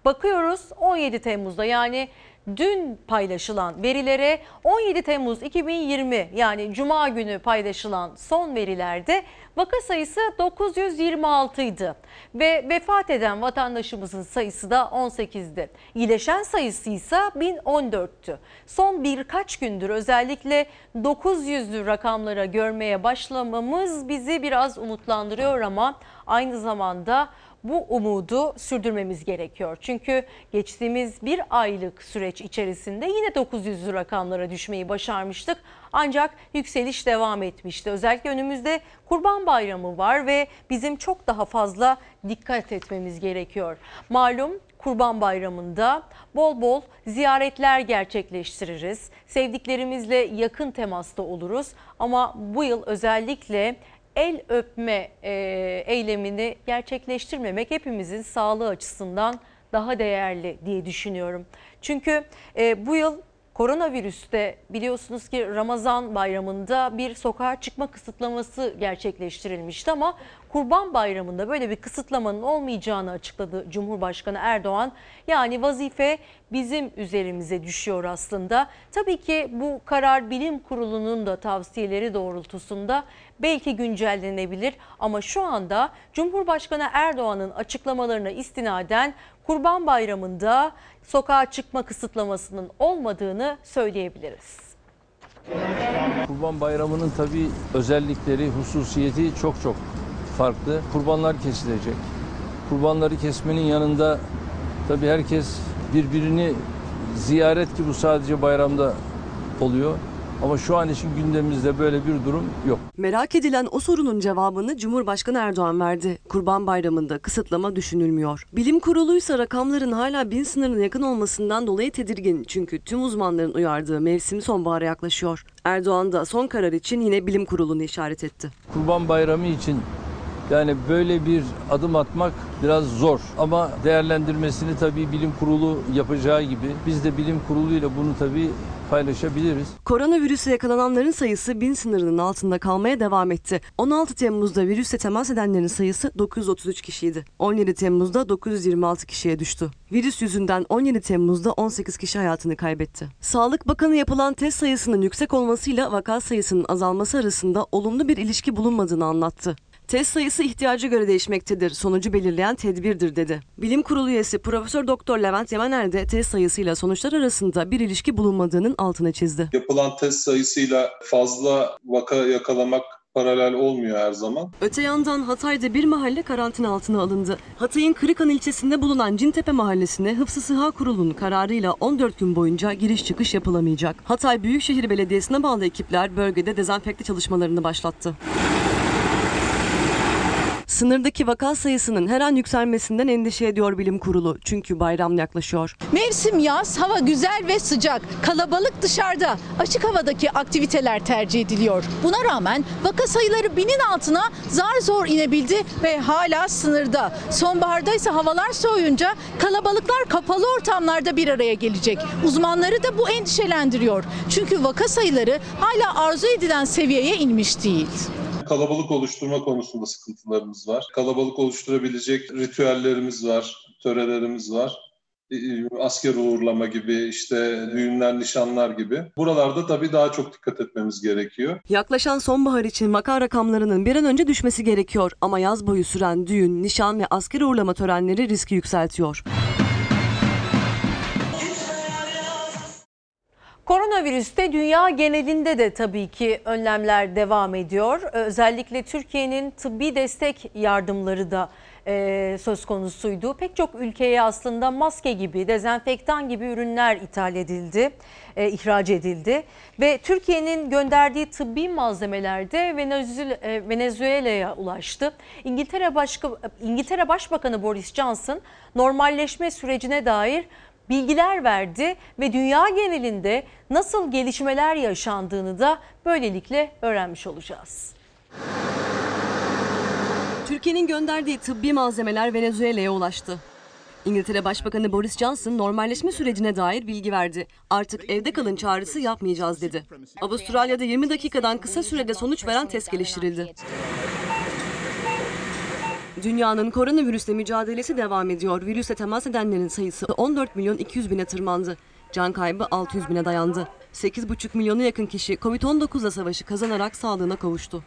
S1: Bakıyoruz 17 Temmuz'da yani dün paylaşılan verilere 17 Temmuz 2020 yani cuma günü paylaşılan son verilerde vaka sayısı 926 idi ve vefat eden vatandaşımızın sayısı da 18'di. İyileşen sayısı ise 1014'tü. Son birkaç gündür özellikle 900'lü rakamlara görmeye başlamamız bizi biraz umutlandırıyor ama aynı zamanda bu umudu sürdürmemiz gerekiyor. Çünkü geçtiğimiz bir aylık süreç içerisinde yine 900'lü rakamlara düşmeyi başarmıştık. Ancak yükseliş devam etmişti. Özellikle önümüzde Kurban Bayramı var ve bizim çok daha fazla dikkat etmemiz gerekiyor. Malum Kurban Bayramı'nda bol bol ziyaretler gerçekleştiririz. Sevdiklerimizle yakın temasta oluruz. Ama bu yıl özellikle el öpme e, eylemini gerçekleştirmemek hepimizin sağlığı açısından daha değerli diye düşünüyorum. Çünkü e, bu yıl koronavirüste biliyorsunuz ki Ramazan bayramında bir sokağa çıkma kısıtlaması gerçekleştirilmişti ama Kurban Bayramı'nda böyle bir kısıtlamanın olmayacağını açıkladı Cumhurbaşkanı Erdoğan. Yani vazife bizim üzerimize düşüyor aslında. Tabii ki bu karar bilim kurulunun da tavsiyeleri doğrultusunda belki güncellenebilir ama şu anda Cumhurbaşkanı Erdoğan'ın açıklamalarına istinaden Kurban Bayramı'nda sokağa çıkma kısıtlamasının olmadığını söyleyebiliriz.
S53: Kurban Bayramı'nın tabii özellikleri, hususiyeti çok çok farklı. Kurbanlar kesilecek. Kurbanları kesmenin yanında tabii herkes birbirini ziyaret ki bu sadece bayramda oluyor. Ama şu an için gündemimizde böyle bir durum yok.
S54: Merak edilen o sorunun cevabını Cumhurbaşkanı Erdoğan verdi. Kurban Bayramı'nda kısıtlama düşünülmüyor. Bilim kuruluysa rakamların hala bin sınırına yakın olmasından dolayı tedirgin. Çünkü tüm uzmanların uyardığı mevsim sonbahara yaklaşıyor. Erdoğan da son karar için yine bilim kurulunu işaret etti.
S53: Kurban Bayramı için yani böyle bir adım atmak biraz zor ama değerlendirmesini tabii bilim kurulu yapacağı gibi biz de bilim kuruluyla bunu tabii paylaşabiliriz.
S54: Koronavirüse yakalananların sayısı bin sınırının altında kalmaya devam etti. 16 Temmuz'da virüse temas edenlerin sayısı 933 kişiydi. 17 Temmuz'da 926 kişiye düştü. Virüs yüzünden 17 Temmuz'da 18 kişi hayatını kaybetti. Sağlık Bakanı yapılan test sayısının yüksek olmasıyla vaka sayısının azalması arasında olumlu bir ilişki bulunmadığını anlattı. Test sayısı ihtiyaca göre değişmektedir. Sonucu belirleyen tedbirdir dedi. Bilim Kurulu üyesi Profesör Doktor Levent Yemener de test sayısıyla sonuçlar arasında bir ilişki bulunmadığının altını çizdi.
S55: Yapılan test sayısıyla fazla vaka yakalamak paralel olmuyor her zaman.
S54: Öte yandan Hatay'da bir mahalle karantina altına alındı. Hatay'ın Kırıkan ilçesinde bulunan Cintepe mahallesine Hıfzı Sıha Kurulu'nun kararıyla 14 gün boyunca giriş çıkış yapılamayacak. Hatay Büyükşehir Belediyesi'ne bağlı ekipler bölgede dezenfekte çalışmalarını başlattı. Sınırdaki vaka sayısının her an yükselmesinden endişe ediyor bilim kurulu. Çünkü bayram yaklaşıyor.
S56: Mevsim yaz, hava güzel ve sıcak. Kalabalık dışarıda, açık havadaki aktiviteler tercih ediliyor. Buna rağmen vaka sayıları binin altına zar zor inebildi ve hala sınırda. Sonbaharda ise havalar soğuyunca kalabalıklar kapalı ortamlarda bir araya gelecek. Uzmanları da bu endişelendiriyor. Çünkü vaka sayıları hala arzu edilen seviyeye inmiş değil.
S55: Kalabalık oluşturma konusunda sıkıntılarımız var. Kalabalık oluşturabilecek ritüellerimiz var, törelerimiz var. Ee, Asker uğurlama gibi, işte düğünler, nişanlar gibi. Buralarda tabii daha çok dikkat etmemiz gerekiyor.
S54: Yaklaşan sonbahar için vaka rakamlarının bir an önce düşmesi gerekiyor. Ama yaz boyu süren düğün, nişan ve asker uğurlama törenleri riski yükseltiyor.
S1: Koronavirüste dünya genelinde de tabii ki önlemler devam ediyor. Özellikle Türkiye'nin tıbbi destek yardımları da e, söz konusuydu. Pek çok ülkeye aslında maske gibi, dezenfektan gibi ürünler ithal edildi, e, ihraç edildi. Ve Türkiye'nin gönderdiği tıbbi malzemeler de e, Venezuela'ya ulaştı. İngiltere, Başka, İngiltere Başbakanı Boris Johnson normalleşme sürecine dair bilgiler verdi ve dünya genelinde nasıl gelişmeler yaşandığını da böylelikle öğrenmiş olacağız.
S54: Türkiye'nin gönderdiği tıbbi malzemeler Venezuela'ya ulaştı. İngiltere Başbakanı Boris Johnson normalleşme sürecine dair bilgi verdi. Artık evde kalın çağrısı yapmayacağız dedi. Avustralya'da 20 dakikadan kısa sürede sonuç veren test geliştirildi. Dünyanın koronavirüsle mücadelesi devam ediyor. Virüsle temas edenlerin sayısı 14 milyon 200 bine tırmandı. Can kaybı 600 bine dayandı. 8,5 milyona yakın kişi Covid-19'la savaşı kazanarak sağlığına kavuştu.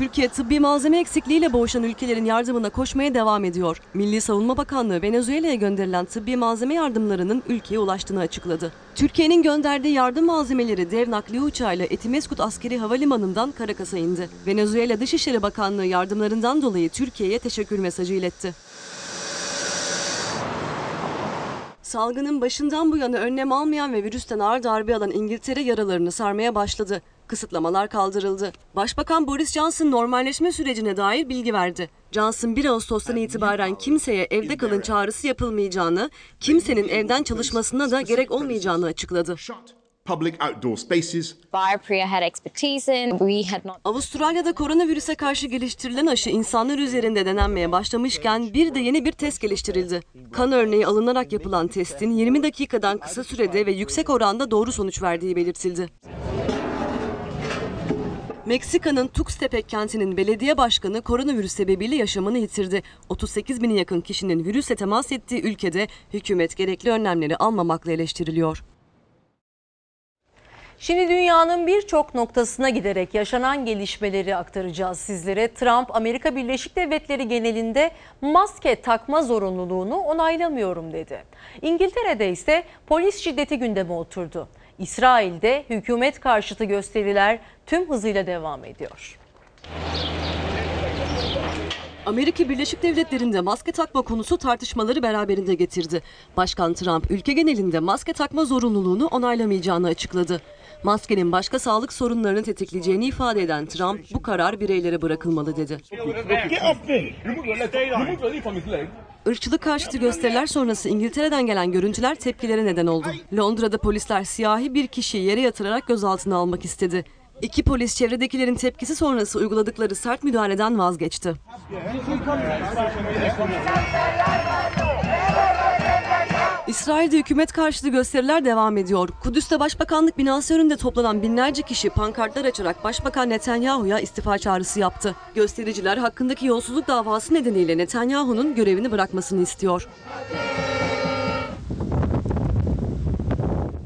S54: Türkiye tıbbi malzeme eksikliğiyle boğuşan ülkelerin yardımına koşmaya devam ediyor. Milli Savunma Bakanlığı Venezuela'ya gönderilen tıbbi malzeme yardımlarının ülkeye ulaştığını açıkladı. Türkiye'nin gönderdiği yardım malzemeleri dev nakliye uçağıyla Etimeskut Askeri Havalimanı'ndan Karakas'a indi. Venezuela Dışişleri Bakanlığı yardımlarından dolayı Türkiye'ye teşekkür mesajı iletti. Salgının başından bu yana önlem almayan ve virüsten ağır darbe alan İngiltere yaralarını sarmaya başladı. Kısıtlamalar kaldırıldı. Başbakan Boris Johnson normalleşme sürecine dair bilgi verdi. Johnson 1 Ağustos'tan itibaren kimseye evde kalın çağrısı yapılmayacağını, kimsenin evden çalışmasına da gerek olmayacağını açıkladı.
S57: public outdoor spaces.
S58: Biopriya had expertise in. We had not.
S54: Avustralya'da koronavirüse karşı geliştirilen aşı insanlar üzerinde denenmeye başlamışken bir de yeni bir test geliştirildi. Kan örneği alınarak yapılan testin 20 dakikadan kısa sürede ve yüksek oranda doğru sonuç verdiği belirtildi. Meksika'nın Tuxtepec kentinin belediye başkanı koronavirüs sebebiyle yaşamını yitirdi. 38 bine yakın kişinin virüsle temas ettiği ülkede hükümet gerekli önlemleri almamakla eleştiriliyor.
S1: Şimdi dünyanın birçok noktasına giderek yaşanan gelişmeleri aktaracağız sizlere. Trump, Amerika Birleşik Devletleri genelinde maske takma zorunluluğunu onaylamıyorum dedi. İngiltere'de ise polis şiddeti gündeme oturdu. İsrail'de hükümet karşıtı gösteriler tüm hızıyla devam ediyor.
S54: Amerika Birleşik Devletleri'nde maske takma konusu tartışmaları beraberinde getirdi. Başkan Trump ülke genelinde maske takma zorunluluğunu onaylamayacağını açıkladı. Maskenin başka sağlık sorunlarını tetikleyeceğini ifade eden Trump bu karar bireylere bırakılmalı dedi. Irkçılık karşıtı gösteriler sonrası İngiltere'den gelen görüntüler tepkilere neden oldu. Londra'da polisler siyahi bir kişiyi yere yatırarak gözaltına almak istedi. İki polis çevredekilerin tepkisi sonrası uyguladıkları sert müdahaleden vazgeçti. İsrail'de hükümet karşıtı gösteriler devam ediyor. Kudüs'te başbakanlık binası önünde toplanan binlerce kişi pankartlar açarak Başbakan Netanyahu'ya istifa çağrısı yaptı. Göstericiler hakkındaki yolsuzluk davası nedeniyle Netanyahu'nun görevini bırakmasını istiyor.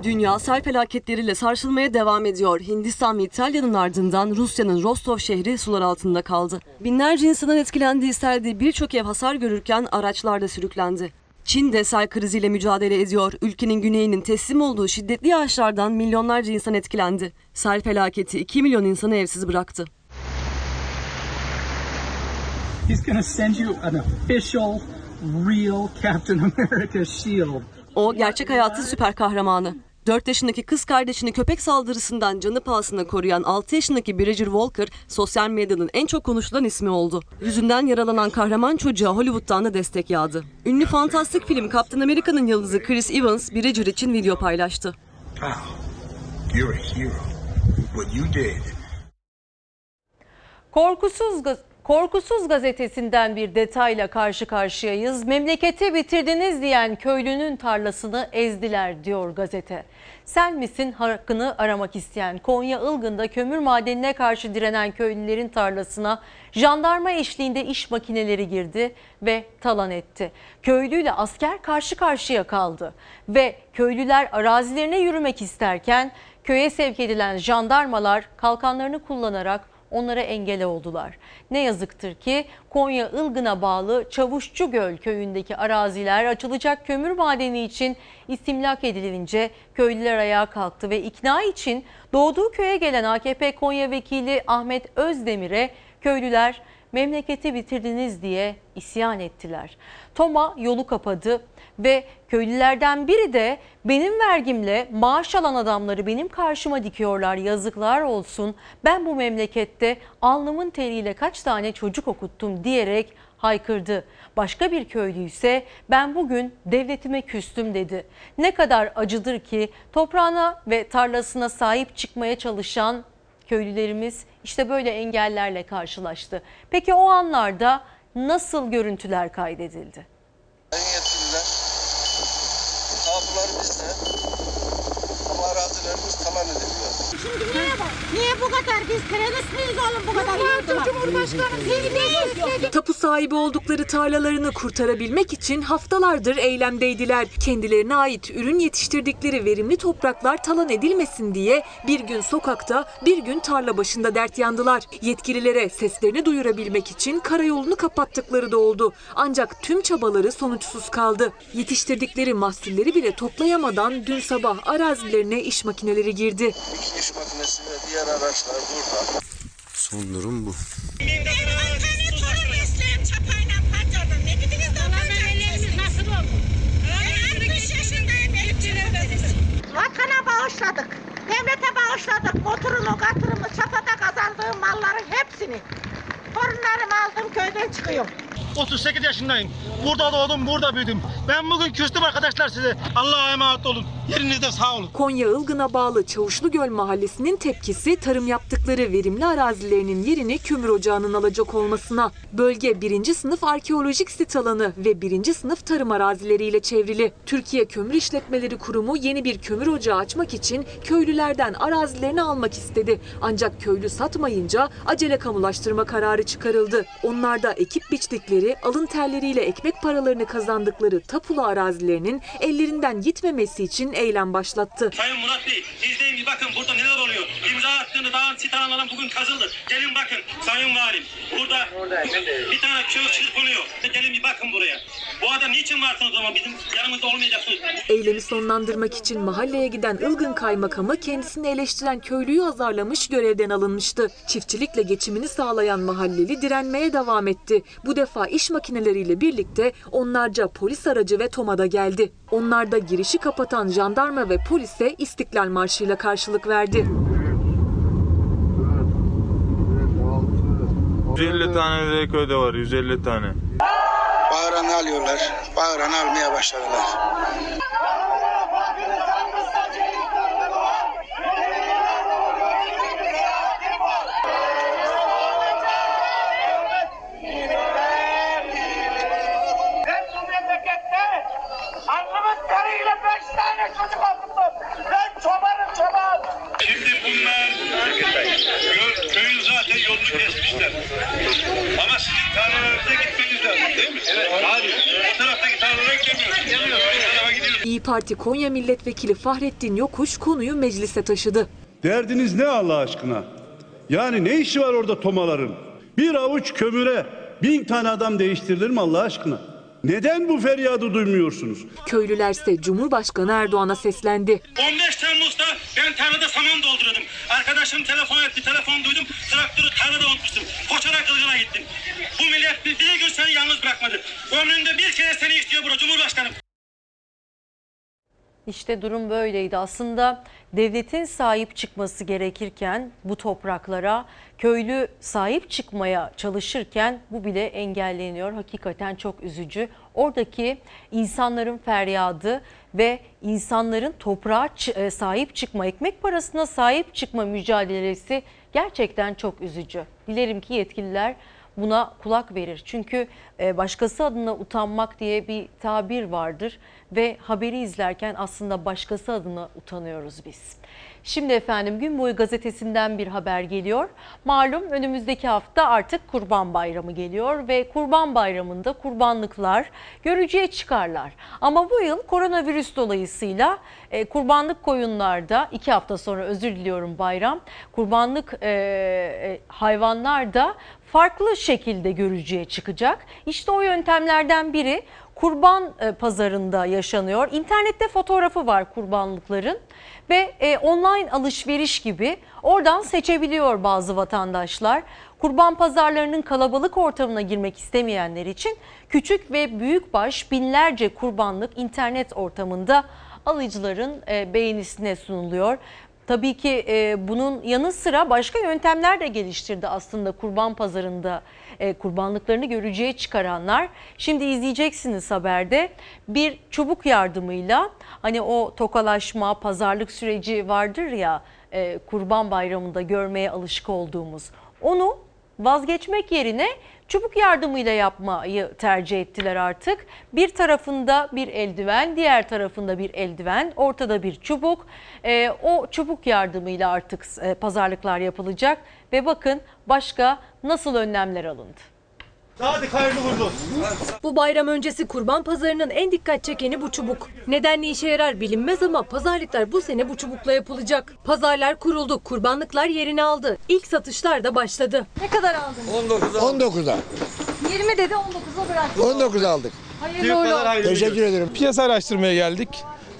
S54: Dünya sel felaketleriyle sarsılmaya devam ediyor. Hindistan ve İtalya'nın ardından Rusya'nın Rostov şehri sular altında kaldı. Binlerce insanın etkilendiği selde birçok ev hasar görürken araçlar da sürüklendi. Çin de sel kriziyle mücadele ediyor. Ülkenin güneyinin teslim olduğu şiddetli yağışlardan milyonlarca insan etkilendi. Sel felaketi 2 milyon insanı evsiz bıraktı.
S59: He's to send you an official, real Captain America shield.
S54: O gerçek hayatın süper kahramanı. 4 yaşındaki kız kardeşini köpek saldırısından canı pahasına koruyan 6 yaşındaki Bridger Walker sosyal medyanın en çok konuşulan ismi oldu. Yüzünden yaralanan kahraman çocuğa Hollywood'dan da destek yağdı. Ünlü fantastik film Kaptan Amerika'nın yıldızı Chris Evans Bridger için video paylaştı.
S60: Pal, you're a hero. What you did.
S1: Korkusuz Korkusuz gazetesinden bir detayla karşı karşıyayız. Memleketi bitirdiniz diyen köylünün tarlasını ezdiler diyor gazete. Sen misin hakkını aramak isteyen Konya Ilgın'da kömür madenine karşı direnen köylülerin tarlasına jandarma eşliğinde iş makineleri girdi ve talan etti. Köylüyle asker karşı karşıya kaldı ve köylüler arazilerine yürümek isterken köye sevk edilen jandarmalar kalkanlarını kullanarak onlara engel oldular. Ne yazıktır ki Konya Ilgın'a bağlı Çavuşçugöl köyündeki araziler açılacak kömür madeni için istimlak edilince köylüler ayağa kalktı ve ikna için doğduğu köye gelen AKP Konya Vekili Ahmet Özdemir'e köylüler memleketi bitirdiniz diye isyan ettiler. Toma yolu kapadı ve köylülerden biri de benim vergimle maaş alan adamları benim karşıma dikiyorlar yazıklar olsun. Ben bu memlekette alnımın teriyle kaç tane çocuk okuttum diyerek haykırdı. Başka bir köylü ise ben bugün devletime küstüm dedi. Ne kadar acıdır ki toprağına ve tarlasına sahip çıkmaya çalışan köylülerimiz işte böyle engellerle karşılaştı. Peki o anlarda nasıl görüntüler kaydedildi?
S61: Sayın yetkililer, tapuları bizde ama arazilerimiz talan ediliyor.
S62: Şimdi niye bu kadar? Biz terörist miyiz oğlum bu kadar yurdular? Cumhurbaşkanı biz neyiz?
S44: Tapu sahibi oldukları tarlalarını kurtarabilmek için haftalardır eylemdeydiler. Kendilerine ait ürün yetiştirdikleri verimli topraklar talan edilmesin diye bir gün sokakta, bir gün tarla başında dert yandılar. Yetkililere seslerini duyurabilmek için karayolunu kapattıkları da oldu. Ancak tüm çabaları sonuçsuz kaldı. Yetiştirdikleri mahsulleri bile toplayamadan dün sabah arazilerine iş makineleri girdi.
S61: İş makinesi ve diğer araçlar burada.
S63: Son durum bu.
S62: Vatana bağışladık. Devlete bağışladık. Motorumu, katırımı, çapada kazandığım malların hepsini. Torunlarımı aldım köyden çıkıyorum.
S64: 38 yaşındayım. Burada doğdum, burada büyüdüm. Ben bugün küstüm arkadaşlar size. Allah'a emanet olun. Yerinizde sağ olun.
S44: Konya Ilgın'a bağlı Çavuşlugöl mahallesinin tepkisi tarım yaptıkları verimli arazilerinin yerini kömür ocağının alacak olmasına. Bölge 1. sınıf arkeolojik sit alanı ve 1. sınıf tarım arazileriyle çevrili. Türkiye Kömür İşletmeleri Kurumu yeni bir kömür ocağı açmak için köylülerden arazilerini almak istedi. Ancak köylü satmayınca acele kamulaştırma kararı çıkarıldı. Onlar da ekip biçtikleri, alın terleriyle ekmek paralarını kazandıkları tapulu arazilerinin ellerinden gitmemesi için eylem başlattı.
S64: Sayın Murat Bey, izleyin bir bakın burada neler oluyor. İmza attığını dağın sit alanlarına bugün kazıldı. Gelin bakın Sayın Valim. Burada bir tane köy çırpınıyor. Gelin bir bakın buraya. Bu adam niçin varsınız o zaman bizim yanımızda olmayacaksınız.
S44: Eylemi sonlandırmak için mahalleye giden Ilgın Kaymakamı kendisini eleştiren köylüyü azarlamış görevden alınmıştı. Çiftçilikle geçimini sağlayan mahalleli direnmeye devam etti. Bu defa iş makineleriyle birlikte onlarca polis aracı ve tomada geldi. Onlar da girişi kapatan jandarma ve polise İstiklal Marşı'yla karşılık verdi.
S65: 150 tane de köyde var 150 tane.
S61: Bağıranı alıyorlar. Bağıranı almaya başladılar.
S62: Alnımın teriyle beş tane çocuk okuttum. Ben çobanım çoban.
S64: Şimdi bunlar köy, köyün zaten yolunu kesmişler. Ama sizin tarlalarınıza gitmeniz lazım değil mi? Evet. Hayır. O taraftaki tarlalara gidemiyorsunuz.
S44: İyi Parti Konya Milletvekili Fahrettin Yokuş konuyu meclise taşıdı.
S66: Derdiniz ne Allah aşkına? Yani ne işi var orada tomaların? Bir avuç kömüre bin tane adam değiştirilir mi Allah aşkına?
S32: Neden bu feryadı duymuyorsunuz?
S44: Köylülerse Cumhurbaşkanı Erdoğan'a seslendi.
S64: 15 Temmuz'da ben tarlada saman dolduruyordum. Arkadaşım telefon etti, telefon duydum. Traktörü tarlada unutmuştum. Koşarak Kılgın'a gittim. Bu millet bir, bir gün seni yalnız bırakmadı. Ömründe bir kere seni istiyor burada Cumhurbaşkanım.
S1: İşte durum böyleydi. Aslında devletin sahip çıkması gerekirken bu topraklara köylü sahip çıkmaya çalışırken bu bile engelleniyor. Hakikaten çok üzücü. Oradaki insanların feryadı ve insanların toprağa e, sahip çıkma, ekmek parasına sahip çıkma mücadelesi gerçekten çok üzücü. Dilerim ki yetkililer buna kulak verir. Çünkü e, başkası adına utanmak diye bir tabir vardır ve haberi izlerken aslında başkası adına utanıyoruz biz. Şimdi efendim gün boyu gazetesinden bir haber geliyor. Malum önümüzdeki hafta artık Kurban Bayramı geliyor ve Kurban Bayramı'nda kurbanlıklar görücüye çıkarlar. Ama bu yıl koronavirüs dolayısıyla e, kurbanlık koyunlarda iki hafta sonra özür diliyorum bayram kurbanlık e, e, hayvanlar da farklı şekilde görücüye çıkacak. İşte o yöntemlerden biri kurban e, pazarında yaşanıyor. İnternette fotoğrafı var kurbanlıkların ve e, online alışveriş gibi oradan seçebiliyor bazı vatandaşlar. Kurban pazarlarının kalabalık ortamına girmek istemeyenler için küçük ve büyükbaş binlerce kurbanlık internet ortamında alıcıların e, beğenisine sunuluyor. Tabii ki bunun yanı sıra başka yöntemler de geliştirdi aslında kurban pazarında kurbanlıklarını görücüye çıkaranlar. Şimdi izleyeceksiniz haberde bir çubuk yardımıyla hani o tokalaşma pazarlık süreci vardır ya e, kurban bayramında görmeye alışık olduğumuz onu vazgeçmek yerine çubuk yardımıyla yapmayı tercih ettiler artık. Bir tarafında bir eldiven, diğer tarafında bir eldiven, ortada bir çubuk. Ee, o çubuk yardımıyla artık e, pazarlıklar yapılacak ve bakın başka nasıl önlemler alındı.
S67: Hadi hayırlı uğurlu olsun.
S37: Bu bayram öncesi kurban pazarının en dikkat çekeni bu çubuk. Neden ne işe yarar bilinmez ama pazarlıklar bu sene bu çubukla yapılacak. Pazarlar kuruldu, kurbanlıklar yerini aldı. İlk satışlar da başladı. Ne kadar aldın?
S68: 19'a.
S37: 20 dedi 19'a bıraktı.
S68: 19 aldık.
S37: Hayırlı uğurlu olsun.
S68: Teşekkür ederim.
S45: Piyasa araştırmaya geldik.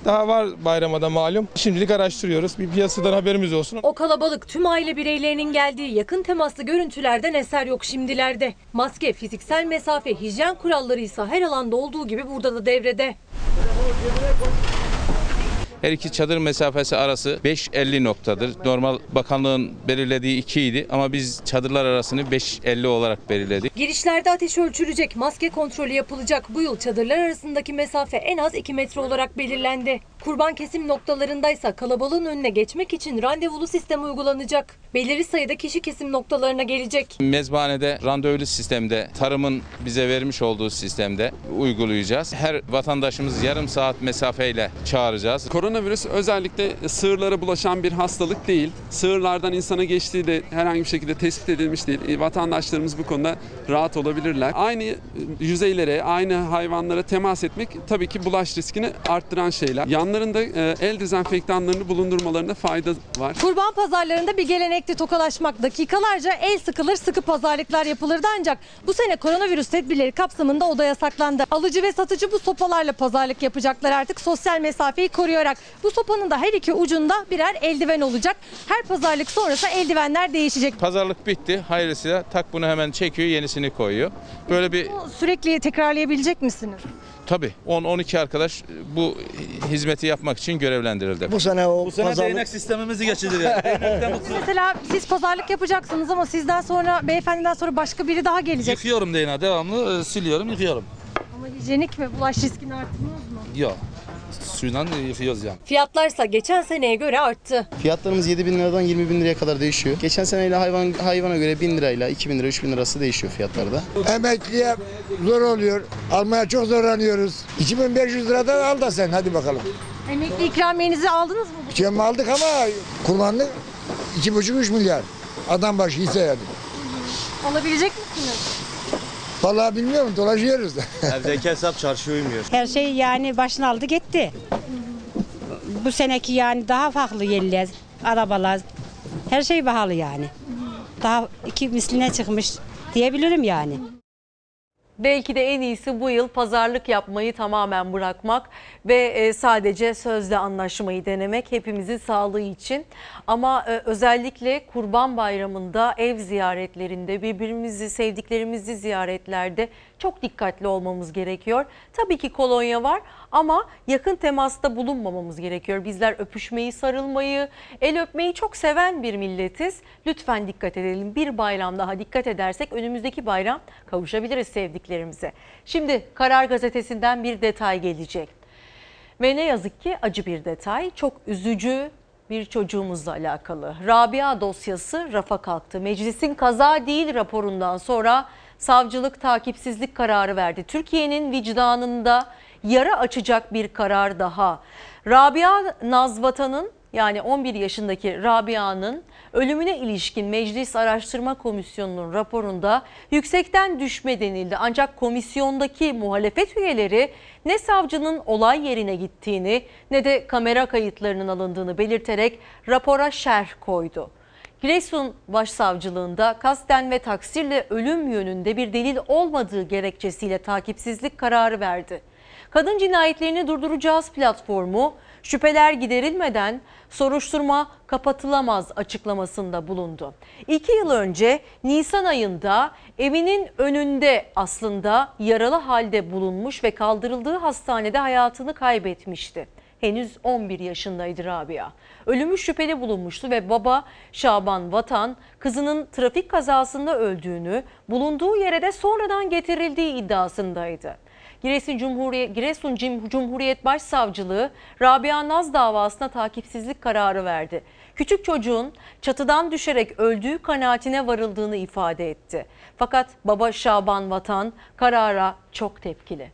S45: Daha var bayrama da malum. Şimdilik araştırıyoruz. Bir piyasadan haberimiz olsun.
S37: O kalabalık tüm aile bireylerinin geldiği yakın temaslı görüntülerden eser yok şimdilerde. Maske, fiziksel mesafe, hijyen kuralları ise her alanda olduğu gibi burada da devrede.
S69: Her iki çadır mesafesi arası 5.50 noktadır. Normal bakanlığın belirlediği 2 idi ama biz çadırlar arasını 5.50 olarak belirledik.
S37: Girişlerde ateş ölçülecek, maske kontrolü yapılacak. Bu yıl çadırlar arasındaki mesafe en az 2 metre olarak belirlendi. Kurban kesim noktalarındaysa kalabalığın önüne geçmek için randevulu sistem uygulanacak. Belirli sayıda kişi kesim noktalarına gelecek.
S69: Mezbanede randevulu sistemde tarımın bize vermiş olduğu sistemde uygulayacağız. Her vatandaşımız yarım saat mesafeyle çağıracağız.
S70: Koronavirüs özellikle sığırlara bulaşan bir hastalık değil. Sığırlardan insana geçtiği de herhangi bir şekilde tespit edilmiş değil. E, Vatandaşlarımız bu konuda rahat olabilirler. Aynı yüzeylere, aynı hayvanlara temas etmek tabii ki bulaş riskini arttıran şeyler. Yanlarında e, el dezenfektanlarını bulundurmalarında fayda var.
S37: Kurban pazarlarında bir gelenekti tokalaşmak. Dakikalarca el sıkılır sıkı pazarlıklar yapılırdı ancak bu sene koronavirüs tedbirleri kapsamında o da yasaklandı. Alıcı ve satıcı bu sopalarla pazarlık yapacaklar artık sosyal mesafeyi koruyarak. Bu sopanın da her iki ucunda birer eldiven olacak. Her pazarlık sonrası eldivenler değişecek.
S69: Pazarlık bitti. Hayırlısıyla tak bunu hemen çekiyor, yenisini koyuyor. Böyle bir
S37: Sürekli tekrarlayabilecek misiniz?
S69: tabii 10-12 arkadaş bu hizmeti yapmak için görevlendirildi.
S68: Bu sene o
S20: Bu sene değnek sistemimizi geçirdik. Değnekten mutluyuz.
S37: Mesela siz pazarlık yapacaksınız ama sizden sonra beyefendiden sonra başka biri daha gelecek.
S20: Yıkıyorum değneği devamlı e, siliyorum yıkıyorum.
S37: Ama hijyenik mi? Bulaş riskini arttırmaz mı?
S20: Yok. Suyla yıkıyoruz yani.
S37: Fiyatlarsa geçen seneye göre arttı.
S71: Fiyatlarımız 7 bin liradan 20 bin liraya kadar değişiyor. Geçen seneyle hayvan hayvana göre 1000 lirayla 2000 lira 3000 lirası değişiyor fiyatlarda.
S68: Emekliye zor oluyor. Almaya çok zorlanıyoruz. 2500 liradan al da sen hadi bakalım.
S37: Emekli ikramiyenizi aldınız mı?
S68: Cem aldık ama kurbanlık 2,5-3 milyar. Adam başı ise yani.
S37: Alabilecek misiniz?
S68: Vallahi bilmiyorum dolaşıyoruz.
S20: Evdeki hesap çarşıya uymuyor.
S72: Her şey yani başını aldı gitti. Bu seneki yani daha farklı yerler, arabalar, her şey pahalı yani. Daha iki misline çıkmış diyebilirim yani.
S1: Belki de en iyisi bu yıl pazarlık yapmayı tamamen bırakmak ve e, sadece sözle anlaşmayı denemek hepimizin sağlığı için. Ama e, özellikle Kurban Bayramı'nda ev ziyaretlerinde birbirimizi sevdiklerimizi ziyaretlerde çok dikkatli olmamız gerekiyor. Tabii ki kolonya var ama yakın temasta bulunmamamız gerekiyor. Bizler öpüşmeyi, sarılmayı, el öpmeyi çok seven bir milletiz. Lütfen dikkat edelim. Bir bayram daha dikkat edersek önümüzdeki bayram kavuşabiliriz sevdiklerimize. Şimdi Karar Gazetesi'nden bir detay gelecek. Ve ne yazık ki acı bir detay. Çok üzücü bir çocuğumuzla alakalı. Rabia dosyası rafa kalktı. Meclisin kaza değil raporundan sonra savcılık takipsizlik kararı verdi. Türkiye'nin vicdanında yara açacak bir karar daha. Rabia Nazvatan'ın yani 11 yaşındaki Rabia'nın ölümüne ilişkin Meclis Araştırma Komisyonu'nun raporunda yüksekten düşme denildi. Ancak komisyondaki muhalefet üyeleri ne savcının olay yerine gittiğini ne de kamera kayıtlarının alındığını belirterek rapora şerh koydu. Giresun Başsavcılığında kasten ve taksirle ölüm yönünde bir delil olmadığı gerekçesiyle takipsizlik kararı verdi. Kadın cinayetlerini durduracağız platformu şüpheler giderilmeden soruşturma kapatılamaz açıklamasında bulundu. İki yıl önce Nisan ayında evinin önünde aslında yaralı halde bulunmuş ve kaldırıldığı hastanede hayatını kaybetmişti. Henüz 11 yaşındaydı Rabia. Ölümü şüpheli bulunmuştu ve baba Şaban Vatan kızının trafik kazasında öldüğünü, bulunduğu yere de sonradan getirildiği iddiasındaydı. Giresun Cumhuriyet, Giresun Cumhuriyet Başsavcılığı Rabia Naz davasına takipsizlik kararı verdi. Küçük çocuğun çatıdan düşerek öldüğü kanaatine varıldığını ifade etti. Fakat baba Şaban Vatan karara çok tepkili.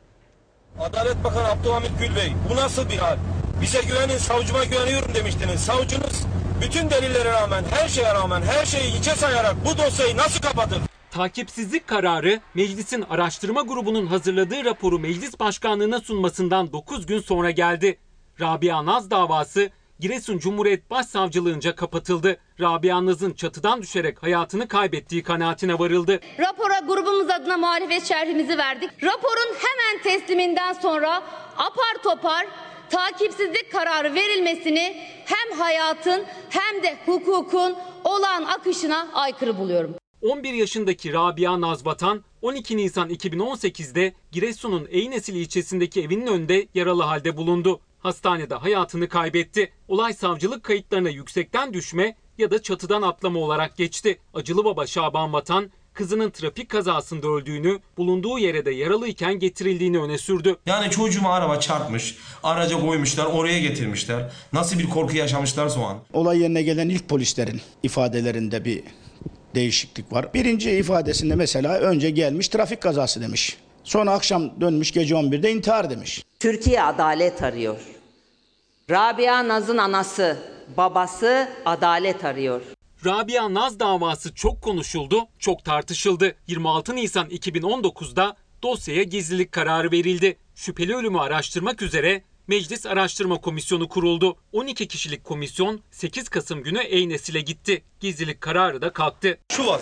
S73: Adalet Bakanı Abdülhamit Gülbey bu nasıl bir hal? Bize güvenin savcıma güveniyorum demiştiniz. Savcınız bütün delillere rağmen her şeye rağmen her şeyi hiçe sayarak bu dosyayı nasıl kapatır?
S3: Takipsizlik kararı meclisin araştırma grubunun hazırladığı raporu meclis başkanlığına sunmasından 9 gün sonra geldi. Rabia Naz davası Giresun Cumhuriyet Başsavcılığınca kapatıldı. Rabia Naz'ın çatıdan düşerek hayatını kaybettiği kanaatine varıldı.
S74: Rapora grubumuz adına muhalefet şerhimizi verdik. Raporun hemen tesliminden sonra apar topar takipsizlik kararı verilmesini hem hayatın hem de hukukun olağan akışına aykırı buluyorum.
S3: 11 yaşındaki Rabia Nazbatan 12 Nisan 2018'de Giresun'un Eynesil ilçesindeki evinin önünde yaralı halde bulundu. Hastanede hayatını kaybetti. Olay savcılık kayıtlarına yüksekten düşme ya da çatıdan atlama olarak geçti. Acılı baba Şaban Vatan kızının trafik kazasında öldüğünü, bulunduğu yere de yaralıyken getirildiğini öne sürdü.
S75: Yani çocuğuma araba çarpmış, araca koymuşlar, oraya getirmişler. Nasıl bir korku yaşamışlarsa o an.
S45: Olay yerine gelen ilk polislerin ifadelerinde bir değişiklik var. Birinci ifadesinde mesela önce gelmiş trafik kazası demiş. Sonra akşam dönmüş gece 11'de intihar demiş.
S76: Türkiye adalet arıyor. Rabia Naz'ın anası, babası adalet arıyor.
S3: Rabia Naz davası çok konuşuldu, çok tartışıldı. 26 Nisan 2019'da dosyaya gizlilik kararı verildi. Şüpheli ölümü araştırmak üzere Meclis Araştırma Komisyonu kuruldu. 12 kişilik komisyon 8 Kasım günü Eynesil'e gitti. Gizlilik kararı da kalktı.
S73: Şu var.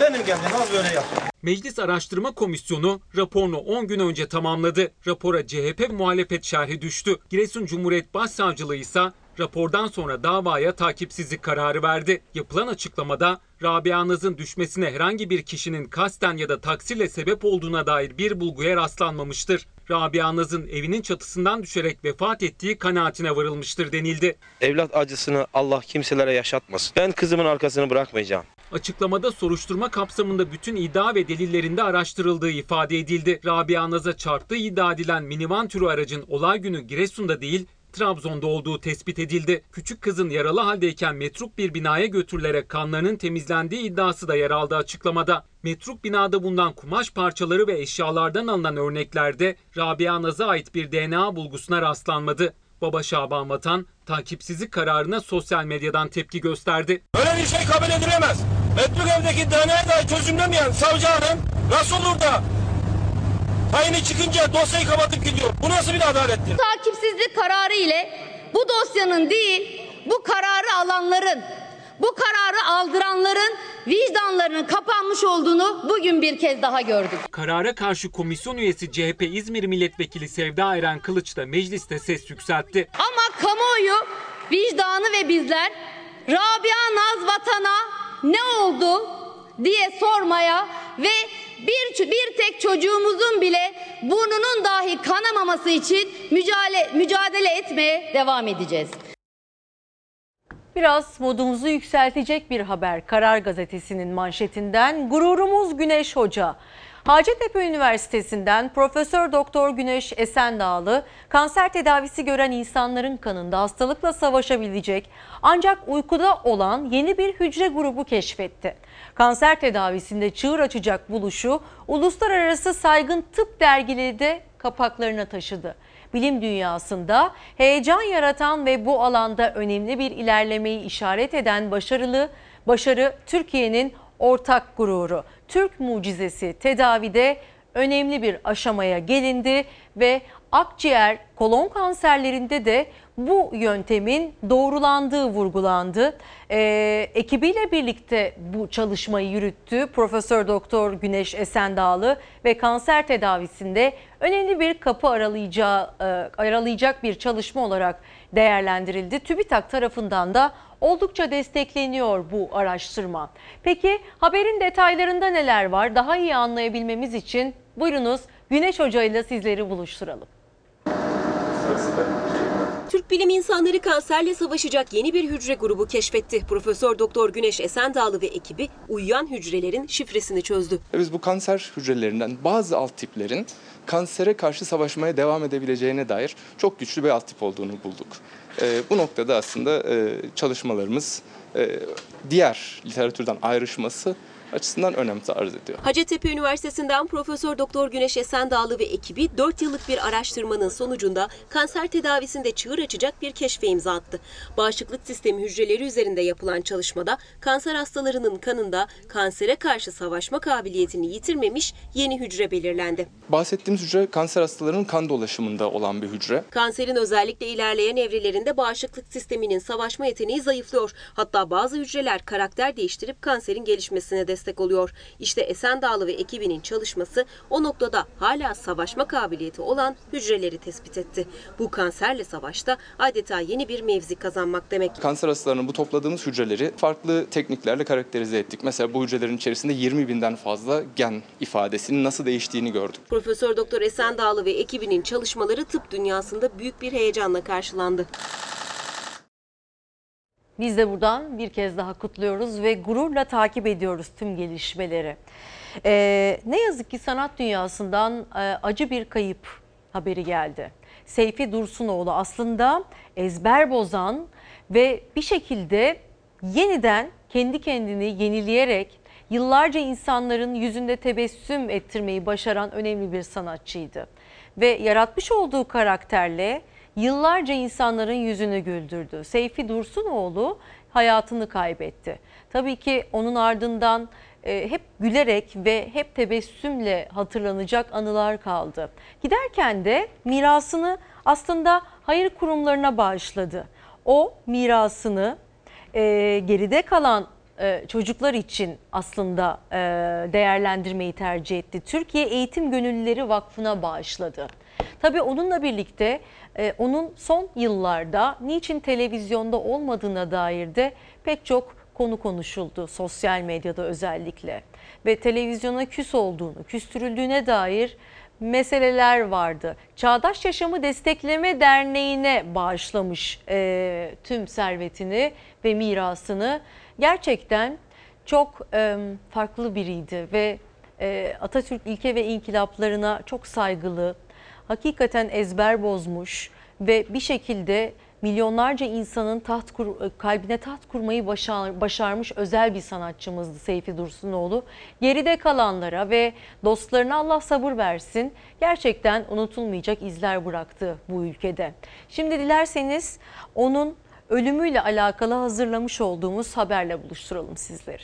S73: Benim geldiğim az böyle yap.
S3: Meclis Araştırma Komisyonu raporunu 10 gün önce tamamladı. Rapora CHP muhalefet şerhi düştü. Giresun Cumhuriyet Başsavcılığı ise rapordan sonra davaya takipsizlik kararı verdi. Yapılan açıklamada Rabia Naz'ın düşmesine herhangi bir kişinin kasten ya da taksirle sebep olduğuna dair bir bulguya rastlanmamıştır. Rabia Naz'ın evinin çatısından düşerek vefat ettiği kanaatine varılmıştır denildi.
S77: Evlat acısını Allah kimselere yaşatmasın. Ben kızımın arkasını bırakmayacağım.
S3: Açıklamada soruşturma kapsamında bütün iddia ve delillerinde araştırıldığı ifade edildi. Rabia Naz'a çarptığı iddia edilen minivan türü aracın olay günü Giresun'da değil Trabzon'da olduğu tespit edildi. Küçük kızın yaralı haldeyken metruk bir binaya götürülerek kanlarının temizlendiği iddiası da yer aldı açıklamada. Metruk binada bulunan kumaş parçaları ve eşyalardan alınan örneklerde Rabia Naz'a ait bir DNA bulgusuna rastlanmadı. Baba Şaban Vatan takipsizlik kararına sosyal medyadan tepki gösterdi.
S73: Böyle bir şey kabul edilemez. Metruk evdeki DNA dahi çözümlemeyen savcı hanım nasıl olur da tayini çıkınca dosyayı kapatıp gidiyor. Bu nasıl bir adalettir?
S74: Takipsizlik kararı ile bu dosyanın değil, bu kararı alanların, Bu kararı aldıranların vicdanlarının kapanmış olduğunu bugün bir kez daha gördük.
S3: Karara karşı komisyon üyesi CHP İzmir Milletvekili Sevda Eren Kılıç da mecliste ses yükseltti.
S74: Ama kamuoyu, vicdanı ve bizler Rabia Naz vatana ne oldu diye sormaya ve bir, bir tek çocuğumuzun bile burnunun dahi kanamaması için mücadele, mücadele etmeye devam edeceğiz.
S1: Biraz modumuzu yükseltecek bir haber Karar Gazetesi'nin manşetinden gururumuz Güneş Hoca. Hacettepe Üniversitesi'nden Profesör Doktor Güneş Esendağlı kanser tedavisi gören insanların kanında hastalıkla savaşabilecek ancak uykuda olan yeni bir hücre grubu keşfetti. Kanser tedavisinde çığır açacak buluşu uluslararası saygın tıp dergileri de kapaklarına taşıdı bilim dünyasında heyecan yaratan ve bu alanda önemli bir ilerlemeyi işaret eden başarılı başarı Türkiye'nin ortak gururu. Türk mucizesi tedavide önemli bir aşamaya gelindi ve akciğer, kolon kanserlerinde de bu yöntemin doğrulandığı vurgulandı. Ee, ekibiyle birlikte bu çalışmayı yürüttü Profesör Doktor Güneş Esendağlı ve kanser tedavisinde önemli bir kapı aralayacağı, e, aralayacak bir çalışma olarak değerlendirildi. TÜBİTAK tarafından da oldukça destekleniyor bu araştırma. Peki haberin detaylarında neler var? Daha iyi anlayabilmemiz için buyurunuz Güneş Hoca ile sizleri buluşturalım.
S12: Türk bilim insanları kanserle savaşacak yeni bir hücre grubu keşfetti. Profesör Doktor Güneş Esendağlı ve ekibi uyuyan hücrelerin şifresini çözdü.
S78: Biz bu kanser hücrelerinden bazı alt tiplerin kansere karşı savaşmaya devam edebileceğine dair çok güçlü bir alt tip olduğunu bulduk. E, bu noktada aslında e, çalışmalarımız e, diğer literatürden ayrışması açısından önem arz ediyor.
S12: Hacettepe Üniversitesi'nden Profesör Doktor Güneş Esendağlı ve ekibi 4 yıllık bir araştırmanın sonucunda kanser tedavisinde çığır açacak bir keşfe imza attı. Bağışıklık sistemi hücreleri üzerinde yapılan çalışmada kanser hastalarının kanında kansere karşı savaşma kabiliyetini yitirmemiş yeni hücre belirlendi.
S78: Bahsettiğimiz hücre kanser hastalarının kan dolaşımında olan bir hücre.
S12: Kanserin özellikle ilerleyen evrelerinde bağışıklık sisteminin savaşma yeteneği zayıflıyor. Hatta bazı hücreler karakter değiştirip kanserin gelişmesine destek oluyor. İşte Esendağlı ve ekibinin çalışması o noktada hala savaşma kabiliyeti olan hücreleri tespit etti. Bu kanserle savaşta adeta yeni bir mevzi kazanmak demek.
S78: Kanser hastalarının bu topladığımız hücreleri farklı tekniklerle karakterize ettik. Mesela bu hücrelerin içerisinde 20 binden fazla gen ifadesinin nasıl değiştiğini gördük.
S12: Profesör Doktor Esendağlı ve ekibinin çalışmaları tıp dünyasında büyük bir heyecanla karşılandı.
S1: Biz de buradan bir kez daha kutluyoruz ve gururla takip ediyoruz tüm gelişmeleri. Ee, ne yazık ki sanat dünyasından e, acı bir kayıp haberi geldi. Seyfi Dursunoğlu aslında ezber bozan ve bir şekilde yeniden kendi kendini yenileyerek yıllarca insanların yüzünde tebessüm ettirmeyi başaran önemli bir sanatçıydı. Ve yaratmış olduğu karakterle yıllarca insanların yüzünü güldürdü. Seyfi Dursunoğlu hayatını kaybetti. Tabii ki onun ardından e, hep gülerek ve hep tebessümle hatırlanacak anılar kaldı. Giderken de mirasını aslında hayır kurumlarına bağışladı. O mirasını e, geride kalan çocuklar için aslında e, değerlendirmeyi tercih etti. Türkiye Eğitim Gönüllüleri Vakfı'na bağışladı. Tabii onunla birlikte e, onun son yıllarda niçin televizyonda olmadığına dair de pek çok konu konuşuldu sosyal medyada özellikle. Ve televizyona küs olduğunu, küstürüldüğüne dair meseleler vardı. Çağdaş Yaşamı Destekleme Derneği'ne bağışlamış e, tüm servetini ve mirasını. Gerçekten çok e, farklı biriydi ve e, Atatürk ilke ve inkılaplarına çok saygılı, hakikaten ezber bozmuş ve bir şekilde milyonlarca insanın taht kur, kalbine taht kurmayı başar, başarmış özel bir sanatçımızdı Seyfi Dursunoğlu. Geride kalanlara ve dostlarına Allah sabır versin. Gerçekten unutulmayacak izler bıraktı bu ülkede. Şimdi dilerseniz onun ölümüyle alakalı hazırlamış olduğumuz haberle buluşturalım sizleri.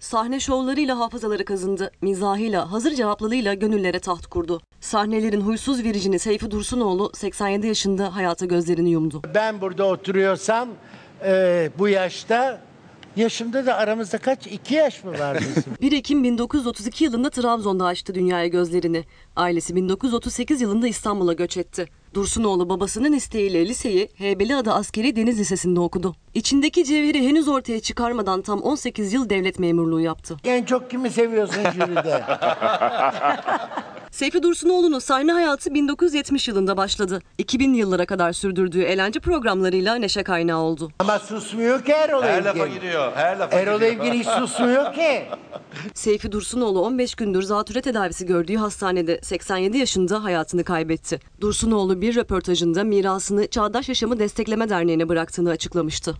S54: sahne şovlarıyla hafızaları kazındı. Mizahıyla, hazır cevaplılığıyla gönüllere taht kurdu. Sahnelerin huysuz viricini Seyfi Dursunoğlu 87 yaşında hayata gözlerini yumdu.
S79: Ben burada oturuyorsam e, bu yaşta yaşımda da aramızda kaç? iki yaş mı var bizim?
S54: 1 Ekim 1932 yılında Trabzon'da açtı dünyaya gözlerini. Ailesi 1938 yılında İstanbul'a göç etti. Dursunoğlu babasının isteğiyle liseyi Heybeliada Askeri Deniz Lisesi'nde okudu. İçindeki cevheri henüz ortaya çıkarmadan tam 18 yıl devlet memurluğu yaptı.
S79: en çok kimi seviyorsun jüride?
S54: Seyfi Dursunoğlu'nun sahne hayatı 1970 yılında başladı. 2000 yıllara kadar sürdürdüğü eğlence programlarıyla neşe kaynağı oldu.
S79: Ama susmuyor ki Erol
S11: Her
S79: Evgin.
S11: lafa giriyor. Her lafa
S79: Erol
S11: giriyor.
S79: Evgin hiç susmuyor ki.
S54: Seyfi Dursunoğlu 15 gündür zatüre tedavisi gördüğü hastanede 87 yaşında hayatını kaybetti. Dursunoğlu bir röportajında mirasını Çağdaş Yaşamı Destekleme Derneği'ne bıraktığını açıklamıştı.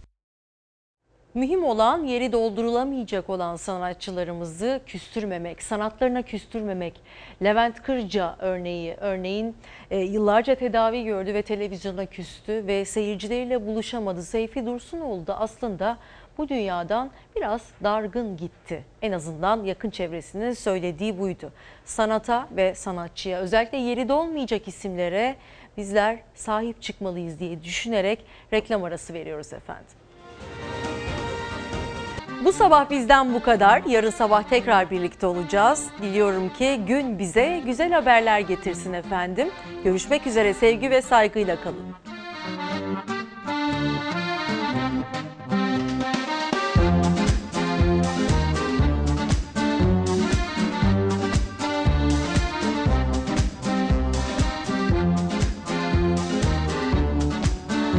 S1: Mühim olan yeri doldurulamayacak olan sanatçılarımızı küstürmemek, sanatlarına küstürmemek. Levent Kırca örneği, örneğin e, yıllarca tedavi gördü ve televizyona küstü ve seyircileriyle buluşamadı. Seyfi Dursunoğlu da aslında bu dünyadan biraz dargın gitti. En azından yakın çevresinin söylediği buydu. Sanata ve sanatçıya özellikle yeri dolmayacak isimlere bizler sahip çıkmalıyız diye düşünerek reklam arası veriyoruz efendim. Bu sabah bizden bu kadar. Yarın sabah tekrar birlikte olacağız. Diliyorum ki gün bize güzel haberler getirsin efendim. Görüşmek üzere sevgi ve saygıyla kalın.